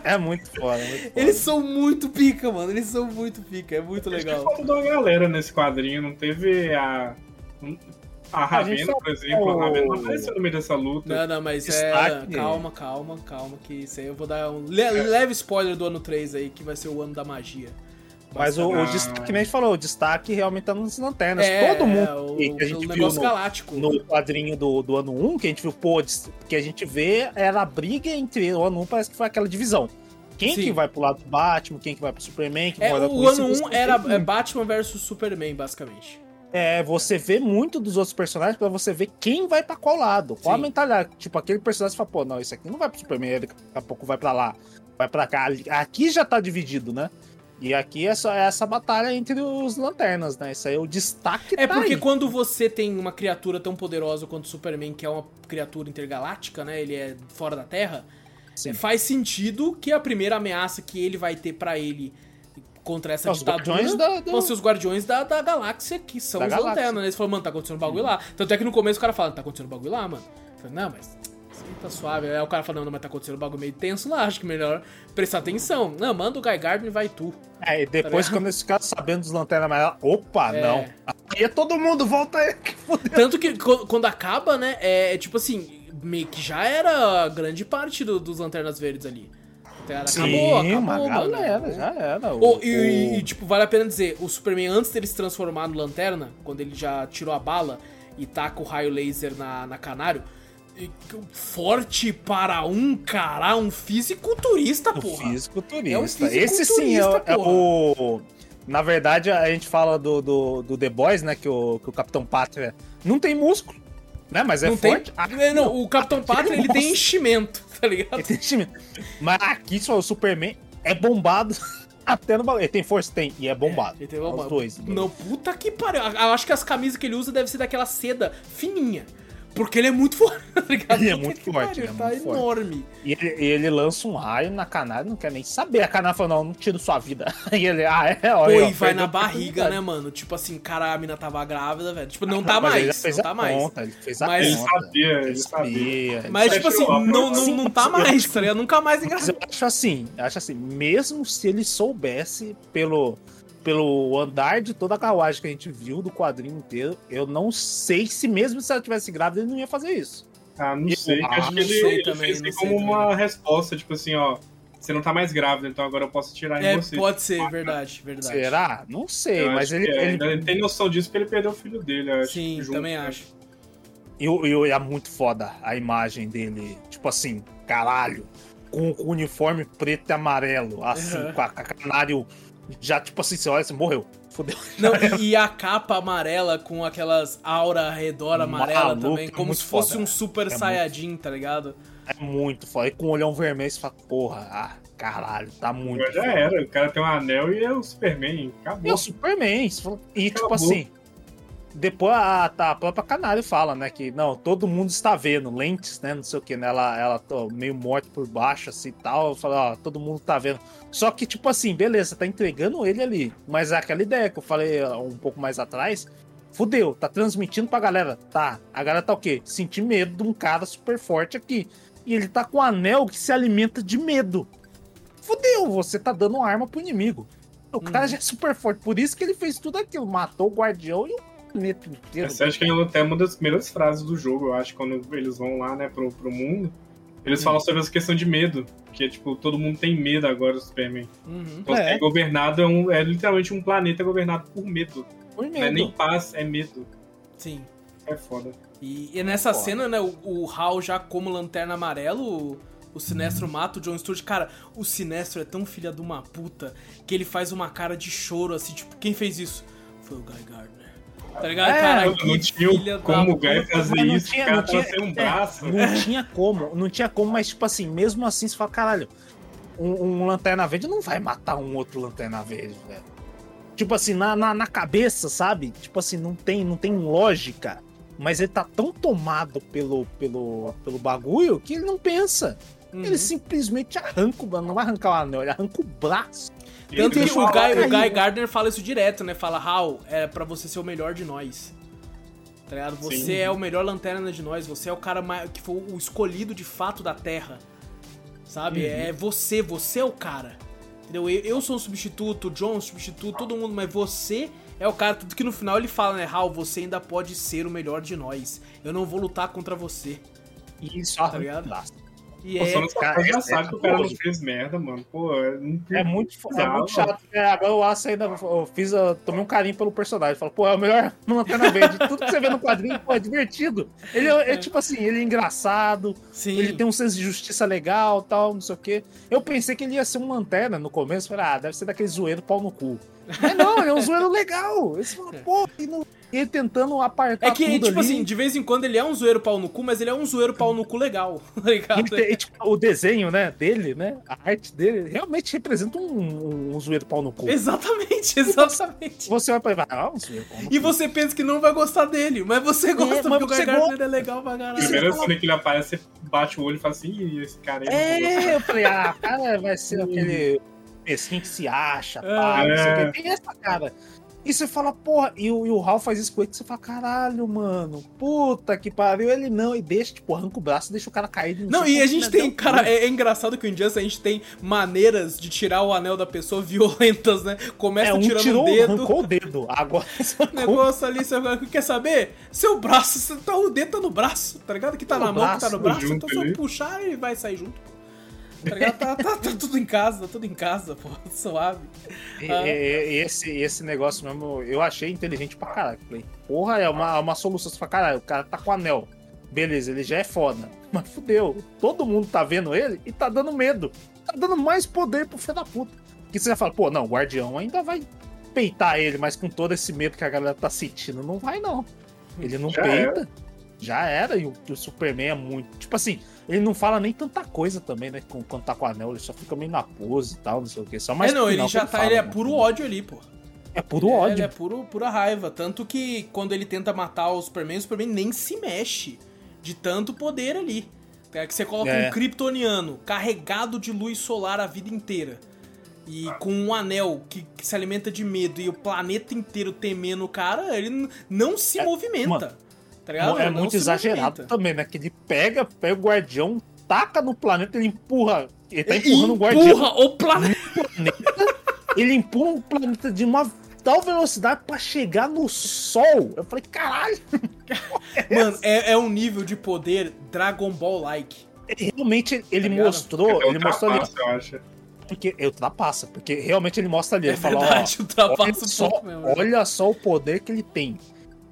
[SPEAKER 2] É muito foda. é muito foda.
[SPEAKER 1] Eles são muito pica, mano. Eles são muito pica. É muito
[SPEAKER 3] Acho que
[SPEAKER 1] legal.
[SPEAKER 3] falta de uma galera nesse quadrinho. Não teve a. A Ravena, por exemplo. A Ravena não
[SPEAKER 2] o-
[SPEAKER 3] apareceu no meio dessa luta.
[SPEAKER 1] Não, não, mas
[SPEAKER 2] Destaque.
[SPEAKER 1] é. Calma, calma, calma. Que isso aí eu vou dar um le- leve spoiler do ano 3 aí, que vai ser o ano da magia.
[SPEAKER 2] Mas o, o destaque, que nem a gente falou, o destaque realmente tá nas lanternas.
[SPEAKER 1] É,
[SPEAKER 2] Todo mundo
[SPEAKER 1] o,
[SPEAKER 2] que a gente
[SPEAKER 1] o
[SPEAKER 2] viu
[SPEAKER 1] negócio
[SPEAKER 2] no,
[SPEAKER 1] galáctico.
[SPEAKER 2] no quadrinho do, do ano 1, que a gente viu, pô, que a gente vê era a briga entre o ano 1, parece que foi aquela divisão. Quem
[SPEAKER 1] Sim.
[SPEAKER 2] que vai pro lado do Batman, quem que vai pro Superman, quem
[SPEAKER 1] É,
[SPEAKER 2] vai
[SPEAKER 1] o ano
[SPEAKER 2] você
[SPEAKER 1] 1 era é Batman versus Superman, basicamente.
[SPEAKER 2] É, você vê muito dos outros personagens pra você ver quem vai pra qual lado. Qual a
[SPEAKER 1] Sim.
[SPEAKER 2] mentalidade. Tipo, aquele personagem fala, pô, não, esse aqui não vai pro Superman, ele daqui a pouco vai pra lá, vai pra cá. Aqui já tá dividido, né? E aqui é só essa batalha entre os lanternas, né? Isso aí é o destaque
[SPEAKER 1] É
[SPEAKER 2] tá
[SPEAKER 1] porque
[SPEAKER 2] aí.
[SPEAKER 1] quando você tem uma criatura tão poderosa quanto o Superman, que é uma criatura intergaláctica, né? Ele é fora da Terra.
[SPEAKER 2] Sim.
[SPEAKER 1] Faz sentido que a primeira ameaça que ele vai ter pra ele contra essa
[SPEAKER 2] Os
[SPEAKER 1] ditadura
[SPEAKER 2] da- do-
[SPEAKER 1] vão ser os guardiões da, da galáxia, que são
[SPEAKER 2] Da
[SPEAKER 1] os
[SPEAKER 2] galáxia.
[SPEAKER 1] lanternas. né? Eles falam, mano, tá acontecendo um bagulho lá. Tanto é que no começo o cara fala, tá acontecendo um bagulho lá, mano. Eu falei, não, mas tá suave. Aí o cara fala, não, mas tá acontecendo um bagulho meio tenso lá, acho que melhor prestar atenção. Não, manda o Guy Gardner e vai tu.
[SPEAKER 2] É, e depois,
[SPEAKER 1] Tá
[SPEAKER 2] quando eles ficaram sabendo dos lanternas amarelas, opa,
[SPEAKER 1] É.
[SPEAKER 2] não. Aí é todo mundo, volta aí. que fudeu.
[SPEAKER 1] Tanto que quando acaba, né, é tipo assim, meio que já era grande parte do- dos Lanternas Verdes ali. Então, Acabou,
[SPEAKER 2] Sim,
[SPEAKER 1] acabou, mano.
[SPEAKER 2] galera, já era.
[SPEAKER 1] Ô,
[SPEAKER 2] O-
[SPEAKER 1] e,
[SPEAKER 2] o-
[SPEAKER 1] e, tipo, vale a pena dizer, o Superman, antes dele se transformar no Lanterna, quando ele já tirou a bala e taca o raio laser na, na Canário, forte para um cara, um fisiculturista, porra.
[SPEAKER 2] físico turista.
[SPEAKER 1] É um
[SPEAKER 2] Esse sim é, o-
[SPEAKER 1] fisiculturista,
[SPEAKER 2] é o. Na verdade, a gente fala do, do, do The Boys, né? Que o, que o Capitão Pátria não tem músculo, né? Mas é
[SPEAKER 1] não
[SPEAKER 2] forte.
[SPEAKER 1] tem. É, não, o Capitão Pátria, ele tem enchimento, tá ligado?
[SPEAKER 2] Ele tem time. Mas aqui só o Superman é bombado até no bagulho. Ele tem força? Tem. E é bombado.
[SPEAKER 1] Ele tem
[SPEAKER 2] Os
[SPEAKER 1] uma...
[SPEAKER 2] dois.
[SPEAKER 1] Não, puta que pariu. Eu acho que as camisas que ele usa devem ser daquela seda fininha. Porque ele é muito forte, tá ligado?
[SPEAKER 2] Ele é muito forte,
[SPEAKER 1] pariu,
[SPEAKER 2] ele é
[SPEAKER 1] tá
[SPEAKER 2] muito forte.
[SPEAKER 1] enorme.
[SPEAKER 2] E ele, ele lança um raio na canária, não quer nem saber. A canária fala, não, não tiro sua vida. E ele, ah, é, olha.
[SPEAKER 1] Pô, e vai na barriga, né, mano? Tipo assim, cara, a mina tava grávida, velho. Tipo, não tá
[SPEAKER 2] Mas ele
[SPEAKER 1] mais,
[SPEAKER 2] fez
[SPEAKER 1] não
[SPEAKER 2] a
[SPEAKER 1] tá mais.
[SPEAKER 2] conta, ele fez a
[SPEAKER 1] Mas-
[SPEAKER 3] Ele sabia, ele
[SPEAKER 2] Ele
[SPEAKER 3] sabia.
[SPEAKER 1] Mas,
[SPEAKER 3] Ele
[SPEAKER 1] tipo assim, não, não, não tá mais, tá ligado? Nunca mais engraçado.
[SPEAKER 2] eu acho assim, eu acho assim, mesmo se ele soubesse pelo, pelo andar de toda a carruagem que a gente viu do quadrinho inteiro, eu não sei se mesmo se ela tivesse grávida ele não ia fazer isso.
[SPEAKER 3] Ah, não sei.
[SPEAKER 2] Ah,
[SPEAKER 3] acho que
[SPEAKER 1] não
[SPEAKER 3] ele,
[SPEAKER 1] sei
[SPEAKER 3] ele
[SPEAKER 1] também,
[SPEAKER 3] fez como
[SPEAKER 1] também.
[SPEAKER 3] uma resposta, tipo assim, ó. Você não tá mais grávida, então agora eu posso tirar em
[SPEAKER 1] É,
[SPEAKER 3] você.
[SPEAKER 1] pode ser, verdade, verdade.
[SPEAKER 2] Será? Não sei,
[SPEAKER 3] Eu
[SPEAKER 2] mas ele,
[SPEAKER 3] que é.
[SPEAKER 2] ele,
[SPEAKER 3] Ele tem noção disso porque ele perdeu o filho dele, eu acho.
[SPEAKER 1] Sim,
[SPEAKER 3] junto,
[SPEAKER 1] também
[SPEAKER 3] né?
[SPEAKER 1] acho.
[SPEAKER 2] E e é muito foda a imagem dele, tipo assim, caralho, com, com o uniforme preto e amarelo, assim,
[SPEAKER 1] Uhum.
[SPEAKER 2] com a, com a canário já, tipo assim, você olha, você morreu, fodeu.
[SPEAKER 1] Não, e, e a capa amarela com aquelas aura ao redor amarela
[SPEAKER 2] Maluco,
[SPEAKER 1] também,
[SPEAKER 2] é
[SPEAKER 1] como
[SPEAKER 2] muito
[SPEAKER 1] se fosse
[SPEAKER 2] foda.
[SPEAKER 1] um super
[SPEAKER 2] É muito-
[SPEAKER 1] saiyajin, tá ligado?
[SPEAKER 2] É muito foda. E com o olhão vermelho, você fala, porra, ah, caralho, tá muito
[SPEAKER 3] Agora já
[SPEAKER 2] foda.
[SPEAKER 3] era. O cara tem um anel e é o Superman.
[SPEAKER 2] É
[SPEAKER 3] Acabou.
[SPEAKER 2] o Superman. E tipo
[SPEAKER 3] Acabou.
[SPEAKER 2] assim, depois a, tá, a própria Canário fala, né, que não, todo mundo está vendo, lentes, né, não sei o que, né, ela, ela tá meio morta por baixo, assim, e tal, fala, ó, todo mundo tá vendo. Só que, tipo assim, beleza, tá entregando ele ali, mas é aquela ideia que eu falei um pouco mais atrás, fudeu, tá transmitindo pra galera, tá, a galera tá o quê? Sentir medo de um cara super forte aqui, e ele tá com um anel que se alimenta de medo. Fudeu, você tá dando arma pro inimigo. O cara
[SPEAKER 1] Uhum.
[SPEAKER 2] já é super forte, por isso que ele fez tudo aquilo, matou o guardião e o planeta inteiro.
[SPEAKER 3] Essa acho que é até uma das primeiras frases do jogo, eu acho, quando eles vão lá, né, pro, pro mundo. Eles
[SPEAKER 2] Hum.
[SPEAKER 3] falam sobre essa questão de medo. Que é tipo, todo mundo tem medo agora do Superman.
[SPEAKER 1] Uhum.
[SPEAKER 3] Então
[SPEAKER 2] É.
[SPEAKER 3] é governado, é, um- é literalmente um planeta governado por medo.
[SPEAKER 2] Por
[SPEAKER 3] Não é
[SPEAKER 2] medo.
[SPEAKER 3] nem paz, é medo.
[SPEAKER 1] Sim.
[SPEAKER 3] É foda.
[SPEAKER 1] E, e nessa
[SPEAKER 2] Foda.
[SPEAKER 1] cena, né, o, o Hal já como lanterna amarelo, o, o Sinestro mata o John Stewart. Cara, o Sinestro é tão filha de uma puta que ele faz uma cara de choro, assim, tipo, quem fez isso? Foi o Guy Gardner. Tá ligado?
[SPEAKER 2] É,
[SPEAKER 1] cara,
[SPEAKER 3] Não, não tinha como o. Guy fazer
[SPEAKER 2] Mas não
[SPEAKER 3] isso,
[SPEAKER 2] tinha-
[SPEAKER 3] o cara
[SPEAKER 2] não tinha-
[SPEAKER 3] um
[SPEAKER 2] é,
[SPEAKER 3] braço.
[SPEAKER 2] Não tinha como, não tinha como, mas tipo assim, mesmo assim você fala, caralho, um, um lanterna verde não vai matar um outro lanterna verde, velho. Tipo assim, na, na, na cabeça, sabe? Tipo assim, não tem, não tem lógica. Mas ele tá tão tomado pelo, pelo, pelo bagulho que ele não pensa. Uhum. Ele simplesmente arranca, não vai arrancar o anel, ele arranca o braço.
[SPEAKER 1] Tanto que o Guy, o Guy Gardner fala isso direto, né? Fala, Hal, é para você ser o melhor de nós. Tá ligado? Você Sim. é o melhor lanterna de nós, você é o cara que foi o escolhido de fato da Terra. Sabe? Uhum. É você, você é o cara. Entendeu? Eu, sou o substituto, o John é o substituto, todo mundo, mas você é o cara. Tudo que no final ele fala, né? Hal, você ainda pode ser o melhor de nós. Eu não vou lutar contra você.
[SPEAKER 2] Isso, tá ligado?
[SPEAKER 3] E Pô, é, só cara, já sabe que o cara não fez merda, mano. Pô, é,
[SPEAKER 2] é muito, é muito chato. É, agora o Aço ainda eu fiz, eu tomei um carinho pelo personagem. Falo, pô, é o melhor Lanterna Verde. Tudo que você vê no quadrinho, pô, é divertido. Ele é, é, tipo assim, ele é engraçado. Sim. Ele tem um senso de justiça legal tal, não sei o quê. Eu pensei que ele ia ser um lanterna no começo. Falei, ah, deve ser daquele zoeiro pau no cu. Mas não, ele é um zoeiro legal. Você fala, pô, e não ele tentando apartar
[SPEAKER 1] É que, tipo ali. assim, de vez em quando ele é um zoeiro pau no cu, mas ele é um zoeiro pau no cu legal, tá ligado?
[SPEAKER 2] E, tipo, o desenho, né, dele, né, a arte dele, realmente representa um, um, um zoeiro pau no cu.
[SPEAKER 1] Exatamente, exatamente.
[SPEAKER 2] Você vai pra ah, um zoeiro
[SPEAKER 1] pau no cu. E você pensa que não vai gostar dele, mas você é, gosta, é, mas porque você o é legal pra caralho.
[SPEAKER 3] Primeira cena que ele aparece, você bate o olho e fala assim, Ih, esse cara aí.
[SPEAKER 2] É, eu falei, ah, cara vai ser aquele pesquinho que se acha, é. pá, não sei o que. Tem essa cara. E você fala, porra, e o, e o Hal faz isso com ele, você fala, caralho, mano, puta que pariu. Ele não, e deixa, tipo, arranca o braço e deixa o cara cair.
[SPEAKER 1] Não, e a gente tem, cara, é, é, engraçado que o Injustice a gente tem maneiras de tirar o anel da pessoa violentas, né? Começa é, um tirando tirou, o dedo.
[SPEAKER 2] Arrancou o dedo. Agora.
[SPEAKER 1] O negócio ali, você quer saber? Seu braço, você tá, o dedo tá no braço, tá ligado? Que tá no na braço, mão, que tá no braço, então só puxar e vai sair junto. Tá, tá, tá, tá, tudo em casa, tá tudo em casa, pô, suave.
[SPEAKER 2] E, ah. esse, esse negócio mesmo, eu achei inteligente pra caralho. Falei, porra, é uma, uma solução pra caralho. O cara tá com anel. Beleza, ele já é foda. Mas fudeu. Todo mundo tá vendo ele e tá dando medo. Tá dando mais poder pro filho da puta. Que você já fala, pô, não, o guardião ainda vai peitar ele, mas com todo esse medo que a galera tá sentindo, não vai não. Ele não já peita. Era. Já era, e o, o Superman é muito. Tipo assim, ele não fala nem tanta coisa também, né? Quando tá com o anel, ele só fica meio na pose e tal, não sei o que. Só mais
[SPEAKER 1] é, não, ele já tá. Fala, ele é né? puro ódio ali, pô.
[SPEAKER 2] É puro é, ódio. Ele
[SPEAKER 1] é puro, pura raiva. Tanto que quando ele tenta matar o Superman, o Superman nem se mexe de tanto poder ali. É que você coloca é. um kryptoniano carregado de luz solar a vida inteira. E com um anel que, que, se alimenta de medo e o planeta inteiro temendo o cara, ele não se é, movimenta. Mano,
[SPEAKER 2] Tá ligado? É muito exagerado também, né? Que ele pega, pega o guardião, taca no planeta, ele empurra. Ele tá empurrando o guardião.
[SPEAKER 1] Empurra o planeta.
[SPEAKER 2] ele empurra o planeta de uma tal velocidade para chegar no sol. Eu falei, caralho.
[SPEAKER 1] Mano, é, é um nível de poder Dragon Ball-like.
[SPEAKER 2] Realmente, ele tá mostrou. É ele mostrou ali. Eu acho. Porque ultrapassa, porque realmente ele mostra ali. Ele é fala, verdade, ó, olha, só, olha só o poder que ele tem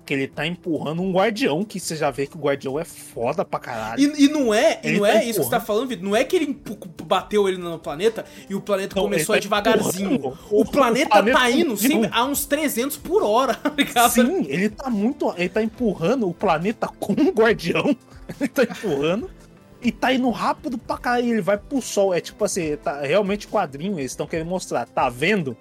[SPEAKER 2] que ele tá empurrando um guardião, que você já vê que o guardião é foda pra caralho.
[SPEAKER 1] E, e não é, e não tá é isso que você tá falando, Vitor. Não é que ele bateu ele no planeta e o planeta não, começou tá a devagarzinho. O, o, planeta, planeta tá indo sempre a uns 300 por hora, tá ligado?
[SPEAKER 2] Sim, ele tá muito. Ele tá empurrando o planeta com um guardião. ele tá empurrando. E tá indo rápido pra caralho, ele vai pro sol. É tipo assim, tá realmente quadrinho, eles estão querendo mostrar. Tá vendo?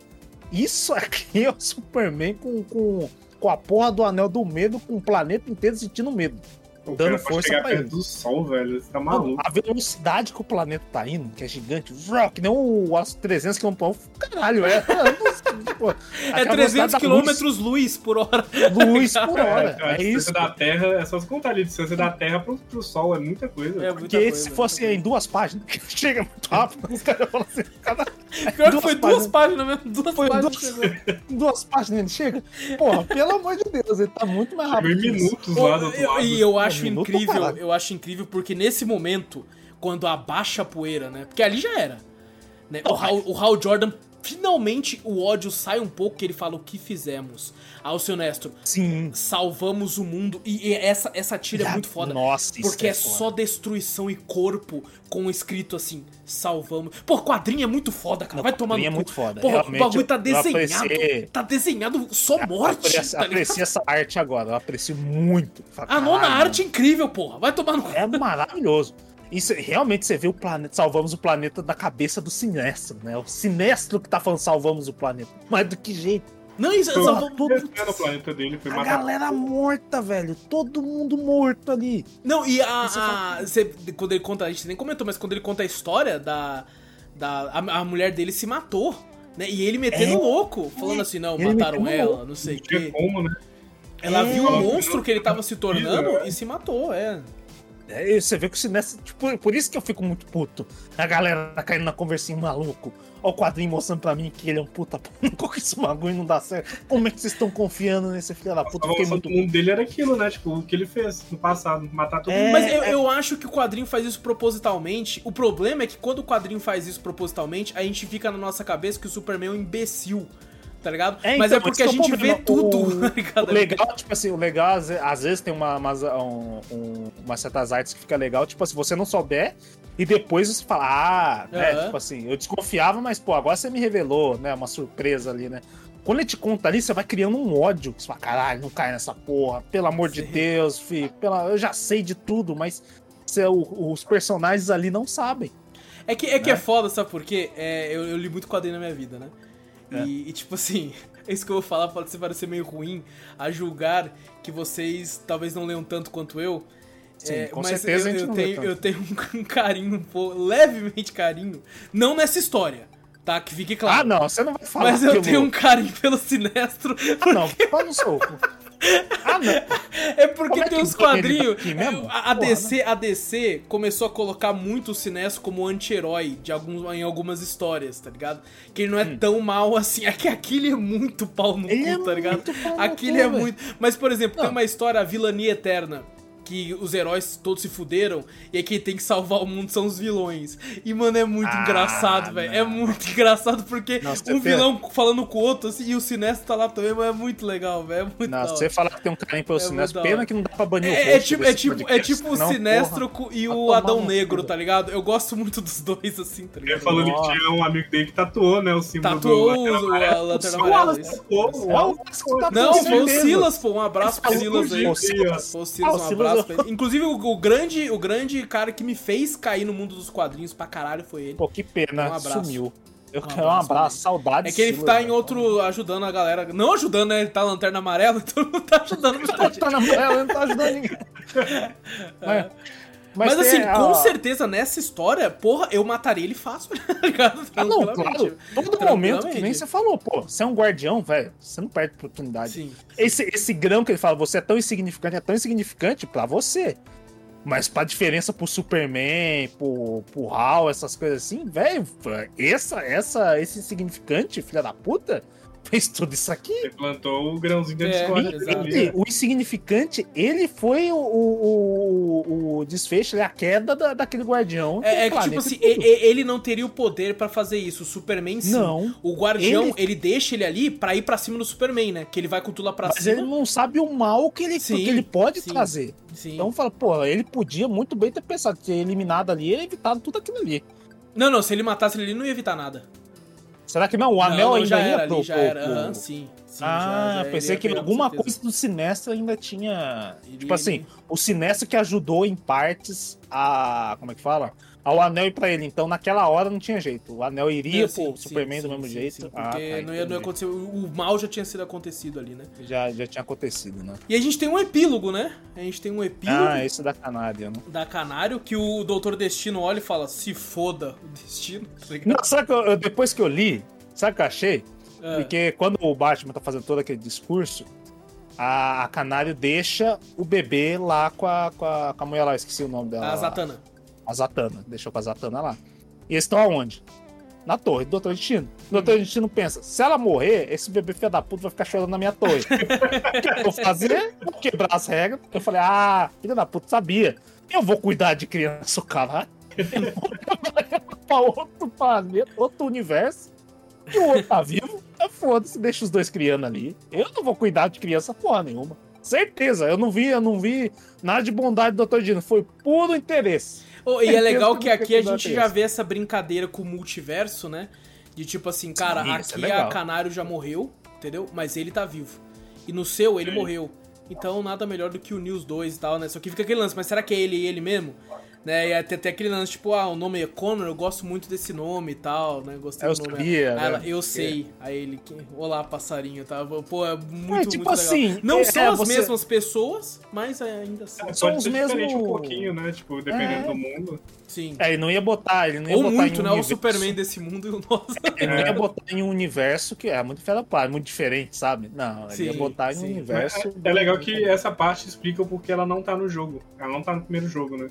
[SPEAKER 2] Isso aqui é o Superman com, com com a porra do anel do medo, com o planeta inteiro sentindo medo.
[SPEAKER 3] O dando força pra ele. do sol, velho. Você tá maluco.
[SPEAKER 2] A velocidade que o planeta tá indo, que é gigante, que nem o, as 300 km por hora. Caralho, é.
[SPEAKER 1] É 300 km luz por hora.
[SPEAKER 2] Luz por hora. É, é, é isso.
[SPEAKER 3] da Terra, é só se contar ali, distância da Terra pro, pro Sol, é muita coisa. É
[SPEAKER 2] Porque coisa, se fosse em duas páginas, chega muito rápido, os caras falam assim,
[SPEAKER 1] cada. Pior que foi duas páginas mesmo, duas
[SPEAKER 2] foi páginas. Duas, duas páginas ele chega. Porra, pelo amor de Deus, ele tá muito mais rápido.
[SPEAKER 3] Em minutos lá do outro lado.
[SPEAKER 1] E eu acho incrível, eu acho incrível porque nesse momento, quando abaixa a poeira, né? Porque ali já era. Né? O, Hal, o Hal Jordan finalmente o ódio sai um pouco que ele fala o que fizemos. Ao seu Néstor.
[SPEAKER 2] Sim.
[SPEAKER 1] Salvamos o mundo. E, e essa, essa tira é muito foda.
[SPEAKER 2] Nossa,
[SPEAKER 1] Porque
[SPEAKER 2] é,
[SPEAKER 1] é só destruição e corpo com escrito assim, salvamos. Pô, quadrinho é muito foda, cara. Vai tomar no
[SPEAKER 2] é muito foda.
[SPEAKER 1] Pô, o bagulho tá desenhado. Tá desenhado só morte.
[SPEAKER 2] Eu aprecio,
[SPEAKER 1] tá
[SPEAKER 2] aprecio essa arte agora. Eu aprecio muito.
[SPEAKER 1] A nona arte é incrível, porra. Vai tomar no
[SPEAKER 2] É maravilhoso. Isso, realmente você vê o planeta, salvamos o planeta da cabeça do Sinestro, né? O Sinestro que tá falando salvamos o planeta. Mas do que jeito?
[SPEAKER 1] Não, isso
[SPEAKER 3] Foi
[SPEAKER 1] só
[SPEAKER 3] o
[SPEAKER 1] vou-
[SPEAKER 2] tudo-
[SPEAKER 3] no planeta dele, foi
[SPEAKER 2] A
[SPEAKER 3] matar
[SPEAKER 2] galera morta, velho. Todo mundo morto ali.
[SPEAKER 1] Não, e a. A- você- quando ele conta, a gente nem comentou, mas quando ele conta a história da. da a, a mulher dele se matou. Né? E ele metendo
[SPEAKER 2] É.
[SPEAKER 1] louco, falando assim, não,
[SPEAKER 2] Ele
[SPEAKER 1] mataram ela,
[SPEAKER 2] louco.
[SPEAKER 1] não sei o quê.
[SPEAKER 3] como, né?
[SPEAKER 1] Ela
[SPEAKER 2] É.
[SPEAKER 1] viu o monstro que ele tava se tornando
[SPEAKER 3] É.
[SPEAKER 1] e se matou, é.
[SPEAKER 2] É, e você vê que o Sinestro. Tipo, por isso que eu fico muito puto. A galera tá caindo na conversinha maluco. Ó, o quadrinho mostrando pra mim que ele é um puta. Como que esse bagulho não dá certo? Como é que vocês estão confiando nesse filho da puta? Fiquei
[SPEAKER 3] evolução
[SPEAKER 2] muito
[SPEAKER 3] do mundo dele era aquilo, né? Tipo, o que ele fez no passado, matar todo
[SPEAKER 2] É.
[SPEAKER 3] mundo.
[SPEAKER 1] Mas eu, eu acho que o quadrinho faz isso propositalmente. O problema é que quando o quadrinho faz isso propositalmente, a gente fica na nossa cabeça que o Superman é um imbecil. Tá ligado?
[SPEAKER 2] É,
[SPEAKER 1] Mas
[SPEAKER 2] então,
[SPEAKER 1] é porque
[SPEAKER 2] esse
[SPEAKER 1] a
[SPEAKER 2] é
[SPEAKER 1] gente vê
[SPEAKER 2] problema.
[SPEAKER 1] tudo,
[SPEAKER 2] O-
[SPEAKER 1] tá?
[SPEAKER 2] O legal, tipo assim, o legal, às ve- às vezes tem uma, umas, um, um, umas certas artes que fica legal, tipo assim, você não souber, e depois você fala, ah, né,
[SPEAKER 1] Aham.
[SPEAKER 2] tipo assim, eu desconfiava, mas, pô, agora você me revelou, né, uma surpresa ali, né. Quando ele te conta ali, você vai criando um ódio, você fala, caralho, não cai nessa porra, pelo amor de
[SPEAKER 1] Sim.
[SPEAKER 2] Deus, filho, pela, eu já sei de tudo, mas você- o- os personagens ali não sabem.
[SPEAKER 1] É que é, que é
[SPEAKER 2] Né?
[SPEAKER 1] foda, sabe por quê? É, eu, eu li muito quadrinho na minha vida, né?
[SPEAKER 2] É.
[SPEAKER 1] E, e, tipo assim, é isso que eu vou falar pode parecer meio ruim a julgar que vocês talvez não leiam tanto quanto eu.
[SPEAKER 2] Sim,
[SPEAKER 1] É,
[SPEAKER 2] com
[SPEAKER 1] mas
[SPEAKER 2] certeza
[SPEAKER 1] eu, eu tenho, eu tenho um carinho, um pouco, levemente carinho, não nessa história, tá? Que fique
[SPEAKER 2] Ah,
[SPEAKER 1] claro.
[SPEAKER 2] não, você não vai falar
[SPEAKER 1] mas eu
[SPEAKER 2] pelo-
[SPEAKER 1] tenho um carinho pelo Sinestro.
[SPEAKER 2] Ah, não, fala no soco. Ah.
[SPEAKER 1] É porque
[SPEAKER 2] é
[SPEAKER 1] tem uns
[SPEAKER 2] ele
[SPEAKER 1] quadrinhos. A, a DC, a DC começou a colocar muito o Sinestro como anti-herói de alguns, em algumas histórias, tá ligado? Que ele não é tão mal assim. É que aquele é muito pau no
[SPEAKER 2] Hum. Ele
[SPEAKER 1] cu,
[SPEAKER 2] é
[SPEAKER 1] tá ligado? Aquele é muito. Mas, por exemplo, tem
[SPEAKER 2] Não.
[SPEAKER 1] uma história, a Vilania Eterna. Que os heróis todos se fuderam e aí quem tem que salvar o mundo são os vilões. E, mano, é muito
[SPEAKER 2] Ah,
[SPEAKER 1] engraçado, velho. É
[SPEAKER 2] não.
[SPEAKER 1] muito engraçado porque
[SPEAKER 2] Não, você
[SPEAKER 1] um vilão falando com o outro assim, e o Sinestro tá lá também, mas é muito legal, velho. É
[SPEAKER 2] Não,
[SPEAKER 1] hora.
[SPEAKER 2] você falar que tem um carinho pelo
[SPEAKER 1] É
[SPEAKER 2] Sinestro, pena que não dá pra banir o
[SPEAKER 1] É, é
[SPEAKER 2] host
[SPEAKER 1] tipo, é tipo, é tipo o
[SPEAKER 2] senão,
[SPEAKER 1] Sinestro
[SPEAKER 2] porra,
[SPEAKER 1] e o Adão Negro, tá ligado? Eu gosto muito dos dois, assim, tá
[SPEAKER 3] Ele
[SPEAKER 1] ligado?
[SPEAKER 3] falou que
[SPEAKER 2] Nossa.
[SPEAKER 3] tinha um amigo dele que tatuou, né? O símbolo
[SPEAKER 1] Tatuou
[SPEAKER 3] do
[SPEAKER 1] o- Lanterna
[SPEAKER 3] O
[SPEAKER 1] Amarela,
[SPEAKER 3] o Wallace tatuou.
[SPEAKER 1] Não, foi o. Silas, pô. Um abraço pro Silas aí.
[SPEAKER 3] foi
[SPEAKER 2] o
[SPEAKER 3] o
[SPEAKER 2] Silas. Ah, o
[SPEAKER 1] um abraço ele. Inclusive, o, o grande, o grande cara que me fez cair no mundo dos quadrinhos pra caralho foi ele.
[SPEAKER 2] Pô, que pena,
[SPEAKER 1] Um abraço.
[SPEAKER 2] sumiu. Eu
[SPEAKER 1] Um
[SPEAKER 2] quero um
[SPEAKER 1] abraço,
[SPEAKER 2] abraço, saudade.
[SPEAKER 1] É que ele
[SPEAKER 2] Silas,
[SPEAKER 1] tá em outro ajudando a galera. Não ajudando, né? Ele tá lanterna amarela, então não tá ajudando muita gente.
[SPEAKER 2] Tá na amarela, não tá ajudando ninguém. Mas,
[SPEAKER 1] Mas, assim,
[SPEAKER 2] a-
[SPEAKER 1] com certeza, nessa história, porra, eu mataria ele fácil, tá ligado?
[SPEAKER 2] Ah, não, claro. Todo momento, que nem você falou, pô, você é um guardião, velho. Você não perde oportunidade.
[SPEAKER 1] Sim.
[SPEAKER 2] Esse, esse grão que ele fala, você é tão insignificante, é tão insignificante pra você. Mas pra diferença pro Superman, pro, pro Hal, essas coisas assim, velho, essa, essa, esse insignificante, filha da puta, fez tudo isso aqui.
[SPEAKER 3] Ele plantou o grãozinho da
[SPEAKER 1] É,
[SPEAKER 3] discórdia dele.
[SPEAKER 2] Ele, o insignificante, ele foi o, o, o, desfecho, ele é a queda da, daquele guardião.
[SPEAKER 1] É, é que, tipo assim,
[SPEAKER 2] e tudo.
[SPEAKER 1] e- e- ele não teria o poder pra fazer isso. O Superman sim.
[SPEAKER 2] Não.
[SPEAKER 1] O Guardião, ele...
[SPEAKER 2] Ele-
[SPEAKER 1] deixa ele ali pra ir pra cima do Superman, né? Que ele vai com tudo lá pra
[SPEAKER 2] Mas
[SPEAKER 1] cima.
[SPEAKER 2] ele não sabe o mal que ele,
[SPEAKER 1] Sim,
[SPEAKER 2] que ele pode
[SPEAKER 1] sim.
[SPEAKER 2] trazer.
[SPEAKER 1] Sim.
[SPEAKER 2] Então fala, pô, ele podia muito bem ter pensado, ter eliminado ali e evitado tudo aquilo ali.
[SPEAKER 1] Não, não, se ele matasse ele ali, não ia evitar nada.
[SPEAKER 2] Será que não? O anel
[SPEAKER 1] não,
[SPEAKER 2] ainda
[SPEAKER 1] já
[SPEAKER 2] ia
[SPEAKER 1] era
[SPEAKER 2] pro-
[SPEAKER 1] ali, já
[SPEAKER 2] pro-
[SPEAKER 1] era.
[SPEAKER 2] pro-
[SPEAKER 1] Aham, sim. sim,
[SPEAKER 2] ah,
[SPEAKER 1] já- já
[SPEAKER 2] pensei
[SPEAKER 1] ia
[SPEAKER 2] que alguma coisa do Sinestro ainda tinha.
[SPEAKER 1] Ele-
[SPEAKER 2] Tipo assim, o Sinestro que ajudou em partes a. Como é que fala? Ao anel ir pra ele. Então naquela hora não tinha jeito. O anel iria
[SPEAKER 1] Não,
[SPEAKER 2] pro
[SPEAKER 1] sim,
[SPEAKER 2] Superman
[SPEAKER 1] sim,
[SPEAKER 2] do mesmo
[SPEAKER 1] sim,
[SPEAKER 2] jeito.
[SPEAKER 1] sim,
[SPEAKER 2] Ah,
[SPEAKER 1] porque
[SPEAKER 2] tá,
[SPEAKER 1] não, ia, não ia acontecer. O, mal já tinha sido acontecido ali, né?
[SPEAKER 2] já, já tinha acontecido, né?
[SPEAKER 1] E a gente tem um epílogo, né? A gente tem um epílogo
[SPEAKER 2] Ah, esse da Canária, né?
[SPEAKER 1] da Canário que o Doutor Destino olha e fala: se foda o destino. Tá?
[SPEAKER 2] Não, sabe que eu- eu- depois que eu li, sabe o que eu achei?
[SPEAKER 1] É.
[SPEAKER 2] Porque quando o Batman tá fazendo todo aquele discurso, a, a Canário deixa o bebê lá com a, com a, com a mulher lá, esqueci o nome dela.
[SPEAKER 1] A. Zatanna.
[SPEAKER 2] A Zatanna. Deixou com a Zatanna lá. E eles estão aonde? Na torre do Doutor Destino. O Doutor Destino pensa, se ela morrer, esse bebê filho da puta vai ficar chorando na minha torre. o que eu vou fazer? Vou quebrar as regras. Eu falei, ah, filho da puta, sabia. Eu vou cuidar de criança, o pra outro planeta, outro universo. E o outro tá vivo. É foda-se, deixa os dois criando ali. Eu não vou cuidar de criança porra nenhuma. Certeza, eu não vi, eu não vi nada de bondade do Dr. Dino. Foi puro interesse.
[SPEAKER 1] Oh, e é legal que aqui a gente já vê essa brincadeira com o multiverso, né? De tipo assim, cara,
[SPEAKER 2] Sim, é
[SPEAKER 1] aqui a
[SPEAKER 2] legal.
[SPEAKER 1] Canário já morreu, entendeu? Mas ele tá vivo. E no seu, ele
[SPEAKER 3] Sim.
[SPEAKER 1] morreu. Então nada melhor do que unir os dois e tal, né? Só que fica aquele lance, mas será que é ele e ele mesmo? Né? E até, até aquele lance, tipo, ah, o nome é Connor, eu gosto muito desse nome e tal, né? Gostei
[SPEAKER 2] Eu
[SPEAKER 1] do nome.
[SPEAKER 2] sabia, né?
[SPEAKER 1] ela, eu sei. Aí ele, que- olá, passarinho, tá? Pô, é muito,
[SPEAKER 2] É, tipo
[SPEAKER 1] muito
[SPEAKER 2] assim,
[SPEAKER 1] legal. Não
[SPEAKER 2] é,
[SPEAKER 1] são
[SPEAKER 2] é,
[SPEAKER 1] as
[SPEAKER 2] você-
[SPEAKER 1] mesmas pessoas, mas ainda assim.
[SPEAKER 3] Pode
[SPEAKER 2] São os
[SPEAKER 3] ser diferente
[SPEAKER 2] mesmo-
[SPEAKER 3] um pouquinho, né? Tipo, dependendo
[SPEAKER 2] É.
[SPEAKER 3] do mundo.
[SPEAKER 1] Sim.
[SPEAKER 2] É, ele não ia botar, ele não ia
[SPEAKER 1] Ou
[SPEAKER 2] botar
[SPEAKER 1] muito,
[SPEAKER 2] em um
[SPEAKER 1] né? O
[SPEAKER 2] universo-
[SPEAKER 1] Superman desse mundo e o nosso.
[SPEAKER 2] Ele não
[SPEAKER 3] É.
[SPEAKER 2] ia botar em um universo que é muito fera pá, muito diferente, sabe? Não, ele ia
[SPEAKER 1] Sim,
[SPEAKER 2] botar em um
[SPEAKER 1] sim.
[SPEAKER 2] universo.
[SPEAKER 3] É, é legal que essa parte explica o porquê ela não tá no jogo. Ela não tá no primeiro jogo, né?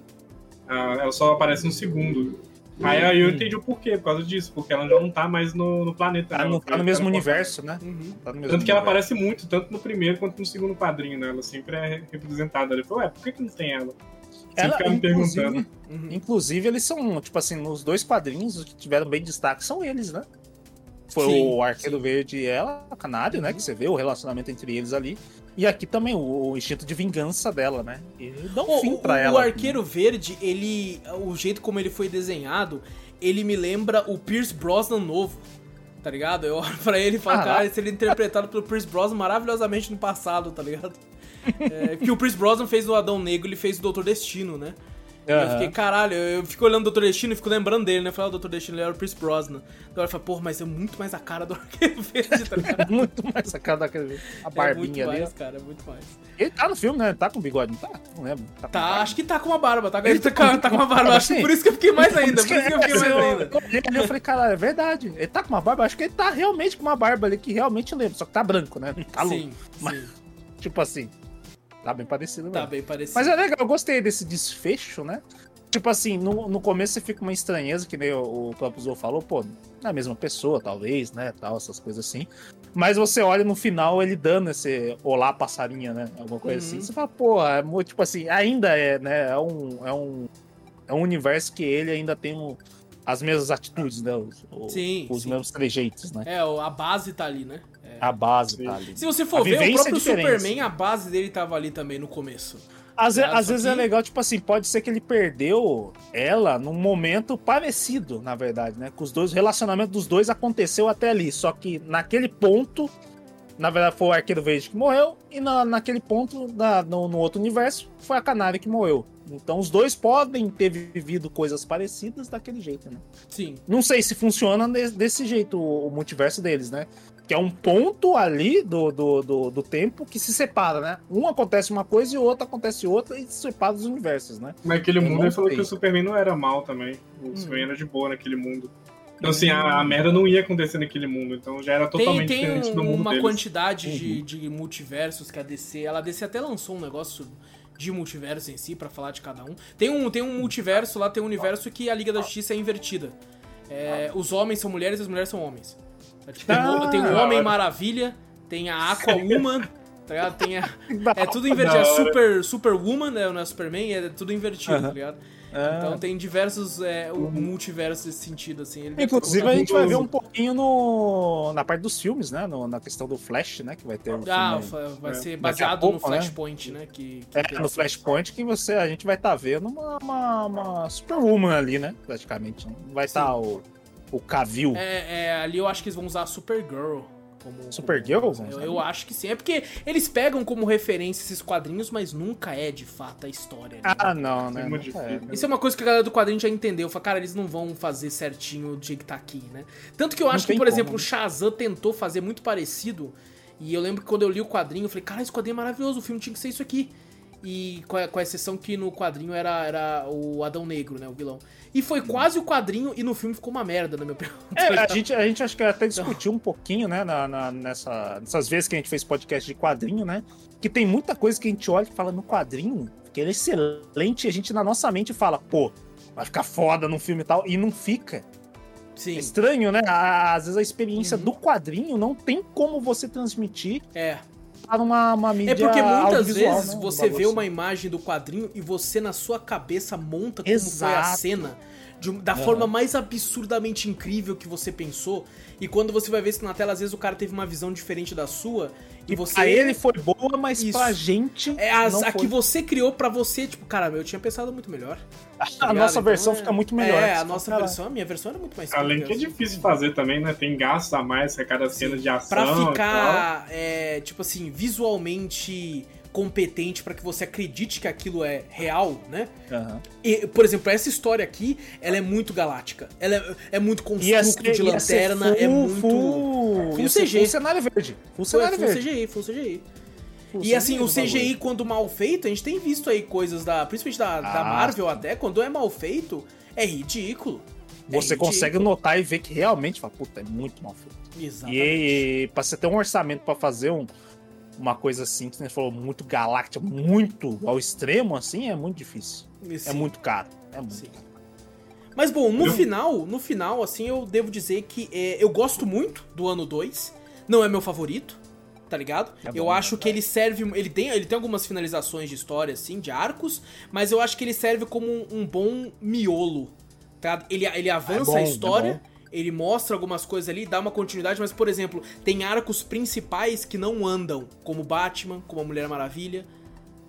[SPEAKER 3] Ah, ela só aparece no segundo. Aí, aí eu entendi o porquê, por causa disso, porque ela já não tá mais no, no planeta.
[SPEAKER 2] Tá
[SPEAKER 3] né?
[SPEAKER 2] no,
[SPEAKER 3] Ela
[SPEAKER 2] tá no mesmo universo, né?
[SPEAKER 1] Uhum.
[SPEAKER 2] Tá no mesmo
[SPEAKER 3] Tanto que ela
[SPEAKER 2] universo.
[SPEAKER 3] aparece muito, tanto no primeiro quanto no segundo quadrinho, né? Ela sempre é representada. Ele falou, ué, por que, que não tem ela? Sempre
[SPEAKER 2] Ela,
[SPEAKER 3] ficava me
[SPEAKER 2] inclusive.
[SPEAKER 1] Uhum.
[SPEAKER 2] inclusive, eles são, tipo assim, nos dois quadrinhos, os que tiveram bem destaque são eles, né? Foi
[SPEAKER 1] Sim,
[SPEAKER 2] o Arqueiro Verde e ela, a Canário, né? Que você vê o relacionamento entre eles ali. E aqui também o, o instinto de vingança dela, né? E dá um
[SPEAKER 1] O,
[SPEAKER 2] fim
[SPEAKER 1] o-
[SPEAKER 2] pra
[SPEAKER 1] o
[SPEAKER 2] ela.
[SPEAKER 1] Arqueiro Verde, ele. O jeito como ele foi desenhado, ele me lembra o Pierce Brosnan novo. Tá ligado? Eu olho pra ele e falo, cara, ele é interpretado pelo Pierce Brosnan maravilhosamente no passado, tá ligado? É, que o Pierce Brosnan fez o Adão Negro, ele fez o Doutor Destino, né? E Eu fiquei, caralho, eu fico olhando o Doutor Destino e fico lembrando dele, né? Eu falei, ah, o Doutor Destino ele era o Pierce Brosnan. Então eu falei, porra, mas é muito mais a cara do Arqueiro Verde, tá ligado?
[SPEAKER 2] muito mais a cara daquele. A
[SPEAKER 1] É
[SPEAKER 2] barbinha
[SPEAKER 1] muito
[SPEAKER 2] ali.
[SPEAKER 1] mais, cara, é muito mais.
[SPEAKER 2] Ele tá no filme, né? Tá com bigode, não tá? Não lembro.
[SPEAKER 1] Tá,
[SPEAKER 2] barba.
[SPEAKER 1] acho que tá com uma barba, tá? Ele tá,
[SPEAKER 2] tá
[SPEAKER 1] com- tá com uma barba, acho que
[SPEAKER 2] assim,
[SPEAKER 1] por isso que eu fiquei mais ainda, por isso que eu fiquei mais ainda.
[SPEAKER 2] eu ali, falei, cara, é verdade. Ele tá com uma barba, acho que ele tá realmente com uma barba ali que realmente lembra, só que tá branco, né? Tá louco.
[SPEAKER 1] Sim,
[SPEAKER 2] Mas-
[SPEAKER 1] sim,
[SPEAKER 2] Tipo assim, tá bem parecido
[SPEAKER 1] tá
[SPEAKER 2] mesmo.
[SPEAKER 1] bem parecido.
[SPEAKER 2] Mas é legal, eu gostei desse desfecho, né? Tipo assim, no, no começo você fica uma estranheza, que nem o, o próprio Zou falou, pô, não é a mesma pessoa, talvez, né? Tal, essas coisas assim. Mas você olha no final ele dando esse olá passarinha, né? Alguma coisa
[SPEAKER 1] Uhum.
[SPEAKER 2] assim. Você fala, pô, é tipo assim, ainda é, né? É um, é um, é um universo que ele ainda tem um- as mesmas atitudes, né? Os,
[SPEAKER 1] Sim,
[SPEAKER 2] os
[SPEAKER 1] sim.
[SPEAKER 2] mesmos trejeitos, né?
[SPEAKER 1] É, a base tá ali, né? É.
[SPEAKER 2] A base
[SPEAKER 3] Sim.
[SPEAKER 2] tá ali.
[SPEAKER 1] Se você
[SPEAKER 2] A
[SPEAKER 1] for ver, o
[SPEAKER 2] vivência
[SPEAKER 1] próprio
[SPEAKER 2] é diferente.
[SPEAKER 1] Superman, a base dele tava ali também no começo.
[SPEAKER 2] Às,
[SPEAKER 1] Claro,
[SPEAKER 2] às
[SPEAKER 1] só
[SPEAKER 2] vezes
[SPEAKER 1] que-
[SPEAKER 2] é legal, tipo assim, pode ser que ele perdeu ela num momento parecido, na verdade, né? Que os dois, o relacionamento dos dois aconteceu até ali. Só que naquele ponto, na verdade, foi o Arqueiro Verde que morreu, e na, naquele ponto, na- no, no outro universo, foi a Canária que morreu. Então os dois podem ter vivido coisas parecidas daquele jeito, né?
[SPEAKER 1] Sim.
[SPEAKER 2] Não sei se funciona de- desse jeito o, o multiverso deles, né? Que é um ponto ali do, do, do, do tempo que se separa, né? Um acontece uma coisa e o outro acontece outra e se separa os universos, né?
[SPEAKER 3] Naquele mundo ele falou que o Superman não era mal também. O
[SPEAKER 1] Hum.
[SPEAKER 3] Superman era de boa naquele mundo. Então, assim, a, a merda não ia acontecer naquele mundo. Então já era
[SPEAKER 1] Tem,
[SPEAKER 3] totalmente
[SPEAKER 1] tem
[SPEAKER 3] diferente do
[SPEAKER 1] um-
[SPEAKER 3] mundo
[SPEAKER 1] uma
[SPEAKER 3] deles.
[SPEAKER 1] quantidade
[SPEAKER 2] Uhum.
[SPEAKER 1] de, de multiversos que a DC. Ela a DC até lançou um negócio de multiverso em si, pra falar de cada um. Tem um, tem um multiverso lá, tem um universo que a Liga da Justiça é invertida. É, os homens são mulheres e as mulheres são homens. É, tipo, tem, o-
[SPEAKER 2] Ah,
[SPEAKER 1] tem o Homem. Maravilha, tem a Aquawoman, tá ligado? Tem a, é tudo invertido. É super, Superwoman, né? Não é Superman, é tudo invertido,
[SPEAKER 2] Aham.
[SPEAKER 1] tá ligado?
[SPEAKER 2] É.
[SPEAKER 1] Então tem diversos é, o multiversos nesse sentido, assim.
[SPEAKER 2] Inclusive, a gente vai ver um pouquinho no, na parte dos filmes, né? No- na questão do Flash, né? Que vai ter um
[SPEAKER 1] Ah,
[SPEAKER 2] filme
[SPEAKER 1] vai ser baseado
[SPEAKER 2] pouco,
[SPEAKER 1] no
[SPEAKER 2] né?
[SPEAKER 1] Flashpoint, né? Que, que
[SPEAKER 2] É,
[SPEAKER 1] tem
[SPEAKER 2] no Flashpoint que você, a gente vai estar vendo uma, uma, uma Superwoman ali, né? Praticamente. Não vai estar o, o Cavill.
[SPEAKER 1] É, é, ali eu acho que eles vão usar a Supergirl. Como,
[SPEAKER 2] Supergirl?
[SPEAKER 1] como-
[SPEAKER 2] Vamos
[SPEAKER 1] eu, eu acho que sim. É porque eles pegam como referência esses quadrinhos, mas nunca é de fato a história. né?
[SPEAKER 2] Ah, não, né?
[SPEAKER 3] É muito
[SPEAKER 2] Nunca
[SPEAKER 3] difícil.
[SPEAKER 1] Isso é uma coisa que a galera do quadrinho já entendeu. Fala, cara, eles não vão fazer certinho do jeito que tá aqui, né? Tanto que eu
[SPEAKER 2] Não
[SPEAKER 1] acho que, por
[SPEAKER 2] como,
[SPEAKER 1] exemplo, o
[SPEAKER 2] né?
[SPEAKER 1] Shazam tentou fazer muito parecido. E eu lembro que quando eu li o quadrinho, eu falei, cara, esse quadrinho é maravilhoso, o filme tinha que ser isso aqui. E com a, com a exceção que no quadrinho era, era o Adão Negro, né? O vilão. E foi quase o quadrinho e no filme ficou uma merda, na minha opinião.
[SPEAKER 2] É, a gente, a gente acho que até discutiu um pouquinho, né, na, na- nessa, nessas vezes que a gente fez podcast de quadrinho, né? Que tem muita coisa que a gente olha e fala no quadrinho, que ele é excelente, e a gente na nossa mente fala, pô, vai ficar foda no filme e tal, e não fica. É
[SPEAKER 1] Sim,
[SPEAKER 2] estranho, né? Às vezes a experiência
[SPEAKER 1] Uhum.
[SPEAKER 2] do quadrinho não tem como você transmitir
[SPEAKER 1] é.
[SPEAKER 2] Para uma, uma mídia
[SPEAKER 1] É porque muitas vezes
[SPEAKER 2] né?
[SPEAKER 1] Você vê
[SPEAKER 2] assim.
[SPEAKER 1] uma imagem do quadrinho e você na sua cabeça monta como foi a
[SPEAKER 2] Exato.
[SPEAKER 1] cena de da forma mais absurdamente incrível que você pensou. E quando você vai ver isso na tela, às vezes o cara teve uma visão diferente da sua e você
[SPEAKER 2] pra ele foi boa, mas
[SPEAKER 1] Isso.
[SPEAKER 2] pra gente
[SPEAKER 1] é as,
[SPEAKER 2] não
[SPEAKER 1] a
[SPEAKER 2] foi.
[SPEAKER 1] que você criou pra você, tipo, cara, eu tinha pensado muito melhor. tá
[SPEAKER 2] A
[SPEAKER 1] ligado?
[SPEAKER 2] nossa
[SPEAKER 1] Então
[SPEAKER 2] versão
[SPEAKER 1] é-
[SPEAKER 2] fica muito melhor.
[SPEAKER 1] É, a nossa
[SPEAKER 2] fala,
[SPEAKER 1] versão, a minha versão era muito mais
[SPEAKER 3] Além que é
[SPEAKER 1] simples.
[SPEAKER 3] difícil de fazer também, né? Tem gastos a mais a cada cena de ação.
[SPEAKER 1] Pra
[SPEAKER 3] e tal.
[SPEAKER 1] ficar, é, tipo assim, visualmente competente para que você acredite que aquilo é real, né?
[SPEAKER 2] Aham.
[SPEAKER 1] E, por exemplo, essa história aqui, ela é muito galáctica. Ela é, é muito construto de
[SPEAKER 2] ser
[SPEAKER 1] lanterna, é
[SPEAKER 2] full-
[SPEAKER 1] muito.
[SPEAKER 2] Full,
[SPEAKER 1] full CG.
[SPEAKER 2] Full cenário verde. Full cenário
[SPEAKER 1] full
[SPEAKER 2] verde.
[SPEAKER 1] CGI, full CGI.
[SPEAKER 2] Full
[SPEAKER 1] E assim, o. CGI, quando mal feito, a gente tem visto aí coisas da. Principalmente da, da
[SPEAKER 2] Ah,
[SPEAKER 1] Marvel até, quando é mal feito, é ridículo. É
[SPEAKER 2] Você consegue
[SPEAKER 1] ridículo.
[SPEAKER 2] notar e ver que realmente, fala, puta, é muito mal feito.
[SPEAKER 1] Exatamente.
[SPEAKER 2] E, e pra você ter um orçamento pra fazer um- uma coisa assim, que você falou, muito galáctica, muito ao extremo, assim, é muito difícil. É
[SPEAKER 1] Sim.
[SPEAKER 2] muito caro. É muito
[SPEAKER 1] Sim.
[SPEAKER 2] caro.
[SPEAKER 1] Mas bom, no
[SPEAKER 3] Eu-
[SPEAKER 1] final, no final, assim, eu devo dizer que é, eu gosto muito do ano 2. Não é meu favorito, tá ligado?
[SPEAKER 2] É
[SPEAKER 1] eu
[SPEAKER 2] bom,
[SPEAKER 1] acho
[SPEAKER 2] né,
[SPEAKER 1] que ele serve. Ele tem, ele tem algumas finalizações de história, assim, de arcos, mas eu acho que ele serve como um, um bom miolo. Tá? Ele, ele avança
[SPEAKER 2] bom,
[SPEAKER 1] a
[SPEAKER 2] é
[SPEAKER 1] história. Ele mostra algumas coisas ali, dá uma continuidade, mas, por exemplo, tem arcos principais que não andam, como Batman, como a Mulher Maravilha,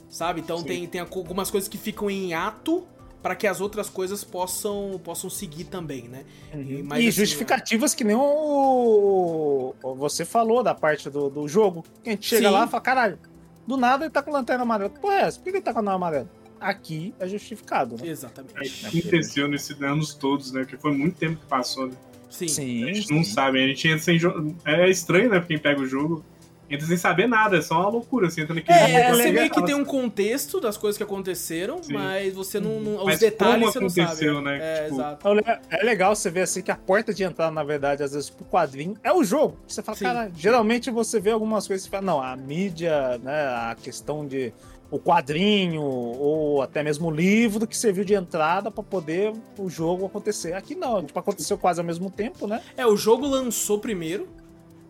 [SPEAKER 1] sabe? Então
[SPEAKER 3] Sim.
[SPEAKER 1] tem, tem algumas coisas que ficam em ato para que as outras coisas possam, possam seguir também, né? E, mas,
[SPEAKER 2] e
[SPEAKER 1] assim,
[SPEAKER 2] justificativas que nem o, você falou da parte do, do jogo. Que a gente chega
[SPEAKER 1] Sim.
[SPEAKER 2] lá e fala, caralho, do nada ele tá com lanterna amarela. Pô, é? Por que ele tá com a lanterna amarela? Aqui é justificado, né?
[SPEAKER 1] Exatamente.
[SPEAKER 3] aconteceu nesses anos todos, né? Porque foi muito tempo que passou, né?
[SPEAKER 1] Sim.
[SPEAKER 2] Sim.
[SPEAKER 3] A gente não sabe, a gente entra sem jogo. É estranho, né? Pra quem pega o jogo, entra sem saber nada, é só uma loucura. Você entra naquele
[SPEAKER 1] É,
[SPEAKER 3] mundo,
[SPEAKER 1] você
[SPEAKER 3] assim,
[SPEAKER 1] meio que tem um contexto das coisas que aconteceram,
[SPEAKER 3] Sim.
[SPEAKER 1] mas você não. não- os
[SPEAKER 3] Mas
[SPEAKER 1] detalhes
[SPEAKER 3] como
[SPEAKER 1] você não sabe.
[SPEAKER 3] aconteceu, né?
[SPEAKER 1] É,
[SPEAKER 3] Tipo,
[SPEAKER 1] exato.
[SPEAKER 2] É É legal você ver assim que a porta de entrada, na verdade, às vezes pro quadrinho é o jogo. Você fala,
[SPEAKER 1] Sim.
[SPEAKER 2] cara, geralmente você vê algumas coisas e fala, não, a mídia, né, a questão de o quadrinho ou até mesmo o livro que serviu de entrada pra poder o jogo acontecer. Aqui não, tipo, aconteceu quase ao mesmo tempo, né?
[SPEAKER 1] É, o jogo lançou primeiro,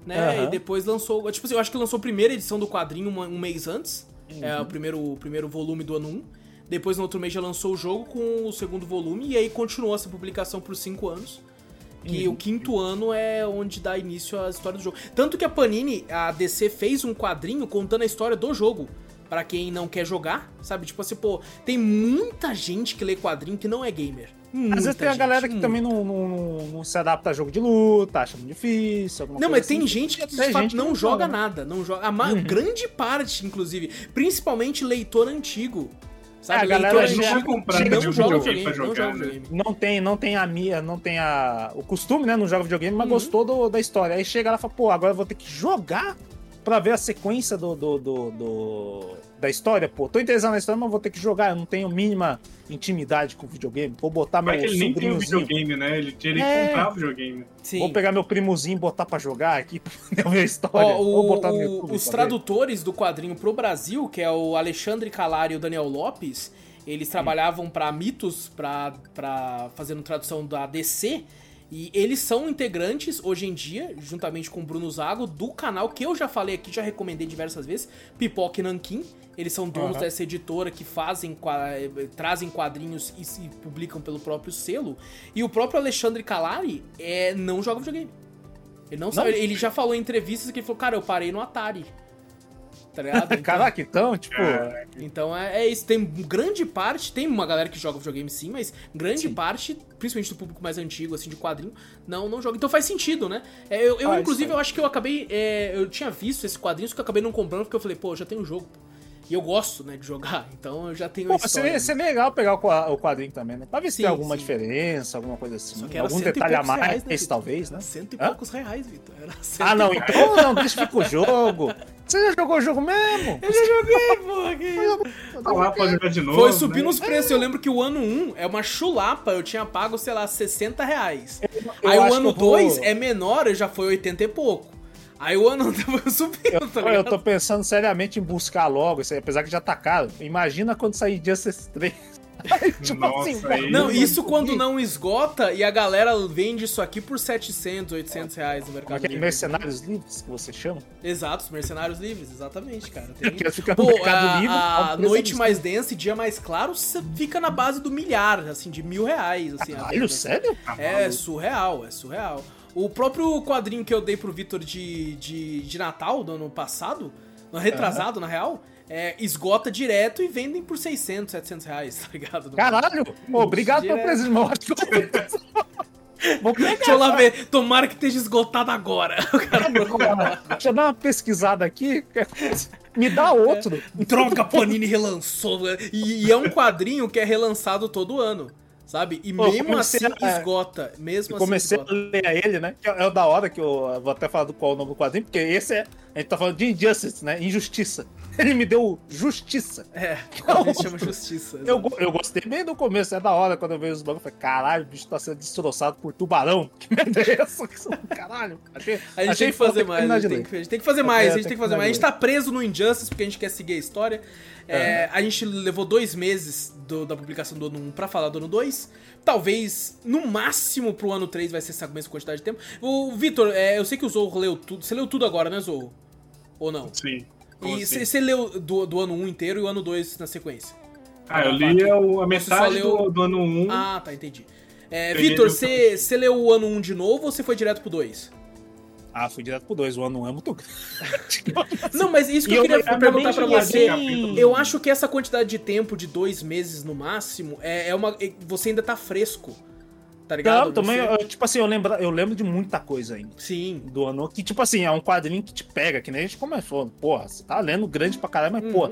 [SPEAKER 1] né?
[SPEAKER 2] Aham.
[SPEAKER 1] E depois lançou. Tipo assim, eu acho que lançou a primeira edição do quadrinho um, um mês antes.
[SPEAKER 2] Uhum.
[SPEAKER 1] É o primeiro, o primeiro volume do ano 1. Depois, no outro mês, já lançou o jogo com o segundo volume. E aí continuou essa publicação por cinco anos. Que
[SPEAKER 2] Uhum.
[SPEAKER 1] o quinto ano é onde dá início à história do jogo. Tanto que a Panini, a DC, fez um quadrinho contando a história do jogo. Pra quem não quer jogar, sabe? Tipo assim, pô, tem muita gente que lê quadrinho que não é gamer. Muita
[SPEAKER 2] Às vezes tem a
[SPEAKER 1] gente,
[SPEAKER 2] galera que
[SPEAKER 1] muita.
[SPEAKER 2] também não, não, não- não se adapta a jogo de luta, acha muito difícil. alguma
[SPEAKER 1] Não,
[SPEAKER 2] coisa
[SPEAKER 1] mas tem
[SPEAKER 2] assim.
[SPEAKER 1] gente que fato
[SPEAKER 2] gente que
[SPEAKER 1] não joga
[SPEAKER 2] né?
[SPEAKER 1] nada, não joga. A
[SPEAKER 2] Uhum.
[SPEAKER 1] grande parte, inclusive, principalmente leitor antigo. Sabe,
[SPEAKER 2] É, a galera
[SPEAKER 1] leitor
[SPEAKER 2] já
[SPEAKER 1] antigo
[SPEAKER 3] compra
[SPEAKER 1] não
[SPEAKER 3] videogame
[SPEAKER 1] joga
[SPEAKER 3] pra
[SPEAKER 1] videogame, não
[SPEAKER 3] jogar,
[SPEAKER 1] joga
[SPEAKER 3] né?
[SPEAKER 2] não tem, não tem a minha, não tem a, o costume, né? Não joga videogame, mas
[SPEAKER 1] Uhum.
[SPEAKER 2] gostou do- da história. Aí chega lá e fala, pô, agora eu vou ter que jogar pra ver a sequência do, do, do- do- da história, pô. Tô interessado na história, mas vou ter que jogar. Eu não tenho mínima intimidade com o videogame. Vou botar meu
[SPEAKER 3] Mas é que ele nem tem videogame, né? Ele tinha que
[SPEAKER 2] É.
[SPEAKER 3] comprar o videogame.
[SPEAKER 1] Sim.
[SPEAKER 2] Vou pegar meu primozinho e botar pra jogar aqui pra poder ver a história.
[SPEAKER 1] Ó,
[SPEAKER 2] Vou
[SPEAKER 1] o-
[SPEAKER 2] botar no
[SPEAKER 1] o-
[SPEAKER 2] YouTube
[SPEAKER 1] os
[SPEAKER 2] ver.
[SPEAKER 1] tradutores do quadrinho pro Brasil, que é o Alexandre Calari e o Daniel Lopes, eles trabalhavam pra Mitos, pra, pra fazendo tradução da DC, e eles são integrantes, hoje em dia, juntamente com o Bruno Zago, do canal que eu já falei aqui, já recomendei diversas vezes, Pipoca e Nankin. Eles são donos
[SPEAKER 2] Aham.
[SPEAKER 1] dessa editora que fazem, eh, trazem quadrinhos e se publicam pelo próprio selo. E o próprio Alexandre Calari é, não joga videogame. Ele não sabe, ele já falou em entrevistas que ele falou, cara, eu parei no Atari. Tá ligado? Então,
[SPEAKER 2] Caraca, então, tipo.
[SPEAKER 3] É.
[SPEAKER 1] então é, é isso. Tem grande parte, tem uma galera que joga videogame sim, mas grande
[SPEAKER 2] Sim.
[SPEAKER 1] parte, principalmente do público mais antigo, assim, de quadrinho, não, não joga. Então faz sentido, né? É, eu, eu,
[SPEAKER 2] Faz,
[SPEAKER 1] inclusive, eu acho que eu acabei. é, eu tinha visto esse quadrinho, só que eu acabei não comprando, porque eu falei, pô, eu já tenho o jogo. E eu gosto, né, de jogar. Então eu já tenho a
[SPEAKER 2] Pô,
[SPEAKER 1] história.
[SPEAKER 2] seria, seria legal pegar o qua- o quadrinho também, né? Pra ver se
[SPEAKER 1] Sim,
[SPEAKER 2] tem alguma
[SPEAKER 1] sim.
[SPEAKER 2] diferença, alguma coisa assim. Algum detalhe a mais,
[SPEAKER 1] reais, né, Vitor?
[SPEAKER 2] talvez, né?
[SPEAKER 1] Cento e
[SPEAKER 2] Hã?
[SPEAKER 1] poucos reais, Vitor.
[SPEAKER 2] Ah, não, então não, deixa ficar o jogo. Você já jogou o jogo mesmo?
[SPEAKER 1] Eu já joguei, porra, que?
[SPEAKER 3] Tá lá pra jogar de novo.
[SPEAKER 1] Foi subindo
[SPEAKER 3] né?
[SPEAKER 1] os preços. Eu lembro que o ano 1 é uma chulapa. Eu tinha pago, sei lá, 60 reais.
[SPEAKER 2] Eu
[SPEAKER 1] Aí o ano
[SPEAKER 2] que eu vou-
[SPEAKER 1] 2 é menor, já foi 80 e pouco. Aí o ano foi subindo, tá
[SPEAKER 2] Eu, tô pensando seriamente em buscar logo, isso aí, apesar que já tá caro. Imagina quando sair Justice 3. Aí, tipo
[SPEAKER 3] Nossa,
[SPEAKER 2] assim,
[SPEAKER 3] aí-
[SPEAKER 1] Não, isso quando não esgota e a galera vende isso aqui por 700, 800 reais no Mercado
[SPEAKER 2] aquele
[SPEAKER 1] Livre.
[SPEAKER 2] mercenários livres que você chama.
[SPEAKER 1] Exato, os mercenários livres, exatamente, cara. Tem...
[SPEAKER 2] Que fica no
[SPEAKER 1] Pô,
[SPEAKER 2] Mercado
[SPEAKER 1] a,
[SPEAKER 2] Livre.
[SPEAKER 1] a
[SPEAKER 2] preço
[SPEAKER 1] noite mais densa e dia mais claro fica na base do milhar, assim, de mil reais. Assim,
[SPEAKER 2] Caralho,
[SPEAKER 1] venda.
[SPEAKER 2] sério?
[SPEAKER 3] Tá
[SPEAKER 1] É
[SPEAKER 3] maluco.
[SPEAKER 1] surreal, é surreal. O próprio quadrinho que eu dei pro Vitor de, de, de Natal, do ano passado, no retrasado, na real, é, esgota direto e vendem por 600, 700 reais, tá ligado?
[SPEAKER 2] Caralho! Pô, obrigado pelo presente, eu vou pegar.
[SPEAKER 1] Deixa eu lá ver, tomara que esteja esgotado agora. O cara procura.
[SPEAKER 2] Deixa eu dar uma pesquisada aqui. Me dá outro.
[SPEAKER 1] Droga, Panini relançou. E, e é um quadrinho que é relançado todo ano. Sabe? E
[SPEAKER 2] Pô,
[SPEAKER 1] mesmo assim
[SPEAKER 2] a-
[SPEAKER 1] esgota. Mesmo
[SPEAKER 2] Eu
[SPEAKER 1] assim
[SPEAKER 2] comecei
[SPEAKER 1] esgota.
[SPEAKER 2] a ler ele, né? Que é o da hora que eu eu vou até falar do qual é o nome do quadrinho, porque esse é. A gente tá falando de Injustice, né? Injustiça. Ele me deu justiça.
[SPEAKER 1] É, o quadrinho se chama Justiça.
[SPEAKER 2] Eu, eu gostei bem do começo, é da hora quando eu vejo os bagulhos. Eu falei, caralho, o bicho tá sendo destroçado por tubarão. Que merda é essa? Caralho. Achei,
[SPEAKER 1] A gente
[SPEAKER 2] achei
[SPEAKER 1] tem que fazer mais, a gente tem que, a gente tem que fazer mais,
[SPEAKER 2] É,
[SPEAKER 1] a gente
[SPEAKER 2] tem
[SPEAKER 1] que fazer mais. A gente tá preso no Injustice porque a gente quer seguir a história. É, a gente levou dois meses do- da publicação do ano 1 pra falar do ano 2. Talvez, no máximo, pro ano 3 vai ser essa mesma quantidade de tempo. O Vitor, é, eu sei que o Zorro leu tudo. Você leu tudo agora, né, Zorro? Ou não?
[SPEAKER 3] Sim. Como
[SPEAKER 1] E
[SPEAKER 3] assim?
[SPEAKER 1] você leu do, do ano 1 inteiro e o ano 2 na sequência?
[SPEAKER 3] Ah, eu li a, a metade
[SPEAKER 1] leu-
[SPEAKER 3] do, do ano 1.
[SPEAKER 1] Ah, tá, entendi. É, Vitor, você leu o ano 1 de novo ou você foi direto pro 2?
[SPEAKER 2] Ah, fui direto pro 2. O ano 1 é muito grande.
[SPEAKER 1] Não, mas isso que
[SPEAKER 2] E
[SPEAKER 1] eu
[SPEAKER 2] eu-
[SPEAKER 1] queria
[SPEAKER 2] eu
[SPEAKER 1] perguntar pra você.
[SPEAKER 2] cheguei-
[SPEAKER 1] Eu acho que essa quantidade de tempo de dois meses no máximo é, é uma. é- Você ainda tá fresco. Tá ligado?
[SPEAKER 2] Não, também,
[SPEAKER 1] Você-
[SPEAKER 2] eu, tipo assim, eu lembro, eu lembro de muita coisa ainda.
[SPEAKER 1] Sim.
[SPEAKER 2] Do ano que, tipo assim, é um quadrinho que te pega, que nem a gente começou. Porra, você tá lendo grande pra caralho, mas,
[SPEAKER 1] Uhum.
[SPEAKER 2] pô,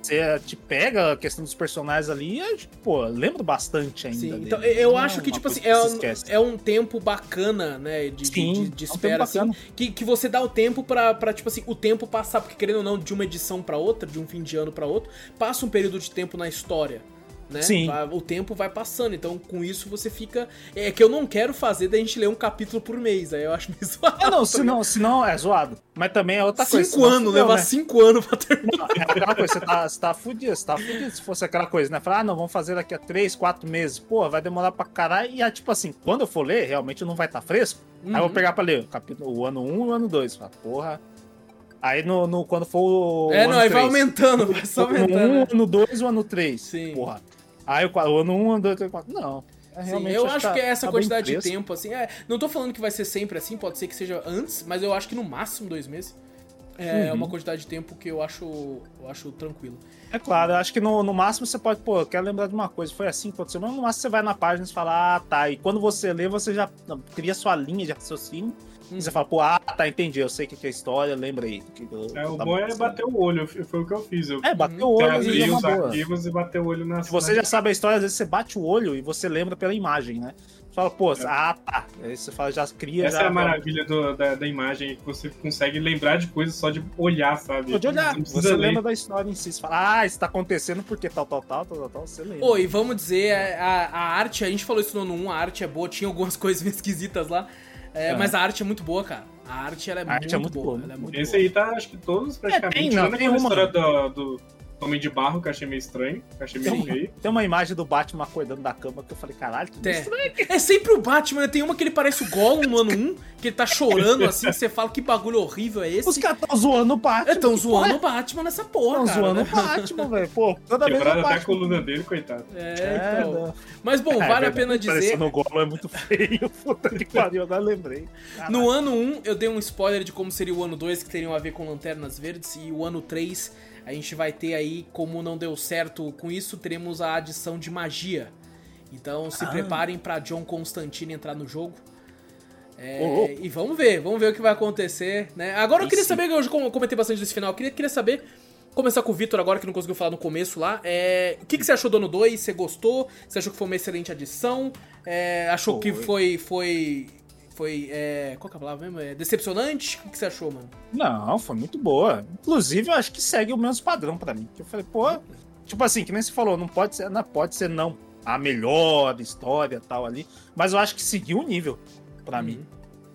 [SPEAKER 2] você te pega a questão dos personagens ali e, pô, lembro bastante ainda.
[SPEAKER 1] Sim,
[SPEAKER 2] dele.
[SPEAKER 1] então eu
[SPEAKER 2] Não é
[SPEAKER 1] acho que, tipo assim, é
[SPEAKER 2] que se
[SPEAKER 1] um, é um tempo bacana, né? De, de-
[SPEAKER 2] Sim,
[SPEAKER 1] de, de
[SPEAKER 2] é um
[SPEAKER 1] espera, assim. Que, que você dá o tempo pra, pra, tipo assim, o tempo passar, porque querendo ou não, de uma edição pra outra, de um fim de ano pra outro, passa um período de tempo na história. Né?
[SPEAKER 2] Sim.
[SPEAKER 1] O tempo vai passando, então com isso você fica. É que eu não quero fazer da gente ler um capítulo por mês, aí eu acho meio zoado.
[SPEAKER 2] Ah, não,
[SPEAKER 1] tá
[SPEAKER 2] senão, senão é zoado. Mas também é outra coisa.
[SPEAKER 1] Cinco
[SPEAKER 2] senão
[SPEAKER 1] anos, levar
[SPEAKER 2] né?
[SPEAKER 1] cinco anos pra terminar.
[SPEAKER 2] É aquela coisa, você tá, você tá fudido, você tá fudido. Se fosse aquela coisa, né? Falar, ah, não, vamos fazer daqui a três, quatro meses. Pô, vai demorar pra caralho. E, é, tipo assim, quando eu for ler, realmente não vai estar fresco. Aí eu vou
[SPEAKER 1] Uhum.
[SPEAKER 2] pegar pra ler o, capítulo, o ano 1 um, e o ano 2. Fala, porra. Aí no, no, quando for o.
[SPEAKER 1] É, não, aí vai aumentando, vai só aumentando.
[SPEAKER 2] 1,
[SPEAKER 1] né?
[SPEAKER 2] o ano 2 e o ano 3.
[SPEAKER 1] Sim.
[SPEAKER 2] Porra. Aí o, qua- o ano 1, um, o ano 2, o ano 4. Não. É,
[SPEAKER 1] Sim, eu acho
[SPEAKER 2] tá-
[SPEAKER 1] que é essa
[SPEAKER 2] tá
[SPEAKER 1] quantidade de tempo, assim. É, não tô falando que vai ser sempre assim, pode ser que seja antes, mas eu acho que no máximo dois meses. É
[SPEAKER 2] Uhum.
[SPEAKER 1] uma quantidade de tempo que eu acho, eu acho tranquilo.
[SPEAKER 2] É claro, eu acho que no, no máximo você pode, pô, eu quero lembrar de uma coisa, foi assim que aconteceu, mas no máximo você vai na página e fala, ah, tá. E quando você lê, você já cria sua linha de raciocínio.
[SPEAKER 1] Hum.
[SPEAKER 2] E você fala, pô, ah, tá, entendi, eu sei o que que é a história, que eu-
[SPEAKER 3] É, o bom é bater o olho, foi o que eu fiz. Eu
[SPEAKER 2] É, bater o olho
[SPEAKER 3] abri
[SPEAKER 2] e é uma
[SPEAKER 3] os arquivos e bater o olho na
[SPEAKER 2] Se você já sabe a história, às vezes você bate o olho e você lembra pela imagem, né? Você fala, pô, ah, tá. Aí você fala, já cria.
[SPEAKER 3] Essa
[SPEAKER 2] já,
[SPEAKER 3] é a maravilha do- da, da imagem, que você consegue lembrar de coisas só de olhar, sabe?
[SPEAKER 2] Pode olhar,
[SPEAKER 3] Não precisa
[SPEAKER 2] você
[SPEAKER 3] ler.
[SPEAKER 2] lembra da história em si. Você fala, ah, isso tá acontecendo porque tal, tal, tal, tal, tal, tal, você lembra.
[SPEAKER 1] Oi, vamos dizer, a, a arte, a gente falou isso no ano 1, a arte é boa, tinha algumas coisas esquisitas lá, é,
[SPEAKER 2] É.
[SPEAKER 1] mas a arte é muito boa, cara. A arte, ela é,
[SPEAKER 2] A
[SPEAKER 1] muito,
[SPEAKER 2] arte é muito
[SPEAKER 1] boa.
[SPEAKER 2] boa,
[SPEAKER 1] ela é
[SPEAKER 2] muito
[SPEAKER 3] Esse
[SPEAKER 1] boa.
[SPEAKER 3] aí tá, acho que todos praticamente.
[SPEAKER 2] tem, não, tem
[SPEAKER 3] aquela
[SPEAKER 2] uma.
[SPEAKER 3] história do, do Homem de Barro, que eu achei meio estranho, achei meio
[SPEAKER 2] Tem
[SPEAKER 3] feio.
[SPEAKER 2] Tem uma imagem do Batman acordando da cama que eu falei, caralho, que
[SPEAKER 1] É. É sempre o Batman, né? Tem uma que ele parece o Gollum no ano 1, que ele tá chorando assim, que você fala que bagulho horrível é esse.
[SPEAKER 2] Os caras tão zoando o Batman.
[SPEAKER 1] Estão
[SPEAKER 2] que
[SPEAKER 1] zoando o Batman nessa porra,
[SPEAKER 2] Tão
[SPEAKER 1] cara.
[SPEAKER 2] zoando o
[SPEAKER 1] né?
[SPEAKER 2] Batman, velho. Pô, toda vez
[SPEAKER 3] Quebraram até a coluna dele, coitado.
[SPEAKER 1] É, então.
[SPEAKER 2] não.
[SPEAKER 1] Mas bom,
[SPEAKER 2] É,
[SPEAKER 1] vale a pena dizer.
[SPEAKER 2] O Gollum é muito feio. Puta que pariu, agora lembrei. Caralho.
[SPEAKER 1] No ano 1, eu dei um spoiler de como seria o ano 2, que teriam a ver com Lanternas Verdes, e o ano 3, a gente vai ter aí, como não deu certo com isso, teremos a adição de magia. Então se
[SPEAKER 2] Ah.
[SPEAKER 1] preparem pra John Constantine entrar no jogo. É, e vamos ver, vamos ver o que vai acontecer, né? Agora eu queria
[SPEAKER 2] sim.
[SPEAKER 1] saber, eu comentei bastante desse final, eu queria, queria saber, começar com o Vitor agora, que não conseguiu falar no começo lá, é, o que, que você achou do ano 2? Você gostou? Você achou que foi uma excelente adição? É, achou que foi, foi, foi, é, qual que é a palavra mesmo? É, decepcionante? O que, você achou, mano?
[SPEAKER 2] Não, foi muito boa. Inclusive, eu acho que segue o mesmo padrão pra mim. Que eu falei, pô, tipo assim, que nem você falou, não pode ser, não pode ser não a melhor história tal ali, mas eu acho que seguiu o nível pra mim.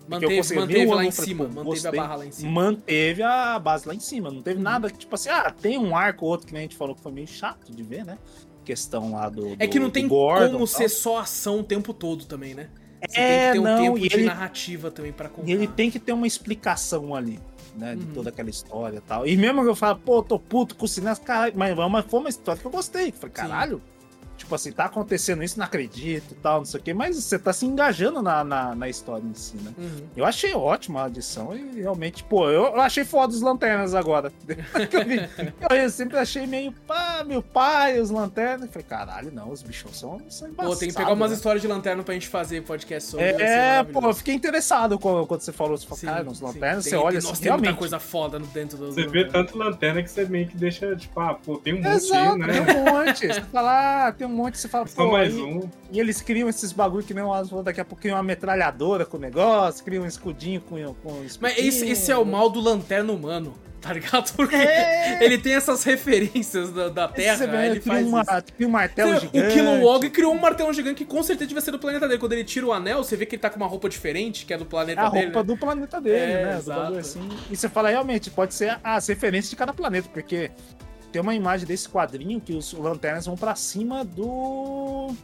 [SPEAKER 2] Porque eu
[SPEAKER 1] Manteve, manteve lá em cima, manteve a barra lá em cima.
[SPEAKER 2] Manteve a base lá em cima. Não teve
[SPEAKER 1] Uhum.
[SPEAKER 2] nada que, tipo assim, ah, tem um arco ou outro que nem a gente falou que foi meio chato de ver, né? Questão lá do.
[SPEAKER 1] É que não
[SPEAKER 2] do
[SPEAKER 1] tem
[SPEAKER 2] Gordon,
[SPEAKER 1] como ser só ação o tempo todo também, né? Você
[SPEAKER 2] É,
[SPEAKER 1] tem que ter um
[SPEAKER 2] não,
[SPEAKER 1] tempo
[SPEAKER 2] e
[SPEAKER 1] de
[SPEAKER 2] ele-
[SPEAKER 1] narrativa também pra contar.
[SPEAKER 2] E ele tem que ter uma explicação ali, né? De
[SPEAKER 1] Uhum.
[SPEAKER 2] toda aquela história e tal. E mesmo que eu falo, pô, tô puto com o cinema, caralho, mas mas foi uma história que eu gostei. Falei,
[SPEAKER 1] Sim.
[SPEAKER 2] Tipo assim, tá acontecendo isso, não acredito e tal, não sei o quê, mas você tá se engajando na, na, na história em si, né?
[SPEAKER 1] Uhum.
[SPEAKER 2] Eu achei ótima a adição e realmente, pô, eu, achei foda os lanternas agora. Eu, eu sempre achei meio pá, meu pai, os lanternas. Eu falei, caralho, não, os bichos são, são
[SPEAKER 1] Pô, tem que pegar umas né? histórias de lanterna pra gente fazer podcast sobre.
[SPEAKER 2] É, pô, eu fiquei interessado quando, quando você falou, você falou, sim, cara, nos lanternas, você olha
[SPEAKER 1] assim, nossa, tem realmente. muita coisa foda dentro do.
[SPEAKER 3] Você vê tanto lanterna que você meio que deixa, tipo, ah, pô, tem um monte Exato,
[SPEAKER 2] né? Tem um monte. você fala, ah, tem um monte, você fala,
[SPEAKER 3] Só pô. mais um.
[SPEAKER 2] E eles criam esses bagulho que nem umas, daqui a pouco criam uma metralhadora com o negócio, criam um escudinho com, com um
[SPEAKER 1] Mas esse, esse é o mal do lanterna humano tá ligado? Porque é. ele tem essas referências da, da Terra. Você
[SPEAKER 2] vê,
[SPEAKER 1] ele
[SPEAKER 2] faz uma, um martelo você, gigante.
[SPEAKER 1] O Kilowog criou um martelo gigante que com certeza devia ser do planeta dele. Quando ele tira o anel, você vê que ele tá com uma roupa diferente, que é do planeta
[SPEAKER 2] é a
[SPEAKER 1] dele.
[SPEAKER 2] A roupa né? do planeta dele, é, né? Exato. Assim. E você fala, realmente, pode ser as referências de cada planeta, porque tem uma imagem desse quadrinho que os lanternas vão para cima do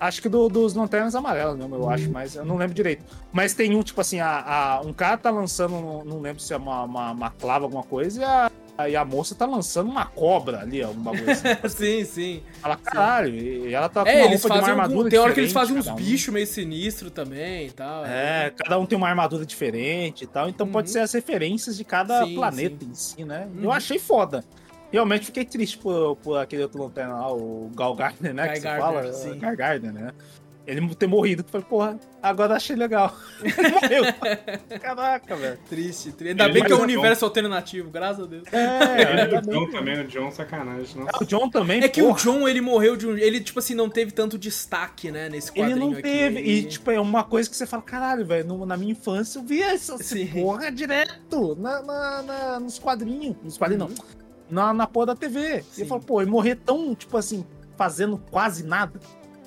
[SPEAKER 2] Acho que do, dos Lanternas Amarelas mesmo, eu acho, mas eu não lembro direito. Mas tem um, tipo assim, a, a um cara tá lançando, não lembro se é uma, uma, uma clava, alguma coisa, e a, e a moça tá lançando uma cobra ali, ó, um bagulho assim.
[SPEAKER 1] sim, sim.
[SPEAKER 2] Ela, caralho, e ela tá
[SPEAKER 1] com é, uma roupa de uma armadura algum, Tem hora que eles fazem uns um. bichos meio sinistros também e tal.
[SPEAKER 2] É, é, cada um tem uma armadura diferente e tal, então uhum. pode ser as referências de cada sim, planeta sim. em si, né? Uhum. Eu achei foda. Realmente fiquei triste por, por aquele outro lanterna lá, o Gal Gardner, né? Guy que Gardner, fala. Sim. Gal Gardner, né? Ele ter morrido. Falei, porra, agora achei legal. Ele morreu. Caraca, velho.
[SPEAKER 1] Triste, triste. Ainda ele bem que é um universo John. alternativo, graças a Deus.
[SPEAKER 3] É, é o John também, o John sacanagem. Nossa.
[SPEAKER 2] É, o John também,
[SPEAKER 1] É que porra. o John, ele morreu de um... Ele, tipo assim, não teve tanto destaque, né, nesse quadrinho
[SPEAKER 2] Ele não teve.
[SPEAKER 1] Aqui.
[SPEAKER 2] E, tipo, é uma coisa que você fala, caralho, velho, na minha infância eu via essa, essa porra direto na, na, na, nos quadrinhos. Nos quadrinhos, uhum. não na, na porra da TV. Sim. E eu falo, pô, ele morrer tão, tipo assim, fazendo quase nada.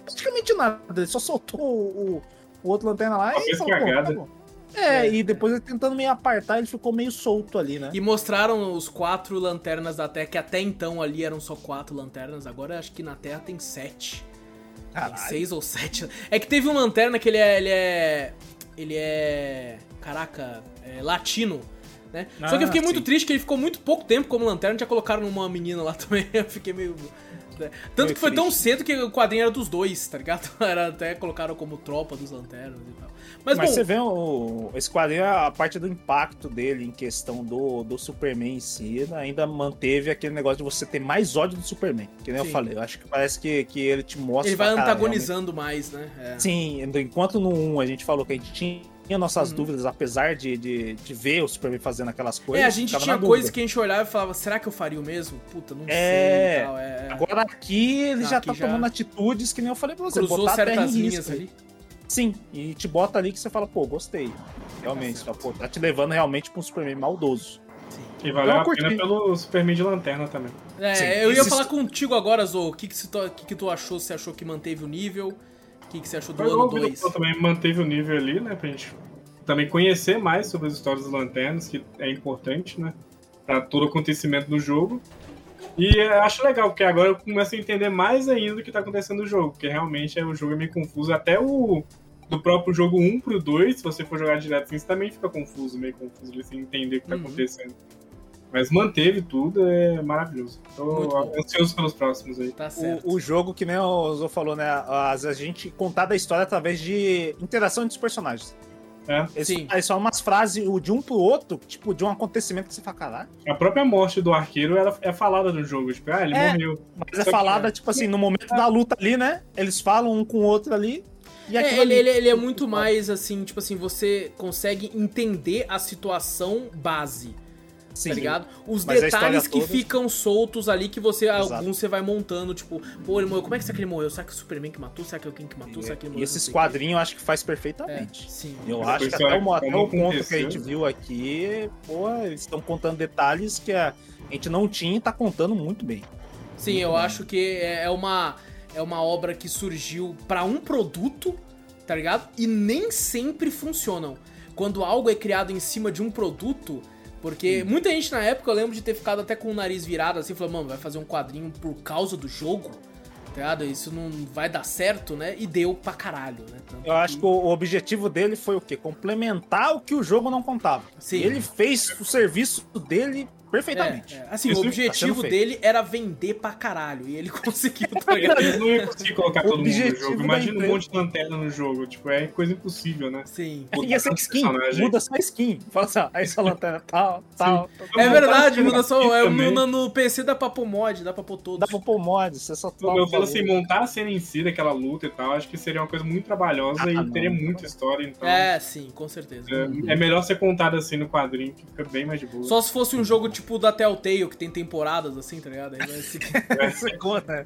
[SPEAKER 2] Praticamente nada. Ele só soltou o, o, o outro lanterna lá
[SPEAKER 3] e falou, pô, tá bom.
[SPEAKER 2] É, é, e depois ele tentando meio apartar, ele ficou meio solto ali, né?
[SPEAKER 1] E mostraram os quatro lanternas da Terra, que até então ali eram só quatro lanternas, agora acho que na Terra tem sete. Tem seis ou sete. É que teve um lanterna que ele é. Ele é. Ele é. Caraca, é latino. Né? Ah, Só que eu fiquei muito sim. triste que ele ficou muito pouco tempo como lanterna, já colocaram uma menina lá também, eu fiquei meio. Né? Tanto que foi triste. tão cedo que o quadrinho era dos dois, tá ligado? Era, até colocaram como tropa dos lanternas e tal.
[SPEAKER 2] Mas, Mas bom, você vê o, esse quadrinho, a parte do impacto dele em questão do, do Superman em si, ainda manteve aquele negócio de você ter mais ódio do Superman. Que nem sim. eu falei, eu acho que parece que, que ele te mostra.
[SPEAKER 1] Ele vai antagonizando mais, né?
[SPEAKER 2] É. Sim, enquanto no 1 a gente falou que a gente tinha tinha nossas uhum. dúvidas, apesar de, de, de, ver o Superman fazendo aquelas coisas.
[SPEAKER 1] É, a gente tinha coisas que a gente olhava e falava, será que eu faria o mesmo? Puta, não é... sei. Tal, é...
[SPEAKER 2] Agora aqui ele já tá já... tomando atitudes que nem eu falei pra você.
[SPEAKER 1] Cruzou botar certas linhas ali.
[SPEAKER 2] Sim, e te bota ali que você fala, pô, gostei. Realmente, tá, pô, tá te levando realmente pra um Superman maldoso.
[SPEAKER 3] Sim. E valeu a pena pelo Superman de lanterna também.
[SPEAKER 1] É, Sim, eu ia falar contigo agora, Zo. O que, que, que, que tu achou? Você achou que manteve o nível? O que, que você achou do Mas ano 2?
[SPEAKER 3] também manteve o nível ali, né? Pra gente também conhecer mais sobre as histórias das lanternas, que é importante, né? Pra todo o acontecimento do jogo. E acho legal, porque agora eu começo a entender mais ainda o que tá acontecendo no jogo, porque realmente é, o jogo é meio confuso. Até o do próprio jogo 1 pro 2, se você for jogar direto assim, você também fica confuso, meio confuso de assim, entender o que tá uhum. acontecendo. Mas manteve tudo, é maravilhoso. Tô ansioso pelos próximos aí.
[SPEAKER 2] Tá o, o, jogo, que nem o Zo falou, né? A, a gente contar da história através de interação entre os personagens. É. Esse, Aí só umas frases de um pro outro, tipo, de um acontecimento que você fala, caralho.
[SPEAKER 3] A própria morte do arqueiro ela é falada no jogo, tipo, ah, ele é, morreu.
[SPEAKER 2] Mas é falada, é. tipo assim, no momento da luta ali, né? Eles falam um com o outro ali.
[SPEAKER 1] E é, ele, ele, ele, é muito mais assim, tipo assim, você consegue entender a situação base. Sim, tá ligado? Os detalhes que toda... ficam soltos ali que você, Exato. alguns você vai montando, tipo, pô, ele morreu, como é que será que ele morreu? Será que é o Superman que matou? Será que é o King que matou?
[SPEAKER 2] E,
[SPEAKER 1] será que ele
[SPEAKER 2] morreu? E esses quadrinhos eu acho que faz perfeitamente. É, sim. Eu acho que até, o, até o ponto que a gente viu aqui, pô, eles estão contando detalhes que a gente não tinha e tá contando muito bem.
[SPEAKER 1] Sim, muito eu bem. acho que é, é uma, é uma obra que surgiu para um produto, tá ligado? E nem sempre funcionam. Quando algo é criado em cima de um produto, porque muita gente na época, eu lembro de ter ficado até com o nariz virado assim, falando, mano, vai fazer um quadrinho por causa do jogo? Tá? Isso não vai dar certo, né? E deu pra caralho, né?
[SPEAKER 2] Tanto eu acho que o objetivo dele foi o quê? Complementar o que o jogo não contava. Sim. Ele fez o serviço dele perfeitamente.
[SPEAKER 1] É, é. Assim,
[SPEAKER 3] Isso
[SPEAKER 1] o
[SPEAKER 3] tá
[SPEAKER 1] objetivo
[SPEAKER 2] feito.
[SPEAKER 1] dele era vender pra caralho. E ele conseguiu, tá?
[SPEAKER 3] Eles não iam conseguir colocar todo mundo no jogo. Imagina um monte de lanterna no jogo. Tipo, é coisa impossível, né?
[SPEAKER 1] Sim.
[SPEAKER 2] E essa skin,
[SPEAKER 3] personagem.
[SPEAKER 2] muda só a skin. Fala assim, ó, aí essa lanterna tal, tal. tal.
[SPEAKER 1] É
[SPEAKER 3] Não,
[SPEAKER 1] verdade,
[SPEAKER 3] tá
[SPEAKER 1] muda só. É, no, no PC dá pra pôr mod, dá pra pôr todos.
[SPEAKER 2] Dá pra pôr mod, você só
[SPEAKER 3] Eu,
[SPEAKER 2] troca
[SPEAKER 3] eu
[SPEAKER 2] o
[SPEAKER 3] falo assim, montar a cena em si daquela luta e tal, acho que seria uma coisa muito trabalhosa
[SPEAKER 2] Ah,
[SPEAKER 3] e
[SPEAKER 2] não.
[SPEAKER 3] teria muita história, então.
[SPEAKER 1] É, sim, com certeza.
[SPEAKER 3] É, é melhor ser contado assim no quadrinho, que fica bem mais de boa.
[SPEAKER 1] Só se fosse um jogo tipo da Telltale, que tem temporadas assim, tá ligado? Aí vai se...
[SPEAKER 2] Você conta, né?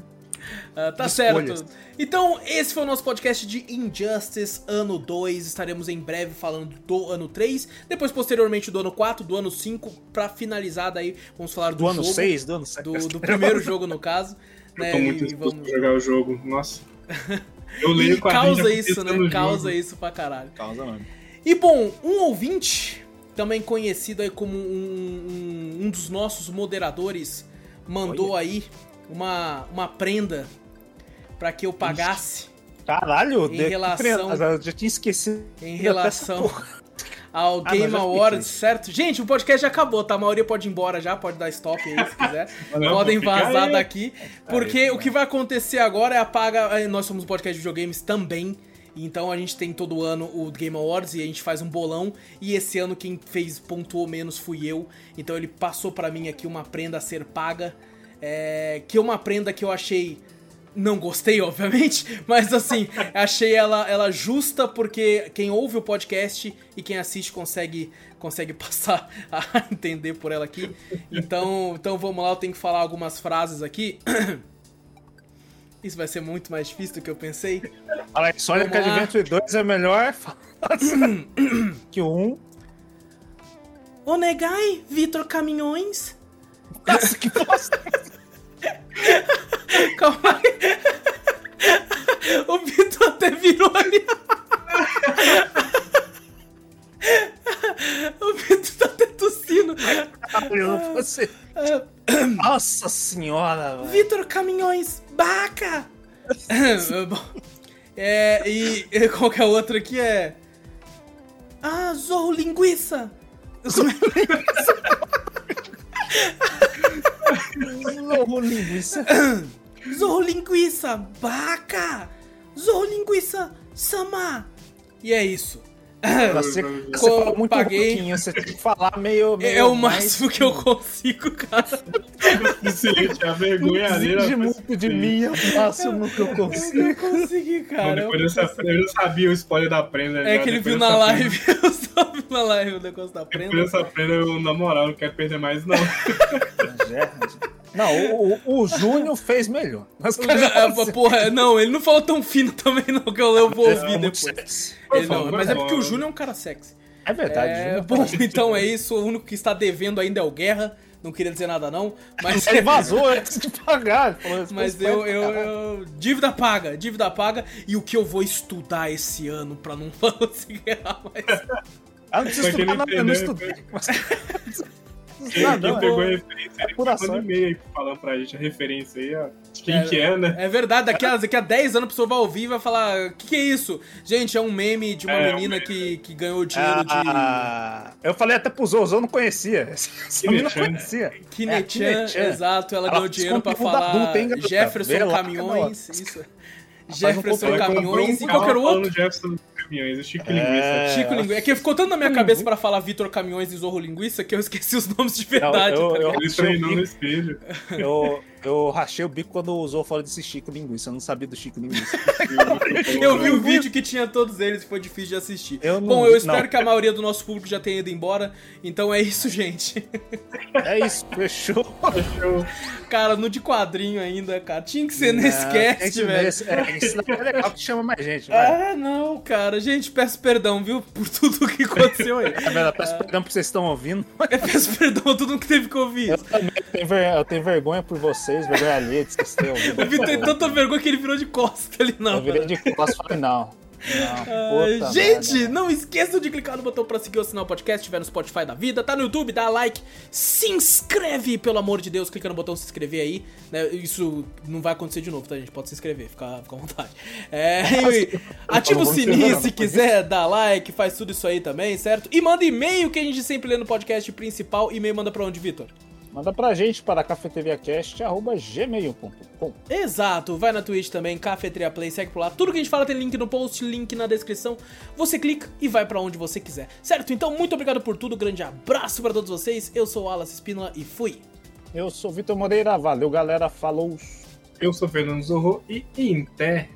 [SPEAKER 1] Ah, tá
[SPEAKER 2] De
[SPEAKER 1] certo.
[SPEAKER 2] escolhas.
[SPEAKER 1] Então, esse foi o nosso podcast de Injustice ano 2. Estaremos em breve falando do ano 3. Depois, posteriormente, do ano 4, do ano 5. Pra finalizar, daí vamos falar do,
[SPEAKER 2] Do ano
[SPEAKER 1] jogo.
[SPEAKER 2] 6, do ano 7.
[SPEAKER 1] Do, do primeiro jogo, no caso.
[SPEAKER 3] Eu
[SPEAKER 1] né,
[SPEAKER 3] tô muito
[SPEAKER 1] e vamos...
[SPEAKER 3] pra jogar o jogo. Nossa. Eu leio
[SPEAKER 1] E
[SPEAKER 3] o quadrinho
[SPEAKER 1] causa isso, né? Causa
[SPEAKER 3] jogo.
[SPEAKER 1] isso pra caralho.
[SPEAKER 2] Causa, mano.
[SPEAKER 1] E bom, um ouvinte, também conhecido aí como um, um, um dos nossos moderadores, mandou aí uma, uma prenda pra que eu pagasse
[SPEAKER 2] Caralho,
[SPEAKER 1] Em
[SPEAKER 2] de-
[SPEAKER 1] relação-
[SPEAKER 2] Eu já tinha esquecido.
[SPEAKER 1] em relação ao
[SPEAKER 2] Ah,
[SPEAKER 1] Game
[SPEAKER 2] já
[SPEAKER 1] Awards, certo? Gente, o podcast já acabou, tá? A maioria pode ir embora já, pode dar stop aí se quiser.
[SPEAKER 3] Não,
[SPEAKER 1] Podem vazar
[SPEAKER 3] aí.
[SPEAKER 1] daqui. Porque o que vai acontecer agora é a paga. eh, Nós somos um podcast de videogames também. Então a gente tem todo ano o Game Awards e a gente faz um bolão. E esse ano quem fez pontuou menos fui eu. Então ele passou pra mim aqui uma prenda a ser paga. é, que é uma prenda que eu achei. Não gostei, obviamente, mas assim, achei ela, ela justa porque quem ouve o podcast e quem assiste consegue, consegue passar a entender por ela aqui. Então, então vamos lá, eu tenho que falar algumas frases aqui. Isso vai ser muito mais difícil do que eu pensei.
[SPEAKER 2] Aí, Sonic. Adventure 2 é melhor que o 1.
[SPEAKER 1] Onegai, Vitor Caminhões.
[SPEAKER 2] Nossa, que bosta.
[SPEAKER 1] Calma aí. O Vitor até virou ali. O Vitor tá até tossindo.
[SPEAKER 2] Caralho, você... Nossa senhora, velho.
[SPEAKER 1] Vitor Caminhões, baca! É, e e qual que é outro aqui? É. Ah, Zorro Linguiça!
[SPEAKER 2] Zorro linguiça.
[SPEAKER 1] Zorro Linguiça, baca! Zorro Linguiça, sama! E é isso.
[SPEAKER 2] Você, você fala muito
[SPEAKER 1] paguei.
[SPEAKER 2] pouquinho, você tem que falar meio... meio
[SPEAKER 1] É o
[SPEAKER 2] mais-
[SPEAKER 1] máximo que eu consigo, cara.
[SPEAKER 3] Excelente, a vergonha ali.
[SPEAKER 2] Exige muito de mim, é o máximo que eu consigo.
[SPEAKER 1] Eu consegui, cara.
[SPEAKER 3] Depois
[SPEAKER 1] eu
[SPEAKER 3] eu sabia o spoiler da prenda.
[SPEAKER 1] É
[SPEAKER 3] já,
[SPEAKER 1] que ele viu na live, eu só vi na live o negócio da
[SPEAKER 3] Prenda, depois dessa prenda, eu, na moral, não quero perder mais, não.
[SPEAKER 2] Não, o, o, o Júnior fez melhor. Mas,
[SPEAKER 1] Ah, Porra, não, ele não falou tão fino também, não, que eu, eu vou ouvir depois. Ele não,
[SPEAKER 3] favor,
[SPEAKER 1] mas é
[SPEAKER 3] por
[SPEAKER 1] porque o. Júnior é um cara sexy.
[SPEAKER 2] É verdade,
[SPEAKER 1] É,
[SPEAKER 2] Júnior.
[SPEAKER 1] bom, então é isso. O único que está devendo ainda é o Guerra. Não queria dizer nada, não. Mas,
[SPEAKER 2] Ele vazou antes de pagar.
[SPEAKER 1] Mas
[SPEAKER 2] "Depois
[SPEAKER 1] eu, eu,
[SPEAKER 2] pagar."
[SPEAKER 1] eu- Dívida paga, dívida paga. E o que eu vou estudar esse ano pra não conseguir errar mais.
[SPEAKER 2] Ah, não estudar
[SPEAKER 3] não
[SPEAKER 2] nada, eu não estudei. Mas...
[SPEAKER 3] Quem,
[SPEAKER 2] Não,
[SPEAKER 3] quem
[SPEAKER 2] não,
[SPEAKER 3] pegou a
[SPEAKER 2] é-
[SPEAKER 3] referência,
[SPEAKER 2] é
[SPEAKER 3] ele
[SPEAKER 2] apuração.
[SPEAKER 3] mandou e-mail aí falando pra gente a referência aí, ó. De quem
[SPEAKER 1] É,
[SPEAKER 3] que é, né?
[SPEAKER 1] É verdade, daqui a, daqui a 10 anos a pessoa vai ouvir e vai falar: O que, que é isso? Gente, é um meme de uma
[SPEAKER 3] É, é um
[SPEAKER 1] menina que, que ganhou dinheiro de.
[SPEAKER 2] Ah, eu falei até pro Zou, o Zou não conhecia. Essa menina não
[SPEAKER 3] Kinechan.
[SPEAKER 2] conhecia.
[SPEAKER 1] Kinechan,
[SPEAKER 2] É, Kinechan.
[SPEAKER 1] exato, ela
[SPEAKER 2] Ela
[SPEAKER 1] ganhou dinheiro pra falar
[SPEAKER 2] adulto, hein?
[SPEAKER 1] Jefferson
[SPEAKER 2] Vê lá,
[SPEAKER 1] Caminhões,
[SPEAKER 2] garota.
[SPEAKER 1] isso.
[SPEAKER 2] um
[SPEAKER 1] Jefferson
[SPEAKER 2] conteúdo-
[SPEAKER 1] Caminhões e
[SPEAKER 3] um
[SPEAKER 1] qualquer
[SPEAKER 3] carro
[SPEAKER 1] outro.
[SPEAKER 3] Jefferson Caminhões, o Chico
[SPEAKER 2] É.
[SPEAKER 3] Linguiça.
[SPEAKER 1] Chico Linguiça. É que ficou tanto na minha cabeça pra falar Vitor Caminhões e Zorro Linguiça que eu esqueci os nomes de verdade.
[SPEAKER 2] eu-
[SPEAKER 1] tá
[SPEAKER 2] eu-
[SPEAKER 1] ligado?
[SPEAKER 3] Ele treinou no espelho.
[SPEAKER 2] Eu, eu rachei o bico quando Zou falou desse Chico Linguiça. Eu não sabia do Chico Linguiça.
[SPEAKER 1] Eu vi o vídeo que tinha todos eles e foi difícil de assistir.
[SPEAKER 2] Eu não
[SPEAKER 1] Bom, eu espero
[SPEAKER 2] não.
[SPEAKER 1] que a maioria do nosso público já tenha ido embora. Então é isso, gente.
[SPEAKER 2] É isso, fechou.
[SPEAKER 3] Eu-
[SPEAKER 1] Cara, no de quadrinho ainda, cara. Tinha que ser nesse
[SPEAKER 2] É,
[SPEAKER 1] cast, velho.
[SPEAKER 2] nesse- É, isso é legal que chama mais gente. vai.
[SPEAKER 1] Ah, não, cara. Gente, peço perdão, viu? Por tudo que aconteceu aí.
[SPEAKER 2] Vendo? Eu Peço perdão porque vocês estão ouvindo.
[SPEAKER 1] Eu peço perdão a todo mundo que teve que ouvir
[SPEAKER 2] Eu também tenho, ver- eu tenho vergonha por vocês, vergonha alheia vocês ouvido.
[SPEAKER 1] O Vitor tem tanta vergonha que ele virou de costa ali, não.
[SPEAKER 2] Eu virei de costas e falei, não. Não, puta
[SPEAKER 1] gente,
[SPEAKER 2] merda.
[SPEAKER 1] não esqueçam de clicar no botão pra seguir o podcast, estiver no Spotify da vida, tá no YouTube, dá like, se inscreve, pelo amor de Deus, clica no botão se inscrever aí, né? Isso não vai acontecer de novo, tá, gente? Pode se inscrever, fica, fica à vontade. É, ativa o sininho se quiser, dá like, faz tudo isso aí também, certo? E manda e-mail que a gente sempre lê no podcast principal. E-mail manda pra onde, Vitor?
[SPEAKER 2] Manda pra gente para cafeteriacast.gmail.com.
[SPEAKER 1] Exato, vai na Twitch também, Cafeteria Play, segue por lá. Tudo que a gente fala tem link no post, link na descrição. Você clica e vai para onde você quiser. Certo? Então, muito obrigado por tudo. Grande abraço para todos vocês. Eu sou o Alas Espínola e fui.
[SPEAKER 2] Eu sou Vitor Moreira, valeu galera, falou.
[SPEAKER 3] Eu sou Fernando Zorro e Inter.